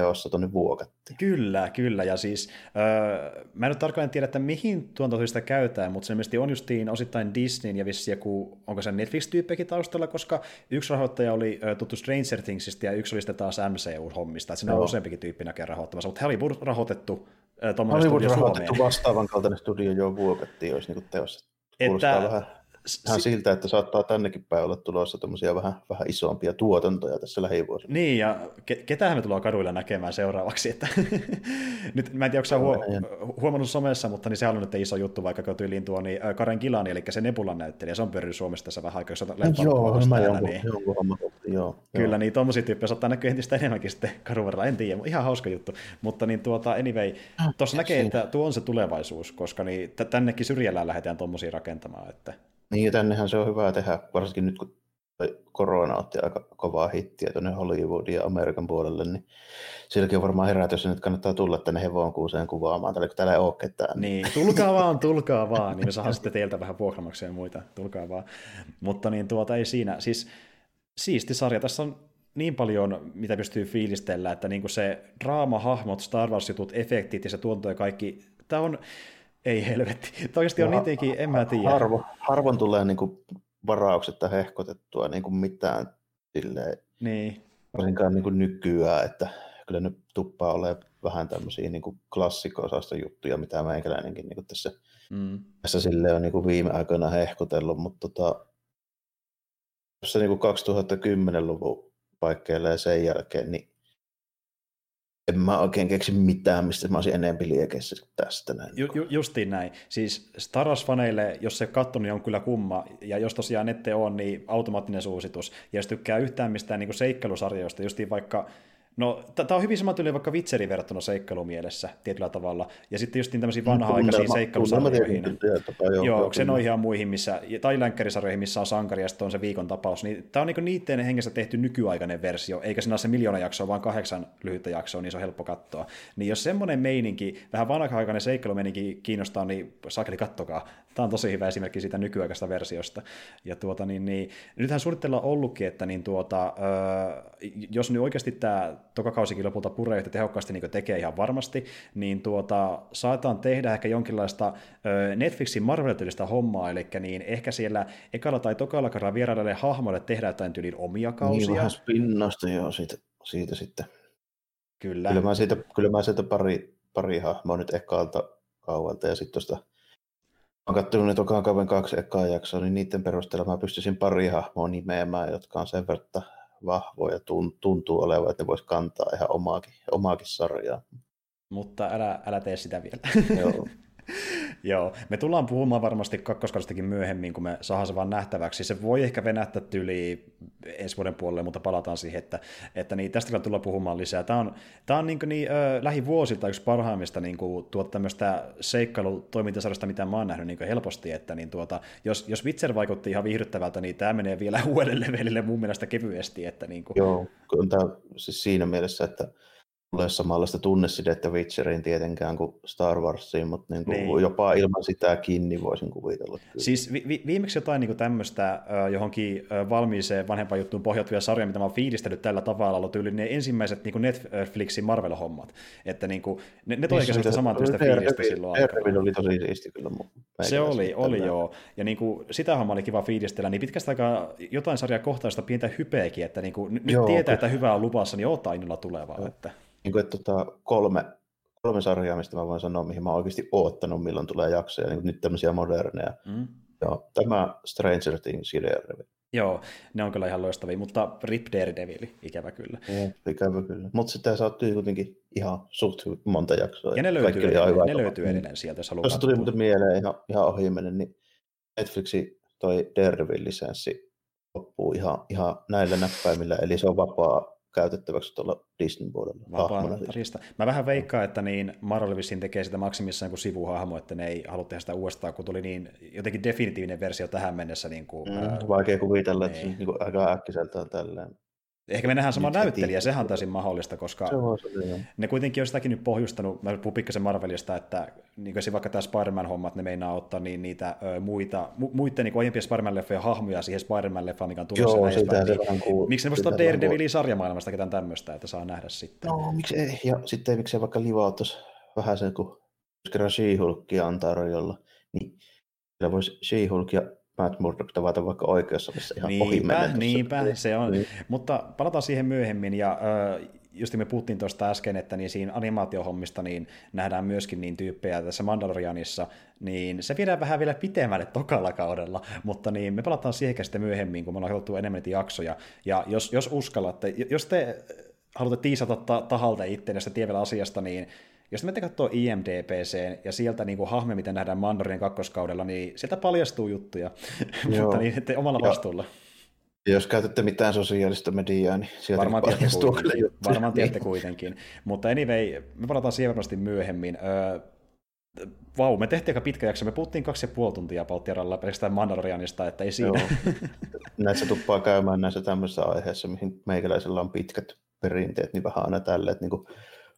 jossa tuonne vuokattiin. Kyllä, kyllä. Ja siis öö, mä en nyt tarkalleen tiedä, että mihin tuontoista käytetään, mutta se ilmeisesti on justiin osittain Disneyn ja vissi joku, onko se Netflix-tyyppikin taustalla, koska yksi rahoittaja oli ö, tuttu Stranger Thingsista ja yksi oli sitten taas MCU-hommista, että siinä on useampikin tyyppi näkee rahoittamassa, mutta Hollywood rahoitettu Hollywood rahoitettu vastaavan kaltainen studio jo vuokattiin, olisi niin teossa. Kuulostaa että, vähän Si- siltä, että saattaa tännekin päin olla tulossa tämmöisiä vähän, vähän isompia tuotantoja tässä lähivuosina. Niin, ja ke- ketähän me tullaan kaduilla näkemään seuraavaksi. Että nyt, mä en tiedä, onko huo- huomannut somessa, mutta niin se on nyt iso juttu, vaikka tyyliin tuo niin Karen Kilani, eli se Nebulan näyttelijä, se on pyörinyt Suomessa tässä vähän aikaa, jos Joo, mä jonkun, niin, jonkun homma, joo. Kyllä, joo. niin tuommoisia tyyppejä saattaa näkyä entistä enemmänkin sitten kadun varrella, en tiedä, ihan hauska juttu. Mutta niin tuota, anyway, ah, tuossa näkee, että tuo on se tulevaisuus, koska niin, tännekin syrjällään lähdetään tuommoisia rakentamaan, että niin, ja tännehän se on hyvä tehdä, varsinkin nyt kun korona otti aika kovaa hittiä tuonne Hollywoodin ja Amerikan puolelle, niin sielläkin on varmaan herätys, että kannattaa tulla tänne hevonkuuseen kuvaamaan, tai kun täällä ei ole ketään. Niin, tulkaa vaan, tulkaa vaan, niin me saadaan sitten teiltä vähän vuokramaksia ja muita, tulkaa vaan. Mutta niin tuota ei siinä, siis siisti sarja, tässä on niin paljon, mitä pystyy fiilistellä, että niin kuin se draama, hahmot, Star Wars-jutut, efektit ja se tuonto ja kaikki, tämä on, ei helvetti, toivottavasti on niitäkin, en mä tiedä. Harvo, harvoin tulee niin kuin varauksetta hehkotettua niin kuin mitään silleen, niin. varsinkaan niin kuin nykyään, että kyllä nyt tuppaa ole vähän tämmöisiä niin kuin klassikko-osasta juttuja, mitä meikäläinenkin niin kuin tässä, mm. tässä silleen on niin kuin viime aikoina hehkutellut, mutta tota, tässä niin kuin 2010-luvun paikkeilla ja sen jälkeen, niin en mä oikein keksi mitään, mistä mä olisin enemmän liekeissä tästä. Näin. Ju, ju, justiin näin. Siis Star Wars-faneille, jos se katso, niin on kyllä kumma. Ja jos tosiaan ette on, niin automaattinen suositus. Ja jos tykkää yhtään mistään niin seikkailusarjoista, justiin vaikka No, tämä on hyvin sama tyyli vaikka Witcherin verrattuna seikkailumielessä tietyllä tavalla. Ja sitten just niin tämmöisiin vanha-aikaisiin seikkailusarjoihin. Joo, joo se noihin muihin, missä, tai länkkärisarjoihin, missä on sankari ja sitten on se viikon tapaus. Niin, tämä on niin niiden hengessä tehty nykyaikainen versio, eikä siinä ole se miljoona jaksoa, vaan kahdeksan lyhyttä jaksoa, niin se on helppo katsoa. Niin jos semmoinen meininki, vähän vanha-aikainen seikkailumeininki kiinnostaa, niin saakeli kattokaa. Tämä on tosi hyvä esimerkki siitä nykyaikaista versiosta. Ja tuota, niin, niin, nythän suunnitellaan ollutkin, että niin tuota, öö, jos nyt oikeasti tämä tokakausikin lopulta puree yhtä tehokkaasti niin tekee ihan varmasti, niin tuota, saataan tehdä ehkä jonkinlaista öö, Netflixin marvel hommaa, eli niin ehkä siellä ekalla tai tokalla kerran vieraille hahmoille tehdään jotain tyylin omia kausia. Niin vähän spinnasta joo, siitä, siitä sitten. Kyllä. Kyllä mä siitä, kyllä mä siitä pari, pari hahmoa nyt ekalta kaualta ja sitten tuosta olen katsonut ne tokaan kauden kaksi ekaa jaksoa, niin niiden perusteella mä pystyisin pari hahmoa nimeämään, jotka on sen verran vahvoja, tuntuu olevan, että ne voisi kantaa ihan omaakin, omaakin sarjaa. Mutta älä, älä tee sitä vielä. Joo. Joo, me tullaan puhumaan varmasti kakkoskaustakin myöhemmin, kun me saadaan se vaan nähtäväksi. Se voi ehkä venähtää tyli ensi vuoden puolelle, mutta palataan siihen, että, että niin, tästä kyllä tullaan puhumaan lisää. Tämä on, tämä on niin, niin ö, lähivuosilta yksi parhaimmista niin kuin, tuota tämmöistä seikkailutoimintasarjasta, mitä mä oon nähnyt niin helposti, että niin, tuota, jos, jos Witcher vaikutti ihan viihdyttävältä, niin tämä menee vielä uudelle levelille mun mielestä kevyesti. Että, niin kuin... Joo, on tämä siis siinä mielessä, että ole samanlaista tunnesidettä Witcheriin tietenkään kuin Star Warsiin, mutta niin kuin niin. jopa ilman sitäkin niin voisin kuvitella. Kyllä. Siis vi- vi- viimeksi jotain niin tämmöistä johonkin valmiiseen vanhempaan juttuun pohjautuvia sarjoja, mitä mä oon fiilistellyt tällä tavalla, ollut yli ne ensimmäiset niin kuin Netflixin Marvel-hommat. Että niin kuin, ne, ne toi ehkä sellaista samantyyppistä fiilistä silloin aikaa. oli tosi siisti kyllä. Se oli, oli joo. Ja niin kuin, sitä homma oli kiva fiilistellä, niin pitkästä aikaa jotain sarjaa kohtaista pientä hypeäkin, että niin kuin, nyt joo, tietää, että hyvää on lupassa, niin oottaa innolla tulevaa. Että niin kuin, että tota, kolme, kolme sarjaa, mistä mä voin sanoa, mihin mä oon oikeasti oottanut, milloin tulee jaksoja, niin nyt tämmöisiä moderneja. Mm. Joo, tämä Stranger Things ja Daredevil. Joo, ne on kyllä ihan loistavia, mutta Rip Daredevil, ikävä kyllä. Joo, ikävä kyllä. Mutta sitä saattoi kuitenkin ihan suht monta jaksoa. Ja ne löytyy, edelleen, ne löytyy edelleen sieltä, jos haluaa Tuossa tuli muuten mieleen ihan, ihan ohi menen, niin Netflixi toi Daredevil-lisenssi loppuu ihan, ihan näillä näppäimillä, eli se on vapaa käytettäväksi tuolla Disney puolella. Mä vähän veikkaan, että niin Marvel vissiin tekee sitä maksimissaan kuin sivuhahmo, että ne ei halua tehdä sitä uudestaan, kun tuli niin jotenkin definitiivinen versio tähän mennessä. Niin kuin, mm, ää... Vaikea kuvitella, että se niin kuin aika äkkiseltään tälleen. Ehkä me nähdään sama nyt näyttelijä, sehän on täysin mahdollista, koska se on se, ne kuitenkin on sitäkin nyt pohjustanut, mä puhun pikkasen Marvelista, että niin kuin vaikka tämä Spider-Man-hommat, ne meinaa ottaa niin niitä ö, muita, mu, muiden niin aiempia Spider-Man-leffoja hahmoja siihen Spider-Man-leffaan, mikä on tulossa Joo, sitä se vähän kuuluu. Miksi ne voisi ottaa Daredevilin sarjamaailmasta ketään tämmöistä, että saa nähdä sitten? No, miksi ei, ja sitten miksei vaikka livauttaisi vähän sen, kun kerran She-Hulkia on tarjolla, niin siellä voisi She-Hulk ja Matt Murdock tavata vaikka oikeassa, missä ihan niinpä, ohi Niinpä, se on. Niin. Mutta palataan siihen myöhemmin, ja äh, just me puhuttiin tuosta äsken, että niin siinä animaatiohommista niin nähdään myöskin niin tyyppejä tässä Mandalorianissa, niin se viedään vähän vielä pitemmälle tokalla kaudella, mutta niin me palataan siihen sitten myöhemmin, kun me ollaan haluttu enemmän niitä jaksoja, ja jos, jos uskallatte, jos te haluatte tiisata ta- tahalta itse näistä vielä asiasta, niin jos menette katsoo IMDPC ja sieltä niin kuin hahme, miten nähdään Mandorin kakkoskaudella, niin sieltä paljastuu juttuja, mutta niin, että omalla ja, vastuulla. Jos käytätte mitään sosiaalista mediaa, niin sieltä varmaan tiedätte, kuitenkin, varmaan tiedätte niin. kuitenkin. Mutta anyway, me palataan siihen varmasti myöhemmin. Vau, me tehtiin aika pitkä jakso. Me puhuttiin kaksi ja puoli tuntia Palttiaralla pelkästään Mandalorianista, että ei siinä. Joo. Näissä tuppaa käymään näissä tämmöisissä aiheissa, mihin meikäläisellä on pitkät perinteet, niin vähän aina tälle, että niin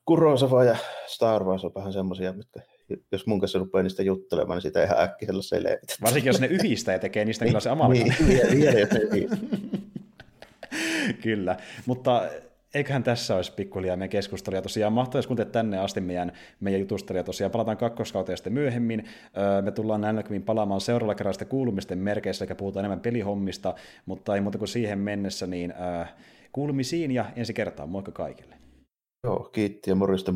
Kurosava ja Star Wars on vähän semmoisia, mitkä jos mun kanssa rupeaa niistä juttelemaan, niin sitä ihan äkkiä selvitä. Varsinkin jos ne yhdistää ja tekee niistä niin, se amalgam. niin, Kyllä, mutta eiköhän tässä olisi pikkuhiljaa meidän keskustelua. Tosiaan jos kuuntelet tänne asti meidän, meidän jutusta. Ja tosiaan palataan kakkoskauteen sitten myöhemmin. Me tullaan näin näkymin palaamaan seuraavalla kerralla sitten kuulumisten merkeissä, eli puhutaan enemmän pelihommista, mutta ei muuta kuin siihen mennessä, niin kuulumisiin ja ensi kertaa. Moikka kaikille. Joo, kiitti ja morjesta.